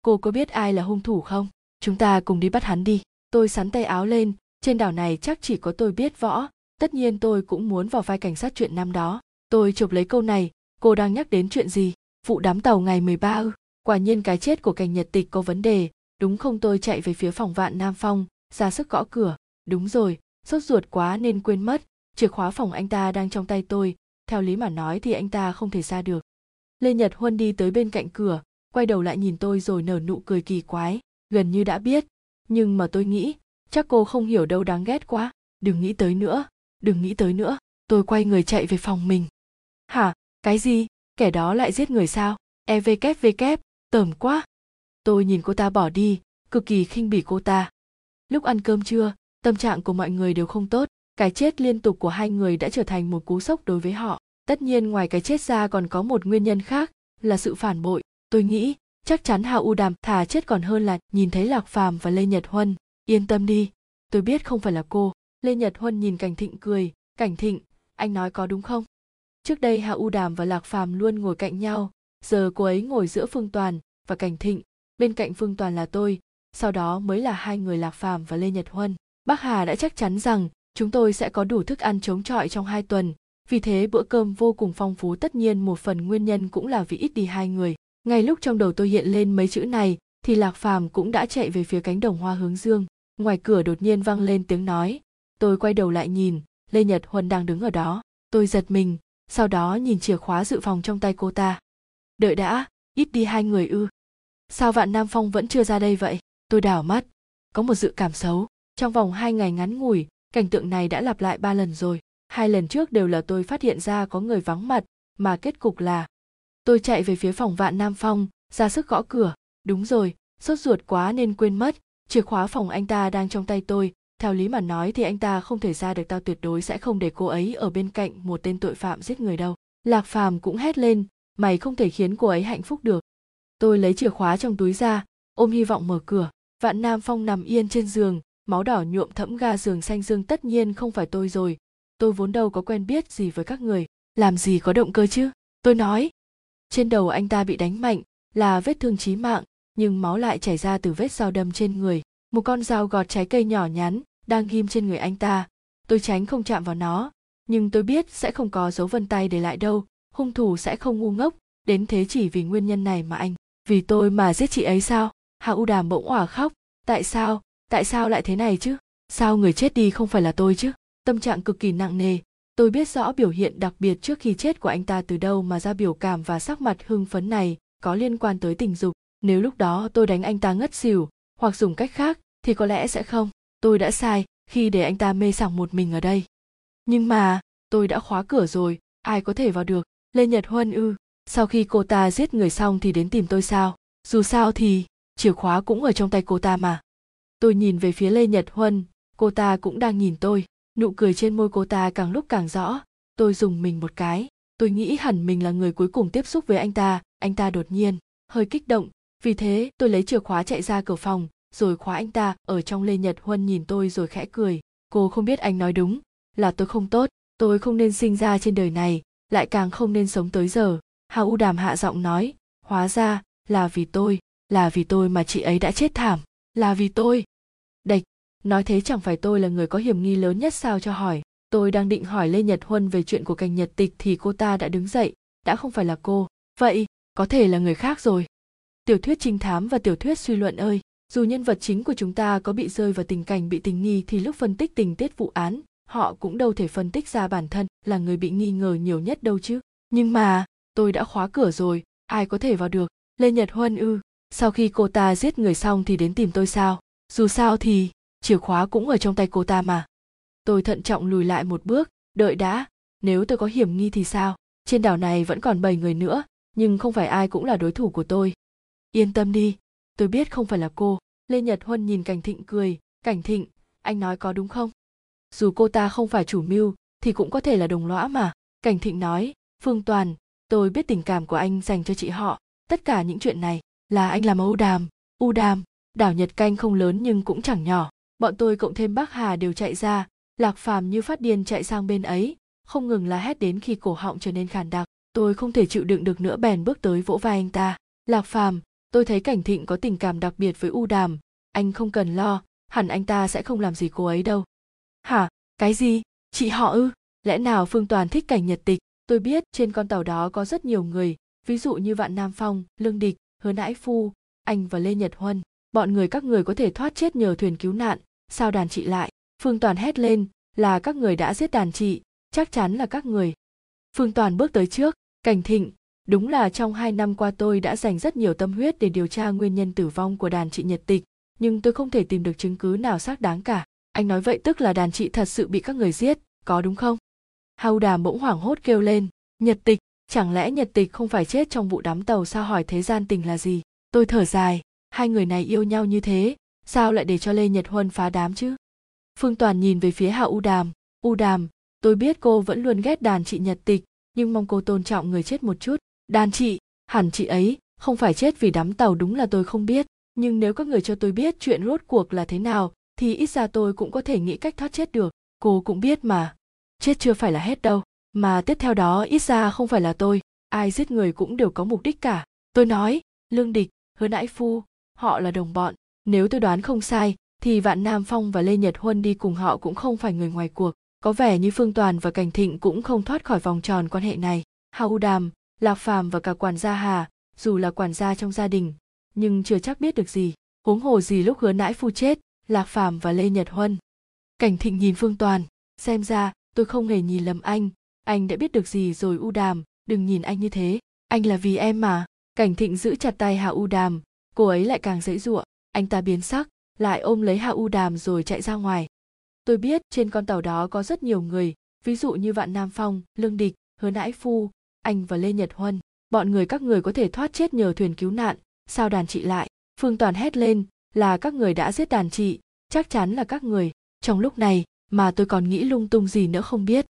Cô có biết ai là hung thủ không? Chúng ta cùng đi bắt hắn đi. Tôi sắn tay áo lên, trên đảo này chắc chỉ có tôi biết võ. Tất nhiên tôi cũng muốn vào vai cảnh sát chuyện năm đó. Tôi chụp lấy câu này, cô đang nhắc đến chuyện gì? Vụ đám tàu ngày 13 ư? Quả nhiên cái chết của cảnh nhật tịch có vấn đề. Đúng không tôi chạy về phía phòng vạn nam phong, ra sức gõ cửa. Đúng rồi sốt ruột quá nên quên mất. Chìa khóa phòng anh ta đang trong tay tôi. Theo lý mà nói thì anh ta không thể ra được. Lê nhật huân đi tới bên cạnh cửa, quay đầu lại nhìn tôi rồi nở nụ cười kỳ quái. Gần như đã biết. Nhưng mà tôi nghĩ, chắc cô không hiểu đâu đáng ghét quá. Đừng nghĩ tới nữa. Đừng nghĩ tới nữa. Tôi quay người chạy về phòng mình. Hả? Cái gì? Kẻ đó lại giết người sao? Evkvk tởm quá. Tôi nhìn cô ta bỏ đi. Cực kỳ khinh bỉ cô ta. Lúc ăn cơm trưa tâm trạng của mọi người đều không tốt, cái chết liên tục của hai người đã trở thành một cú sốc đối với họ. Tất nhiên ngoài cái chết ra còn có một nguyên nhân khác là sự phản bội. Tôi nghĩ chắc chắn hào u đàm thà chết còn hơn là nhìn thấy lạc phàm và lê nhật huân. Yên tâm đi, tôi biết không phải là cô. Lê nhật huân nhìn cảnh thịnh cười. Cảnh thịnh, anh nói có đúng không? Trước đây hạ u đàm và lạc phàm luôn ngồi cạnh nhau. Giờ cô ấy ngồi giữa phương toàn và cảnh thịnh. Bên cạnh phương toàn là tôi, sau đó mới là hai người lạc phàm và lê nhật huân bác hà đã chắc chắn rằng chúng tôi sẽ có đủ thức ăn chống chọi trong hai tuần. Vì thế bữa cơm vô cùng phong phú, tất nhiên một phần nguyên nhân cũng là vì ít đi hai người. Ngay lúc trong đầu tôi hiện lên mấy chữ này, thì lạc phàm cũng đã chạy về phía cánh đồng hoa hướng dương. Ngoài cửa đột nhiên vang lên tiếng nói. Tôi quay đầu lại nhìn, lê nhật huân đang đứng ở đó. Tôi giật mình, sau đó nhìn chìa khóa dự phòng trong tay cô ta. Đợi đã, ít đi hai người ư. Sao vạn nam phong vẫn chưa ra đây vậy? Tôi đảo mắt, có một dự cảm xấu trong vòng hai ngày ngắn ngủi, cảnh tượng này đã lặp lại ba lần rồi. Hai lần trước đều là tôi phát hiện ra có người vắng mặt, mà kết cục là tôi chạy về phía phòng vạn nam phong, ra sức gõ cửa. Đúng rồi, sốt ruột quá nên quên mất. Chìa khóa phòng anh ta đang trong tay tôi. Theo lý mà nói thì anh ta không thể ra được, tao tuyệt đối sẽ không để cô ấy ở bên cạnh một tên tội phạm giết người đâu. Lạc phàm cũng hét lên, mày không thể khiến cô ấy hạnh phúc được. Tôi lấy chìa khóa trong túi ra, ôm hy vọng mở cửa. Vạn nam phong nằm yên trên giường máu đỏ nhuộm thẫm ga giường xanh dương tất nhiên không phải tôi rồi. Tôi vốn đâu có quen biết gì với các người. Làm gì có động cơ chứ? Tôi nói. Trên đầu anh ta bị đánh mạnh, là vết thương chí mạng, nhưng máu lại chảy ra từ vết dao đâm trên người. Một con dao gọt trái cây nhỏ nhắn đang ghim trên người anh ta. Tôi tránh không chạm vào nó, nhưng tôi biết sẽ không có dấu vân tay để lại đâu. Hung thủ sẽ không ngu ngốc, đến thế chỉ vì nguyên nhân này mà anh. Vì tôi mà giết chị ấy sao? Hạ u đàm bỗng òa khóc. Tại sao? Tại sao lại thế này chứ? Sao người chết đi không phải là tôi chứ? Tâm trạng cực kỳ nặng nề. Tôi biết rõ biểu hiện đặc biệt trước khi chết của anh ta từ đâu mà ra biểu cảm và sắc mặt hưng phấn này có liên quan tới tình dục. Nếu lúc đó tôi đánh anh ta ngất xỉu hoặc dùng cách khác thì có lẽ sẽ không. Tôi đã sai khi để anh ta mê sảng một mình ở đây. Nhưng mà, tôi đã khóa cửa rồi, ai có thể vào được? Lê nhật huân ư? Sau khi cô ta giết người xong thì đến tìm tôi sao? Dù sao thì chìa khóa cũng ở trong tay cô ta mà tôi nhìn về phía lê nhật huân, cô ta cũng đang nhìn tôi. Nụ cười trên môi cô ta càng lúc càng rõ. Tôi dùng mình một cái. Tôi nghĩ hẳn mình là người cuối cùng tiếp xúc với anh ta. Anh ta đột nhiên, hơi kích động. Vì thế, tôi lấy chìa khóa chạy ra cửa phòng, rồi khóa anh ta ở trong lê nhật huân nhìn tôi rồi khẽ cười. Cô không biết anh nói đúng. Là tôi không tốt. Tôi không nên sinh ra trên đời này. Lại càng không nên sống tới giờ. Hà u đàm hạ giọng nói. Hóa ra, là vì tôi. Là vì tôi mà chị ấy đã chết thảm. Là vì tôi đạch nói thế chẳng phải tôi là người có hiểm nghi lớn nhất sao cho hỏi. Tôi đang định hỏi lê nhật huân về chuyện của cảnh nhật tịch thì cô ta đã đứng dậy. Đã không phải là cô. Vậy, có thể là người khác rồi. Tiểu thuyết trinh thám và tiểu thuyết suy luận ơi, dù nhân vật chính của chúng ta có bị rơi vào tình cảnh bị tình nghi thì lúc phân tích tình tiết vụ án, họ cũng đâu thể phân tích ra bản thân là người bị nghi ngờ nhiều nhất đâu chứ. Nhưng mà, tôi đã khóa cửa rồi, ai có thể vào được? Lê nhật huân ư, sau khi cô ta giết người xong thì đến tìm tôi sao? Dù sao thì, chìa khóa cũng ở trong tay cô ta mà. Tôi thận trọng lùi lại một bước, đợi đã, nếu tôi có hiểm nghi thì sao? Trên đảo này vẫn còn bảy người nữa, nhưng không phải ai cũng là đối thủ của tôi. Yên tâm đi, tôi biết không phải là cô. Lê nhật huân nhìn cảnh thịnh cười, cảnh thịnh, anh nói có đúng không? Dù cô ta không phải chủ mưu, thì cũng có thể là đồng lõa mà. Cảnh thịnh nói, phương toàn, tôi biết tình cảm của anh dành cho chị họ, tất cả những chuyện này là anh làm âu đàm, u đàm đảo nhật canh không lớn nhưng cũng chẳng nhỏ. Bọn tôi cộng thêm bác hà đều chạy ra. Lạc phàm như phát điên chạy sang bên ấy. Không ngừng la hét đến khi cổ họng trở nên khàn đặc. Tôi không thể chịu đựng được nữa bèn bước tới vỗ vai anh ta. Lạc phàm, tôi thấy cảnh thịnh có tình cảm đặc biệt với u đàm. Anh không cần lo, hẳn anh ta sẽ không làm gì cô ấy đâu. Hả? Cái gì? Chị họ ư? Lẽ nào phương toàn thích cảnh nhật tịch? Tôi biết trên con tàu đó có rất nhiều người. Ví dụ như vạn nam phong, lương địch, hứa nãi phu, anh và lê nhật huân bọn người các người có thể thoát chết nhờ thuyền cứu nạn. Sao đàn chị lại? Phương toàn hét lên, là các người đã giết đàn chị, chắc chắn là các người. Phương toàn bước tới trước, cảnh thịnh, đúng là trong hai năm qua tôi đã dành rất nhiều tâm huyết để điều tra nguyên nhân tử vong của đàn chị nhật tịch, nhưng tôi không thể tìm được chứng cứ nào xác đáng cả. Anh nói vậy tức là đàn chị thật sự bị các người giết, có đúng không? Hau đà bỗng hoảng hốt kêu lên, nhật tịch, chẳng lẽ nhật tịch không phải chết trong vụ đám tàu sao hỏi thế gian tình là gì? Tôi thở dài hai người này yêu nhau như thế, sao lại để cho lê nhật huân phá đám chứ? Phương toàn nhìn về phía hạ u đàm. U đàm, tôi biết cô vẫn luôn ghét đàn chị nhật tịch, nhưng mong cô tôn trọng người chết một chút. Đàn chị, hẳn chị ấy, không phải chết vì đám tàu đúng là tôi không biết. Nhưng nếu các người cho tôi biết chuyện rốt cuộc là thế nào, thì ít ra tôi cũng có thể nghĩ cách thoát chết được. Cô cũng biết mà. Chết chưa phải là hết đâu. Mà tiếp theo đó, ít ra không phải là tôi. Ai giết người cũng đều có mục đích cả. Tôi nói, lương địch, hứa nãi phu họ là đồng bọn. Nếu tôi đoán không sai, thì vạn nam phong và lê nhật huân đi cùng họ cũng không phải người ngoài cuộc. Có vẻ như phương toàn và cảnh thịnh cũng không thoát khỏi vòng tròn quan hệ này. Hào đàm, lạc phàm và cả quản gia hà, dù là quản gia trong gia đình, nhưng chưa chắc biết được gì. Huống hồ gì lúc hứa nãi phu chết, lạc phàm và lê nhật huân. Cảnh thịnh nhìn phương toàn, xem ra, tôi không hề nhìn lầm anh. Anh đã biết được gì rồi u đàm, đừng nhìn anh như thế. Anh là vì em mà. Cảnh thịnh giữ chặt tay hà u đàm cô ấy lại càng dễ dụa anh ta biến sắc, lại ôm lấy hạ u đàm rồi chạy ra ngoài. Tôi biết trên con tàu đó có rất nhiều người, ví dụ như vạn nam phong, lương địch, hứa nãi phu, anh và lê nhật huân. Bọn người các người có thể thoát chết nhờ thuyền cứu nạn. Sao đàn chị lại? Phương toàn hét lên, là các người đã giết đàn chị, chắc chắn là các người. Trong lúc này mà tôi còn nghĩ lung tung gì nữa không biết.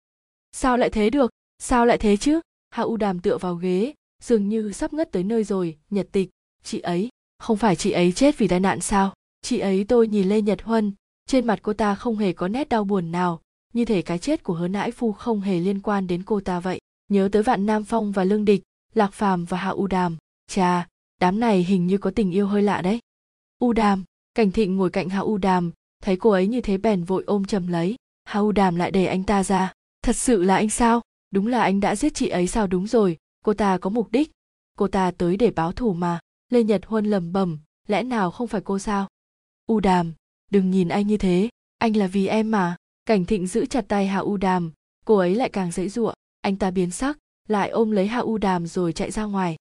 Sao lại thế được? Sao lại thế chứ? Hạ u đàm tựa vào ghế, dường như sắp ngất tới nơi rồi, nhật tịch. Chị ấy không phải chị ấy chết vì tai nạn sao? Chị ấy tôi nhìn lê nhật huân, trên mặt cô ta không hề có nét đau buồn nào. Như thể cái chết của hứa nãi phu không hề liên quan đến cô ta vậy. Nhớ tới vạn nam phong và lương địch, lạc phàm và hạ u đàm. Chà, đám này hình như có tình yêu hơi lạ đấy. U đàm, cảnh thịnh ngồi cạnh hạ u đàm, thấy cô ấy như thế bèn vội ôm chầm lấy. Hạ u đàm lại đẩy anh ta ra. Thật sự là anh sao? Đúng là anh đã giết chị ấy sao đúng rồi, cô ta có mục đích. Cô ta tới để báo thù mà lê nhật huân lầm bầm lẽ nào không phải cô sao? U đàm, đừng nhìn anh như thế, anh là vì em mà. Cảnh thịnh giữ chặt tay hạ u đàm, cô ấy lại càng dãy giụa, anh ta biến sắc, lại ôm lấy hạ u đàm rồi chạy ra ngoài.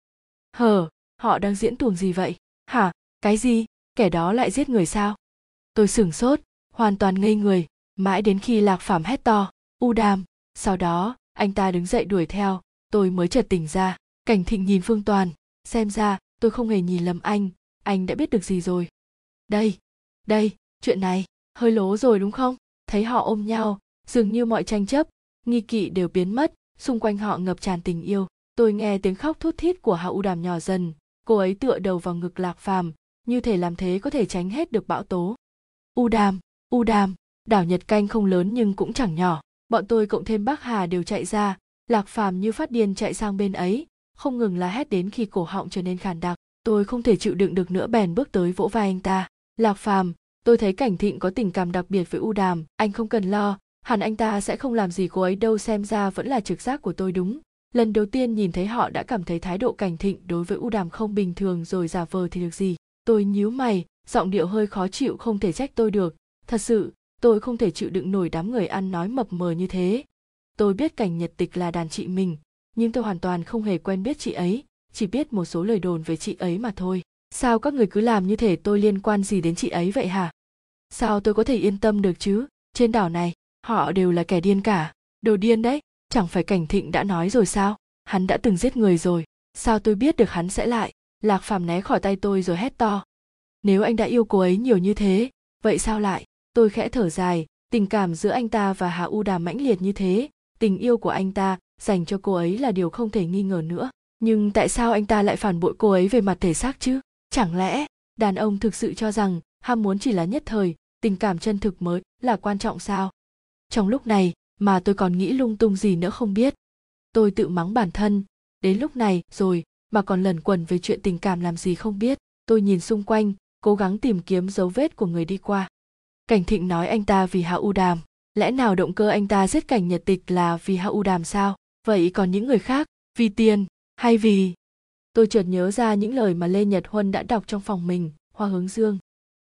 Hờ, họ đang diễn tuồng gì vậy? Hả, cái gì? Kẻ đó lại giết người sao? Tôi sửng sốt, hoàn toàn ngây người, mãi đến khi lạc Phạm hét to, u đàm, sau đó, anh ta đứng dậy đuổi theo, tôi mới chợt tỉnh ra. Cảnh thịnh nhìn phương toàn, xem ra tôi không hề nhìn lầm anh. Anh đã biết được gì rồi. Đây đây, chuyện này, hơi lố rồi đúng không? Thấy họ ôm nhau, dường như mọi tranh chấp, nghi kỵ đều biến mất. Xung quanh họ ngập tràn tình yêu. Tôi nghe tiếng khóc thút thít của hạ u đàm nhỏ dần. Cô ấy tựa đầu vào ngực lạc phàm, như thể làm thế có thể tránh hết được bão tố. U đàm u đàm, đảo nhật canh không lớn nhưng cũng chẳng nhỏ. Bọn tôi cộng thêm bác hà đều chạy ra. Lạc phàm như phát điên chạy sang bên ấy không ngừng la hét đến khi cổ họng trở nên khàn đặc. Tôi không thể chịu đựng được nữa bèn bước tới vỗ vai anh ta. Lạc phàm, tôi thấy cảnh thịnh có tình cảm đặc biệt với u đàm, anh không cần lo. Hẳn anh ta sẽ không làm gì cô ấy đâu xem ra vẫn là trực giác của tôi đúng. Lần đầu tiên nhìn thấy họ đã cảm thấy thái độ cảnh thịnh đối với u đàm không bình thường rồi giả vờ thì được gì. Tôi nhíu mày, giọng điệu hơi khó chịu không thể trách tôi được. Thật sự, tôi không thể chịu đựng nổi đám người ăn nói mập mờ như thế. Tôi biết cảnh nhật tịch là đàn chị mình nhưng tôi hoàn toàn không hề quen biết chị ấy, chỉ biết một số lời đồn về chị ấy mà thôi. Sao các người cứ làm như thể tôi liên quan gì đến chị ấy vậy hả? Sao tôi có thể yên tâm được chứ? Trên đảo này, họ đều là kẻ điên cả. Đồ điên đấy, chẳng phải cảnh thịnh đã nói rồi sao? Hắn đã từng giết người rồi. Sao tôi biết được hắn sẽ lại? Lạc phàm né khỏi tay tôi rồi hét to. Nếu anh đã yêu cô ấy nhiều như thế, vậy sao lại? Tôi khẽ thở dài, tình cảm giữa anh ta và hà u đàm mãnh liệt như thế, tình yêu của anh ta dành cho cô ấy là điều không thể nghi ngờ nữa. Nhưng tại sao anh ta lại phản bội cô ấy về mặt thể xác chứ? Chẳng lẽ đàn ông thực sự cho rằng ham muốn chỉ là nhất thời, tình cảm chân thực mới là quan trọng sao? Trong lúc này mà tôi còn nghĩ lung tung gì nữa không biết. Tôi tự mắng bản thân. Đến lúc này rồi mà còn lẩn quẩn về chuyện tình cảm làm gì không biết. Tôi nhìn xung quanh, cố gắng tìm kiếm dấu vết của người đi qua. Cảnh thịnh nói anh ta vì hạ u đàm. Lẽ nào động cơ anh ta giết cảnh nhật tịch là vì hạ u đàm sao? Vậy còn những người khác, vì tiền hay vì? Tôi chợt nhớ ra những lời mà lê nhật huân đã đọc trong phòng mình, hoa hướng dương.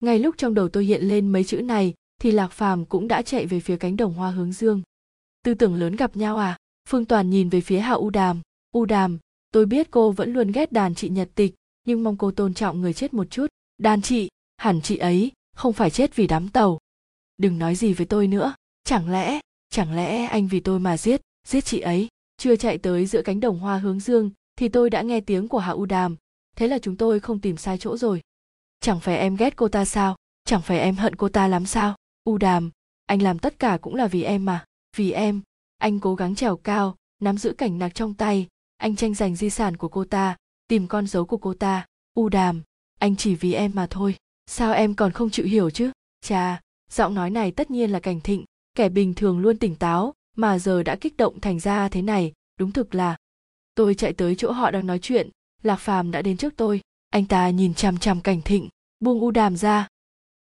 Ngay lúc trong đầu tôi hiện lên mấy chữ này, thì lạc phàm cũng đã chạy về phía cánh đồng hoa hướng dương. Tư tưởng lớn gặp nhau à? Phương toàn nhìn về phía hạ u đàm. U đàm, tôi biết cô vẫn luôn ghét đàn chị nhật tịch, nhưng mong cô tôn trọng người chết một chút. Đàn chị, hẳn chị ấy không phải chết vì đám tàu. Đừng nói gì với tôi nữa. Chẳng lẽ chẳng lẽ anh vì tôi mà giết giết chị ấy? Chưa chạy tới giữa cánh đồng hoa hướng dương, thì tôi đã nghe tiếng của hạ u đàm. Thế là chúng tôi không tìm sai chỗ rồi. Chẳng phải em ghét cô ta sao? Chẳng phải em hận cô ta lắm sao? U đàm, anh làm tất cả cũng là vì em mà. Vì em, anh cố gắng trèo cao, nắm giữ cảnh nạc trong tay. Anh tranh giành di sản của cô ta, tìm con dấu của cô ta. U đàm, anh chỉ vì em mà thôi. Sao em còn không chịu hiểu chứ? Chà, giọng nói này tất nhiên là cảnh thịnh. Kẻ bình thường luôn tỉnh táo mà giờ đã kích động thành ra thế này, đúng thực là, tôi chạy tới chỗ họ đang nói chuyện, lạc phàm đã đến trước tôi. Anh ta nhìn chằm chằm cảnh thịnh, buông u đàm ra.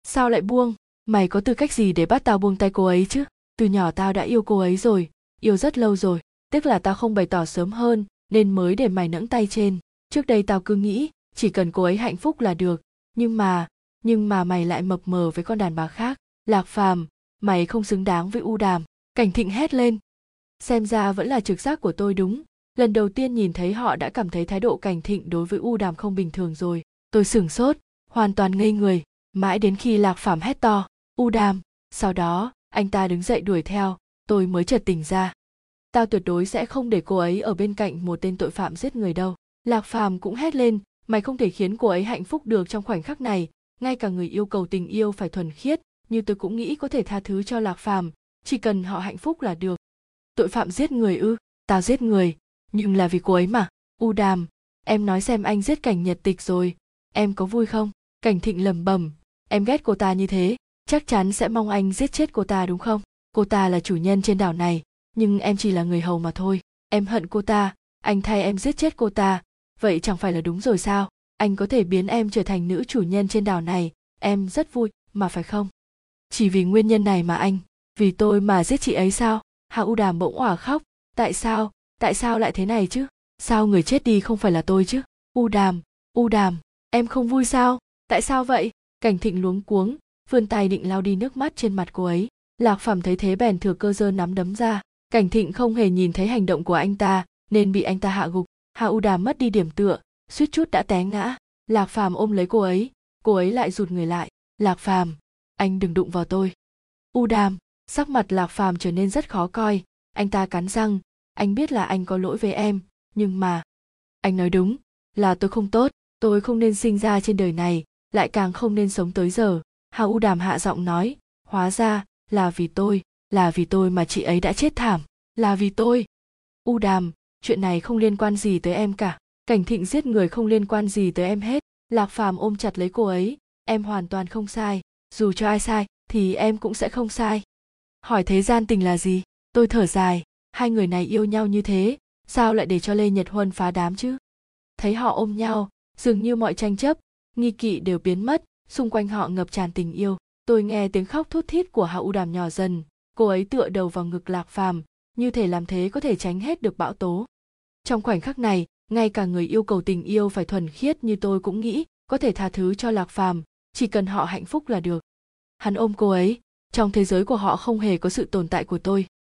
Sao lại buông? Mày có tư cách gì để bắt tao buông tay cô ấy chứ? Từ nhỏ tao đã yêu cô ấy rồi, yêu rất lâu rồi, tức là tao không bày tỏ sớm hơn, nên mới để mày nẫng tay trên. Trước đây tao cứ nghĩ, chỉ cần cô ấy hạnh phúc là được. Nhưng mà nhưng mà mày lại mập mờ với con đàn bà khác. Lạc phàm, mày không xứng đáng với u đàm cảnh thịnh hét lên. Xem ra vẫn là trực giác của tôi đúng. Lần đầu tiên nhìn thấy họ đã cảm thấy thái độ cảnh thịnh đối với u đàm không bình thường rồi. Tôi sửng sốt, hoàn toàn ngây người. Mãi đến khi lạc phàm hét to, u đàm, sau đó, anh ta đứng dậy đuổi theo. Tôi mới chợt tỉnh ra. Tao tuyệt đối sẽ không để cô ấy ở bên cạnh một tên tội phạm giết người đâu. Lạc phàm cũng hét lên, mày không thể khiến cô ấy hạnh phúc được trong khoảnh khắc này. Ngay cả người yêu cầu tình yêu phải thuần khiết, như tôi cũng nghĩ có thể tha thứ cho lạc phàm chỉ cần họ hạnh phúc là được. Tội phạm giết người ư? Tao giết người. Nhưng là vì cô ấy mà. U đàm, em nói xem anh giết cảnh nhật tịch rồi. Em có vui không? Cảnh thịnh lầm bầm em ghét cô ta như thế. Chắc chắn sẽ mong anh giết chết cô ta đúng không? Cô ta là chủ nhân trên đảo này. Nhưng em chỉ là người hầu mà thôi. Em hận cô ta. Anh thay em giết chết cô ta. Vậy chẳng phải là đúng rồi sao? Anh có thể biến em trở thành nữ chủ nhân trên đảo này. Em rất vui, mà phải không? Chỉ vì nguyên nhân này mà anh vì tôi mà giết chị ấy sao? Hạ u đàm bỗng òa khóc. Tại sao? Tại sao lại thế này chứ? Sao người chết đi không phải là tôi chứ? U đàm u đàm, em không vui sao? Tại sao vậy? Cảnh thịnh luống cuống, vươn tay định lao đi nước mắt trên mặt cô ấy. Lạc phàm thấy thế bèn thừa cơ dơ nắm đấm ra. Cảnh thịnh không hề nhìn thấy hành động của anh ta, nên bị anh ta hạ gục. Hạ u đàm mất đi điểm tựa, suýt chút đã té ngã. Lạc phàm ôm lấy cô ấy cô ấy lại rụt người lại. Lạc phàm, anh đừng đụng vào tôi. U đàm sắc mặt lạc phàm trở nên rất khó coi. Anh ta cắn răng. Anh biết là anh có lỗi với em, nhưng mà anh nói đúng, là tôi không tốt, tôi không nên sinh ra trên đời này, lại càng không nên sống tới giờ. Hà u đàm hạ giọng nói, hóa ra là vì tôi, là vì tôi mà chị ấy đã chết thảm, là vì tôi. U đàm, chuyện này không liên quan gì tới em cả. Cảnh thịnh giết người không liên quan gì tới em hết. Lạc phàm ôm chặt lấy cô ấy, em hoàn toàn không sai, dù cho ai sai, thì em cũng sẽ không sai hỏi thế gian tình là gì? Tôi thở dài. Hai người này yêu nhau như thế, sao lại để cho lê nhật huân phá đám chứ? Thấy họ ôm nhau, dường như mọi tranh chấp, nghi kỵ đều biến mất, xung quanh họ ngập tràn tình yêu. Tôi nghe tiếng khóc thút thít của hạ u đàm nhỏ dần. Cô ấy tựa đầu vào ngực lạc phàm, như thể làm thế có thể tránh hết được bão tố. Trong khoảnh khắc này, ngay cả người yêu cầu tình yêu phải thuần khiết như tôi cũng nghĩ, có thể tha thứ cho lạc phàm, chỉ cần họ hạnh phúc là được. Hắn ôm cô ấy trong thế giới của họ không hề có sự tồn tại của tôi.